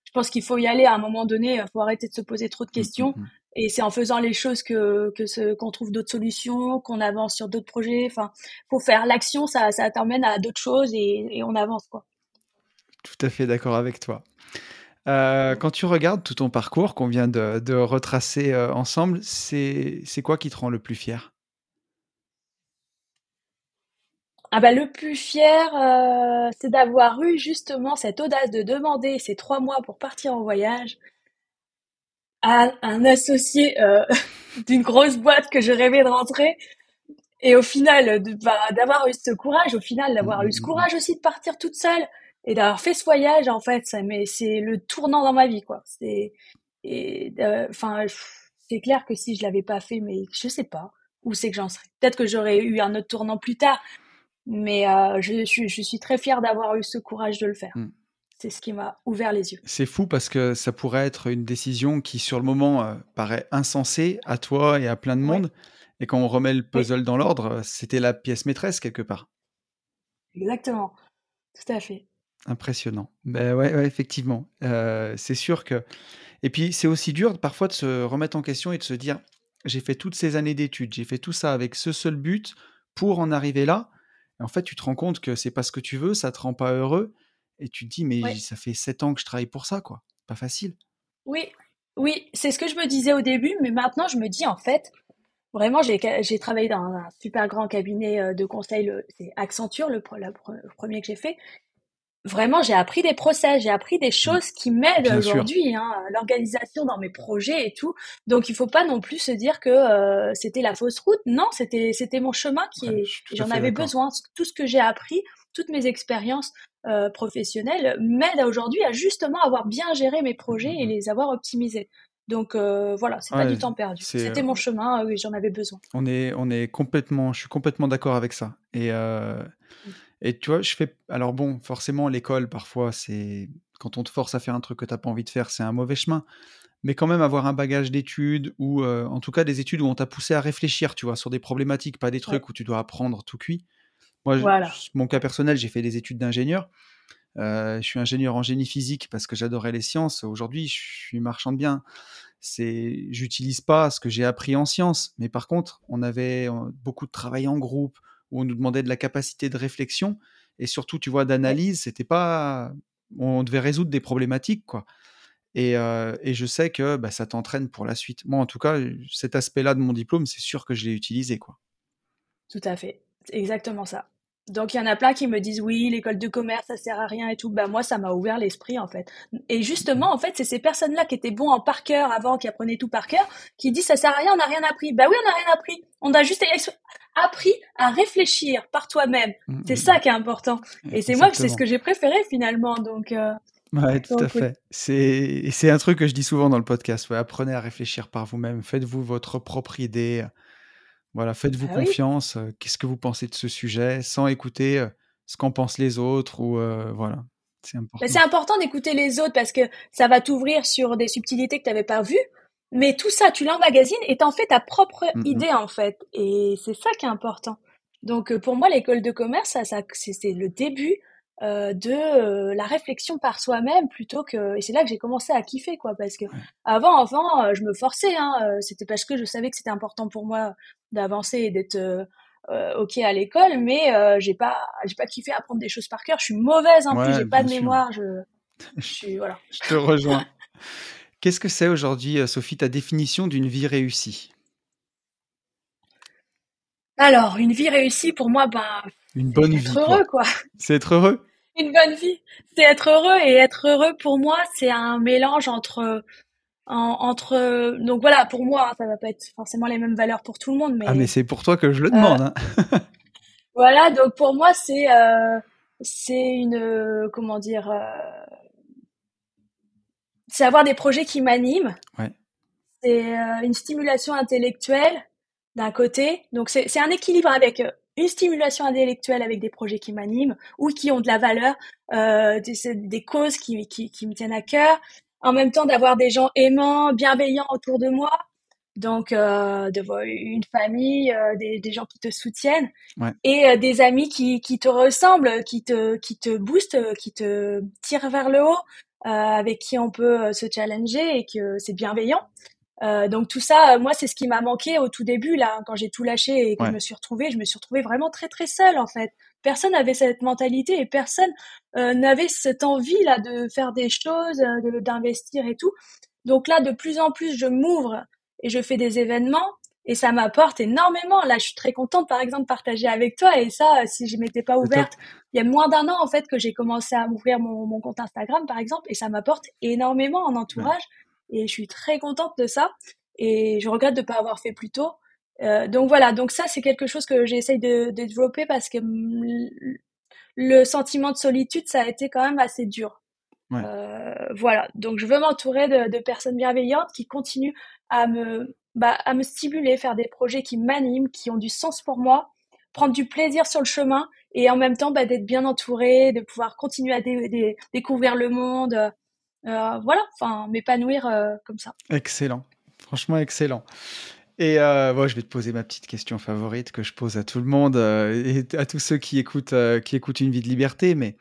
Je pense qu'il faut y aller à un moment donné. Il faut arrêter de se poser trop de mmh, questions. Mmh, et c'est en faisant les choses que, que qu'on trouve d'autres solutions, qu'on avance sur d'autres projets. Enfin, faut faire l'action, ça, ça t'emmène à d'autres choses et, et, on avance, quoi. Tout à fait d'accord avec toi. Euh, quand tu regardes tout ton parcours qu'on vient de, de retracer euh, ensemble, c'est, c'est quoi qui te rend le plus fier? Ah bah, le plus fier, euh, c'est d'avoir eu justement cette audace de demander ces trois mois pour partir en voyage à un associé euh, d'une grosse boîte que je rêvais de rentrer. Et au final, bah, d'avoir eu ce courage, au final, d'avoir eu ce courage aussi de partir toute seule et d'avoir fait ce voyage, en fait, ça, mais c'est le tournant dans ma vie, quoi. C'est, et, euh, enfin, c'est clair que si je l'avais pas fait, mais je sais pas où c'est que j'en serais. Peut-être que j'aurais eu un autre tournant plus tard, mais euh, je, je, je, suis très fière d'avoir eu ce courage de le faire. Mm c'est ce qui m'a ouvert les yeux. C'est fou parce que ça pourrait être une décision qui, sur le moment, euh, paraît insensée à toi et à plein de monde. Et quand on remet le puzzle dans l'ordre, euh, c'était la pièce maîtresse quelque part. Exactement, tout à fait. Impressionnant. Ben ouais, effectivement. Euh, c'est sûr que. Et puis, c'est aussi dur parfois de se remettre en question et de se dire j'ai fait toutes ces années d'études, j'ai fait tout ça avec ce seul but pour en arriver là. Et en fait, tu te rends compte que c'est pas ce que tu veux, ça te rend pas heureux et tu te dis, mais ça fait sept ans que je travaille pour ça, quoi. Pas facile. Oui, oui, c'est ce que je me disais au début, mais maintenant je me dis, en fait, vraiment, j'ai travaillé dans un super grand cabinet euh, de conseil, c'est Accenture, le, premier que j'ai fait. Vraiment, j'ai appris des procès, j'ai appris des mmh. choses qui m'aident aujourd'hui, hein, l'organisation dans mes projets et tout. Donc, il faut pas non plus se dire que euh, c'était la fausse route. Non, c'était c'était mon chemin qui j'en avais besoin. Tout ce que j'ai appris, toutes mes expériences euh, professionnelles m'aident aujourd'hui à justement avoir bien géré mes projets et mmh les avoir optimisés. Donc euh, voilà, c'est pas du temps perdu. C'était euh, mon chemin, oui, j'en avais besoin. On est, on est complètement, je suis complètement d'accord avec ça. Et, mmh. et tu vois, je fais. Alors bon, forcément, l'école, parfois, c'est. Quand on te force à faire un truc que tu n'as pas envie de faire, c'est un mauvais chemin. Mais quand même, avoir un bagage d'études, ou en tout cas des études où on t'a poussé à réfléchir, tu vois, sur des problématiques, pas des trucs où tu dois apprendre tout cuit. Moi, mon cas personnel, j'ai fait des études d'ingénieur. Euh, je suis ingénieur en génie physique parce que j'adorais les sciences. Aujourd'hui, je suis marchand de biens. c'est, j'utilise pas ce que j'ai appris en sciences, mais par contre, on avait euh, beaucoup de travail en groupe où on nous demandait de la capacité de réflexion et surtout, tu vois, d'analyse. C'était pas, on devait résoudre des problématiques, quoi. Et, euh, et je sais que bah, ça t'entraîne pour la suite. Moi, en tout cas, cet aspect-là de mon diplôme, c'est sûr que je l'ai utilisé, quoi. Tout à fait, c'est exactement ça. Donc il y en a plein qui me disent oui, l'école de commerce ça sert à rien et tout. Bah moi ça m'a ouvert l'esprit en fait. Et justement en fait c'est ces personnes-là qui étaient bons en par cœur avant, qui apprenaient tout par cœur, qui disent ça sert à rien, on n'a rien appris. Bah oui on n'a rien appris. On a juste appris à réfléchir par toi-même. Mmh, c'est mmh, ça mmh. qui est important. Et c'est moi c'est ce que j'ai préféré finalement. Donc euh, Ouais, tout à fait. C'est c'est un truc que je dis souvent dans le podcast. Ouais, apprenez à réfléchir par vous-même. Faites-vous votre propre idée. Voilà, faites-vous ah confiance. Qu'est-ce que vous pensez de ce sujet sans écouter ce qu'en pensent les autres ou voilà. C'est important. c'est important d'écouter les autres parce que ça va t'ouvrir sur des subtilités que tu n'avais pas vues. Mais tout ça, tu l'emmagasines et t'en fais ta propre mmh idée en fait. Et c'est ça qui est important. Donc pour moi, l'école de commerce, ça, ça c'est le début euh, de euh, la réflexion par soi-même plutôt que et c'est là que j'ai commencé à kiffer quoi parce que avant avant euh, je me forçais hein, c'était parce que je savais que c'était important pour moi d'avancer et d'être ok à l'école mais j'ai pas j'ai pas kiffé apprendre des choses par cœur. Je suis mauvaise en plus j'ai pas de mémoire je, je suis voilà. Je te rejoins. Qu'est-ce que c'est aujourd'hui Sophie ta définition d'une vie réussie? Alors une vie réussie pour moi ben une bonne vie. Être heureux, quoi. C'est être heureux. Une bonne vie. C'est être heureux. Et être heureux, pour moi, c'est un mélange entre, entre, donc voilà, pour moi, ça va pas être forcément les mêmes valeurs pour tout le monde, mais. Ah, mais c'est pour toi que je le demande, hein. voilà, donc pour moi, c'est, euh, c'est une, comment dire, euh, c'est avoir des projets qui m'animent. Ouais. C'est euh, une stimulation intellectuelle d'un côté. Donc c'est, c'est un équilibre avec une stimulation intellectuelle avec des projets qui m'animent ou qui ont de la valeur, euh, des, des, causes qui, qui, qui, me tiennent à cœur, en même temps d'avoir des gens aimants, bienveillants autour de moi, donc euh, de une famille, euh, des, des, gens qui te soutiennent ouais. et euh, des amis qui, qui te ressemblent, qui te, qui te boostent, qui te tirent vers le haut, euh, avec qui on peut se challenger et que c'est bienveillant. Euh, donc tout ça, euh, moi, c'est ce qui m'a manqué au tout début, là, quand j'ai tout lâché et que je me suis retrouvée. Je me suis retrouvée vraiment très très seule, en fait. Personne n'avait cette mentalité et personne euh, n'avait cette envie là de faire des choses, euh, d'investir et tout. Donc là, de plus en plus, je m'ouvre et je fais des événements et ça m'apporte énormément. Là, je suis très contente, par exemple, de partager avec toi. Et ça, si je m'étais pas ouverte, il y a moins d'un an en fait que j'ai commencé à ouvrir mon, mon, compte Instagram, par exemple, et ça m'apporte énormément en entourage et je suis très contente de ça et je regrette de ne pas avoir fait plus tôt. Euh, donc voilà, donc ça c'est quelque chose que j'essaye de, de, développer parce que le sentiment de solitude ça a été quand même assez dur. Ouais. Euh, voilà, donc je veux m'entourer de, de, personnes bienveillantes qui continuent à me, bah, à me stimuler, faire des projets qui m'animent, qui ont du sens pour moi, prendre du plaisir sur le chemin et en même temps bah, d'être bien entouré, de pouvoir continuer à dé découvrir le monde, euh, voilà, enfin, m'épanouir euh, comme ça. Excellent, franchement excellent. Et euh, je vais te poser ma petite question favorite que je pose à tout le monde et à tous ceux qui écoutent, qui écoutent une vie de liberté. Mais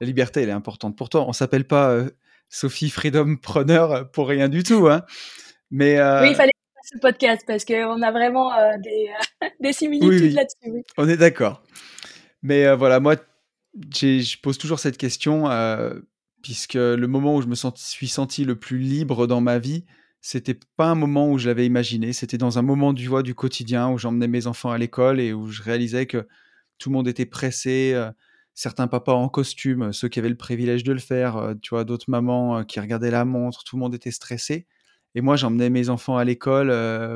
la liberté, elle est importante pour toi. On s'appelle pas Sophie Freedom Preneur pour rien du tout. Hein. Mais, Oui, il fallait ce podcast parce qu'on a vraiment des, des, similitudes là-dessus. On est d'accord. Mais voilà, moi, je pose toujours cette question puisque le moment où je me suis senti le plus libre dans ma vie, c'était pas un moment où je l'avais imaginé, c'était dans un moment du quotidien où j'emmenais mes enfants à l'école et où je réalisais que tout le monde était pressé, euh, certains papas en costume, ceux qui avaient le privilège de le faire, euh, tu vois, d'autres mamans euh, qui regardaient la montre, tout le monde était stressé. Et moi, j'emmenais mes enfants à l'école,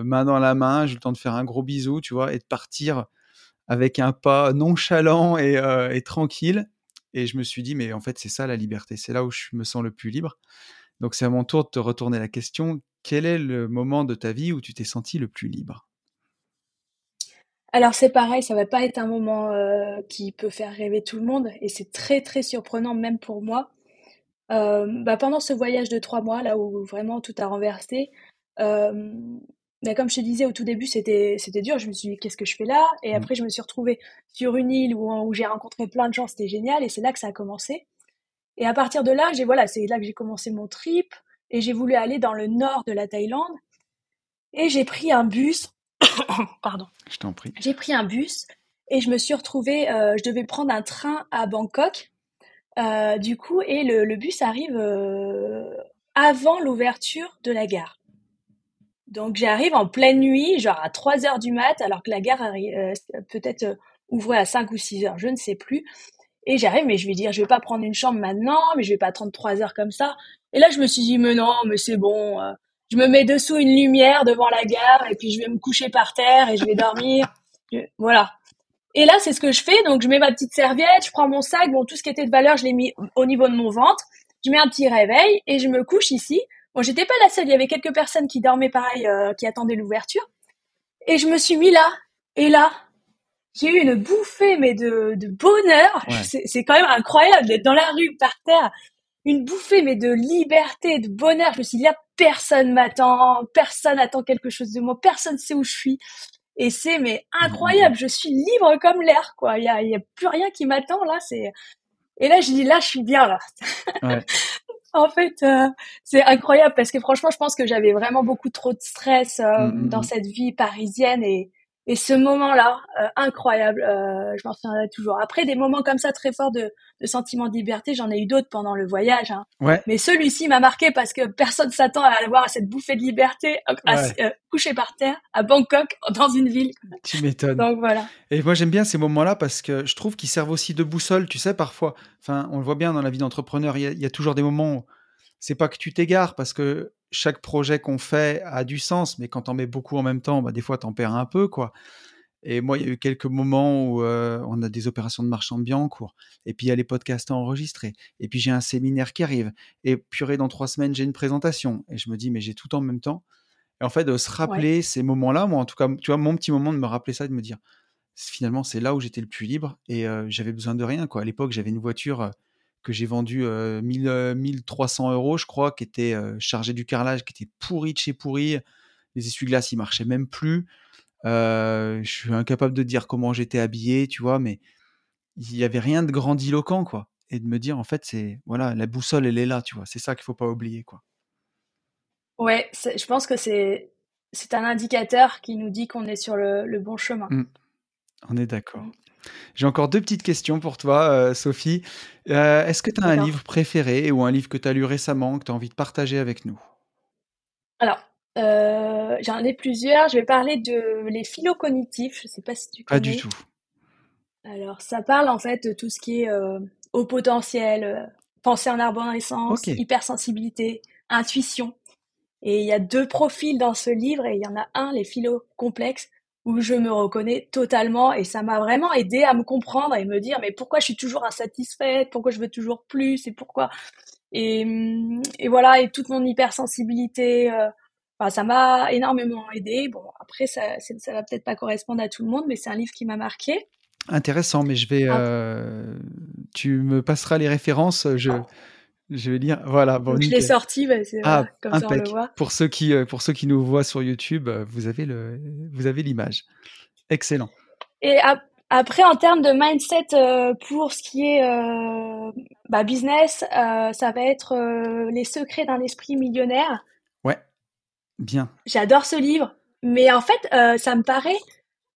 main dans la main, j'ai eu le temps de faire un gros bisou, tu vois, et de partir avec un pas nonchalant et tranquille. Et je me suis dit, mais en fait, c'est ça la liberté. C'est là où je me sens le plus libre. Donc, c'est à mon tour de te retourner la question. Quel est le moment de ta vie où tu t'es senti le plus libre? Alors c'est pareil, ça va pas être un moment qui peut faire rêver tout le monde et c'est très très surprenant même pour moi. Bah, pendant ce voyage de trois mois là où vraiment tout a renversé, mais comme je te disais au tout début, c'était c'était dur. Je me suis dit qu'est-ce que je fais là? Et mmh. après, je me suis retrouvée sur une île où, où j'ai rencontré plein de gens. C'était génial et c'est là que ça a commencé. Et à partir de là, j'ai voilà, c'est là que j'ai commencé mon trip. et j'ai voulu aller dans le nord de la Thaïlande. Et j'ai pris un bus. Pardon. Je t'en prie. J'ai pris un bus et je me suis retrouvée, euh, je devais prendre un train à Bangkok. Euh, du coup, et le, le bus arrive euh, avant l'ouverture de la gare. Donc j'arrive en pleine nuit, genre à 3 heures du mat, alors que la gare euh, peut-être euh, ouvrait à 5 ou 6 heures, je ne sais plus. Et j'arrive, mais je vais dire, je vais pas prendre une chambre maintenant, mais je vais pas attendre 3 heures comme ça. Et là, je me suis dit, mais non, mais c'est bon. euh, je me mets dessous une lumière devant la gare, et puis je vais me coucher par terre, et je vais dormir. Voilà. Et là, c'est ce que je fais. Donc, je mets ma petite serviette, je prends mon sac, bon, tout ce qui était de valeur, je l'ai mis au niveau de mon ventre. Je mets un petit réveil, et je me couche ici. Bon, j'étais pas la seule. Il y avait quelques personnes qui dormaient pareil, euh, qui attendaient l'ouverture. Et je me suis mis là. Et là, j'ai eu une bouffée, mais de, de bonheur. Ouais. C'est quand même incroyable d'être dans la rue, par terre. Une bouffée, mais de liberté, de bonheur. Je me suis dit, là, personne m'attend, personne attend quelque chose de moi, personne sait où je suis. Et c'est, mais incroyable. Je suis libre comme l'air, quoi. Il y a, il y a plus rien qui m'attend, là. C'est, et là, je dis, là, je suis bien, là. Ouais. En fait, euh, c'est incroyable parce que franchement, je pense que j'avais vraiment beaucoup trop de stress euh, Mm, mm, dans mm. cette vie parisienne et, et ce moment-là, euh, incroyable, euh, je m'en souviendrai toujours. Après, des moments comme ça très forts de, de sentiment de liberté, j'en ai eu d'autres pendant le voyage. Hein. Ouais. Mais celui-ci m'a marqué parce que personne s'attend à avoir à cette bouffée de liberté Ouais. euh, couché par terre à Bangkok, dans une ville. Tu m'étonnes. Donc voilà. Et moi, j'aime bien ces moments-là parce que je trouve qu'ils servent aussi de boussole, tu sais, parfois. Enfin, on le voit bien dans la vie d'entrepreneur, il y, y a toujours des moments où c'est pas que tu t'égares parce que chaque projet qu'on fait a du sens, mais quand t'en mets beaucoup en même temps, bah, des fois, t'en perds un peu, quoi. Et moi, il y a eu quelques moments où euh, on a des opérations de marchand de biens en cours. Et puis, il y a les podcasts à enregistrer. Et puis, j'ai un séminaire qui arrive. Et purée, dans trois semaines, j'ai une présentation. Et je me dis, mais j'ai tout en même temps. Et en fait, de se rappeler ces moments-là, moi, en tout cas, tu vois, mon petit moment de me rappeler ça, de me dire, finalement, c'est là où j'étais le plus libre et euh, j'avais besoin de rien. Quoi. À l'époque, j'avais une voiture euh, que j'ai vendue euh, 1000, euh, 1300 euros, je crois, qui était euh, chargée du carrelage, qui était pourrie de chez pourrie. Les essuie-glaces, ils marchaient même plus. Euh, je suis incapable de dire comment j'étais habillé, tu vois, mais il y avait rien de grandiloquent, quoi. Et de me dire, en fait, c'est voilà, la boussole, elle est là, tu vois. C'est ça qu'il faut pas oublier, quoi. Ouais, je pense que c'est c'est un indicateur qui nous dit qu'on est sur le, le bon chemin. Mm. On est d'accord. J'ai encore deux petites questions pour toi, euh, Sophie. Euh, Est-ce que tu as un livre préféré ou un livre que tu as lu récemment que tu as envie de partager avec nous? Alors, euh, j'en ai plusieurs. Je vais parler de les phylocognitifs. Je sais pas si tu Pas connais. du tout. Alors, ça parle en fait de tout ce qui est haut potentiel, pensée en arborescence, hypersensibilité, intuition. Et il y a deux profils dans ce livre et il y en a un, les philo complexes, où je me reconnais totalement et ça m'a vraiment aidé à me comprendre et me dire mais pourquoi je suis toujours insatisfaite, pourquoi je veux toujours plus? Et pourquoi? Et, hum, et voilà et toute mon hypersensibilité, euh, enfin, ça m'a énormément aidé. Bon après ça ça va peut-être pas correspondre à tout le monde mais c'est un livre qui m'a marqué. Intéressant, mais je vais. Ah. euh, tu me passeras les références. Je, je vais lire. Voilà, bon, je l'ai sorti, bah, c'est Ah, comme ça on le voit. Pour ceux qui, euh, pour ceux qui nous voient sur YouTube, euh, vous avez le, vous avez l'image. Excellent. Et ap- après, en termes de mindset euh, pour ce qui est euh, bah, business, euh, ça va être Les secrets d'un esprit millionnaire. Ouais, bien. J'adore ce livre, mais en fait, ça me paraît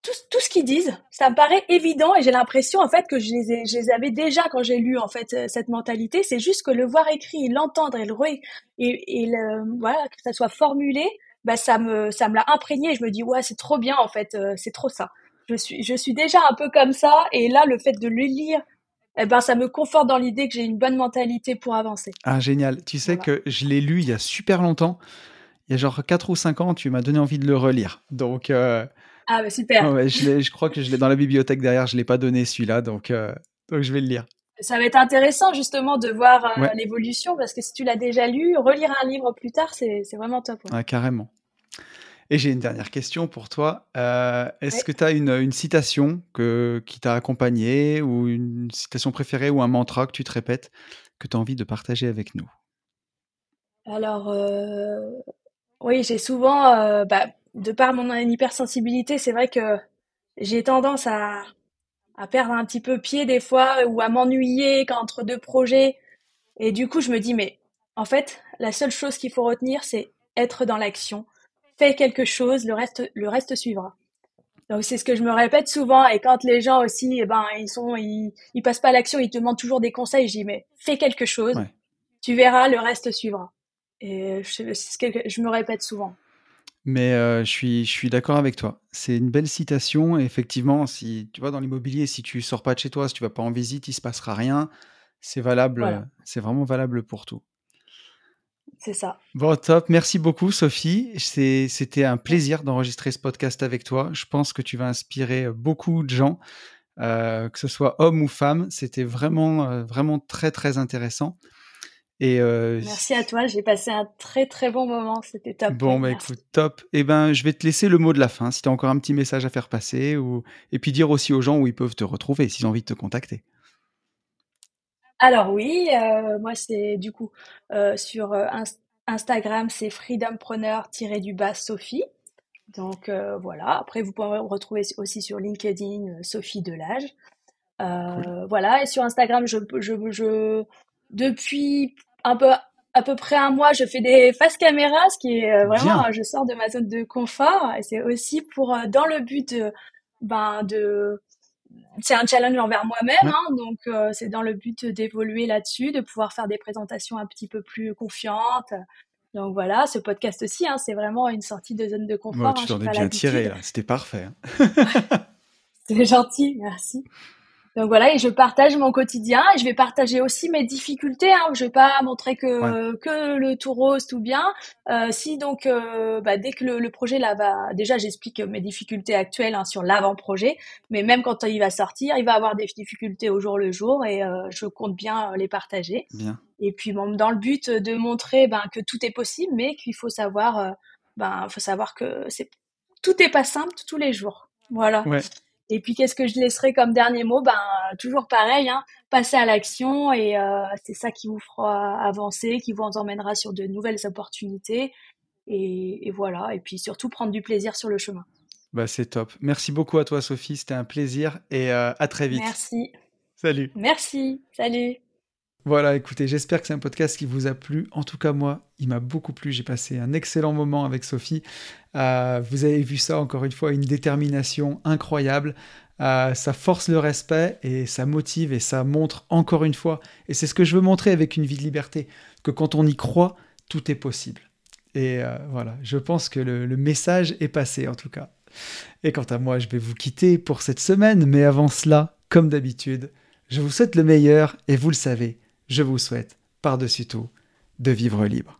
tout, tout ce qu'ils disent, ça me paraît évident et j'ai l'impression en fait que je les, ai, je les avais déjà quand j'ai lu en fait euh, cette mentalité. C'est juste que le voir écrit, l'entendre et le et, et le, voilà que ça soit formulé, bah ça me ça me l'a imprégné. Je me dis ouais c'est trop bien en fait, euh, c'est trop ça. Je suis je suis déjà un peu comme ça et là le fait de le lire, eh ben ça me conforte dans l'idée que j'ai une bonne mentalité pour avancer. Ah, génial. Tu sais Voilà. que je l'ai lu il y a super longtemps. Il y a genre 4 ou 5 ans, tu m'as donné envie de le relire. Donc, euh, Ah bah super. ouais, je, crois que je l'ai dans la bibliothèque derrière. Je l'ai pas donné celui-là, donc, euh, donc je vais le lire. Ça va être intéressant justement de voir euh, Ouais. l'évolution parce que si tu l'as déjà lu, relire un livre plus tard, c'est vraiment top. ouais. Ah, carrément. Et j'ai une dernière question pour toi. Euh, Est-ce Ouais. que tu as une, une citation que, qui t'a accompagné ou une citation préférée ou un mantra que tu te répètes que tu as envie de partager avec nous? Alors, oui, j'ai souvent, bah, de par mon hypersensibilité, c'est vrai que j'ai tendance à, à perdre un petit peu pied des fois ou à m'ennuyer entre deux projets. Et du coup, je me dis, mais en fait, la seule chose qu'il faut retenir, c'est être dans l'action. Fais quelque chose, le reste, le reste suivra. Donc c'est ce que je me répète souvent et quand les gens aussi, eh ben ils sont, ils, ils passent pas à l'action, ils te demandent toujours des conseils. Je dis mais fais quelque chose, tu verras, le reste suivra. Et c'est ce que je me répète souvent. Mais euh, je suis, je suis d'accord avec toi. C'est une belle citation. effectivement, si tu vois dans l'immobilier, si tu sors pas de chez toi, si tu vas pas en visite, il se passera rien. C'est valable. C'est vraiment valable pour tout. C'est ça. Bon, top. Merci beaucoup, Sophie. C'était un plaisir d'enregistrer ce podcast avec toi. Je pense que tu vas inspirer beaucoup de gens, euh, que ce soit hommes ou femmes. C'était vraiment, euh, vraiment très, très intéressant. Et euh, Merci à toi, j'ai passé un très très bon moment, c'était top. Bon, bah écoute, top. Et eh ben, je vais te laisser le mot de la fin, si tu as encore un petit message à faire passer, ou... et puis dire aussi aux gens où ils peuvent te retrouver, s'ils ont envie de te contacter. Alors oui, euh, moi c'est du coup euh, sur Instagram, c'est freedompreneur-du-bas Sophie. Donc voilà, après vous pouvez me retrouver aussi sur LinkedIn Sophie Delage. Voilà, et sur Instagram, je, je, je, depuis un peu à peu près un mois, je fais des face caméra, ce qui est vraiment, je sors de ma zone de confort. Et c'est aussi pour dans le but de, ben de c'est un challenge envers moi-même, hein, donc euh, c'est dans le but d'évoluer là-dessus, de pouvoir faire des présentations un petit peu plus confiantes. Donc voilà, ce podcast aussi, hein, c'est vraiment une sortie de zone de confort. tu hein, t'en es bien tiré là, c'était parfait. c'est gentil, merci. Donc voilà, et je partage mon quotidien et je vais partager aussi mes difficultés. Hein. Je vais pas montrer que que le tout rose tout bien. Euh, si donc, euh, bah, dès que le, le, projet là va, déjà j'explique mes difficultés actuelles hein, sur l'avant-projet, mais même quand il va sortir, il va avoir des difficultés au jour le jour et euh, je compte bien les partager. Bien. Et puis bon, dans le but de montrer ben, que tout est possible, mais qu'il faut savoir, euh, ben faut savoir que c'est tout est pas simple tous les jours. Voilà. Ouais. Et puis, qu'est-ce que je laisserai comme dernier mot? Ben, toujours pareil, hein, passer à l'action et euh, c'est ça qui vous fera avancer, qui vous emmènera sur de nouvelles opportunités. Et, voilà. Et puis surtout, prendre du plaisir sur le chemin. Bah, c'est top. Merci beaucoup à toi, Sophie. C'était un plaisir et euh, à très vite. Merci. Salut. Merci. Salut. Voilà, écoutez, j'espère que c'est un podcast qui vous a plu. En tout cas, moi, il m'a beaucoup plu. J'ai passé un excellent moment avec Sophie. Euh, vous avez vu ça, encore une fois, une détermination incroyable. Euh, ça force le respect et ça motive et ça montre encore une fois. Et c'est ce que je veux montrer avec une vie de liberté, que quand on y croit, tout est possible. Et euh, voilà, je pense que le, le message est passé en tout cas. Et quant à moi, je vais vous quitter pour cette semaine, mais avant cela, comme d'habitude, je vous souhaite le meilleur et vous le savez, je vous souhaite, par-dessus tout, de vivre libre.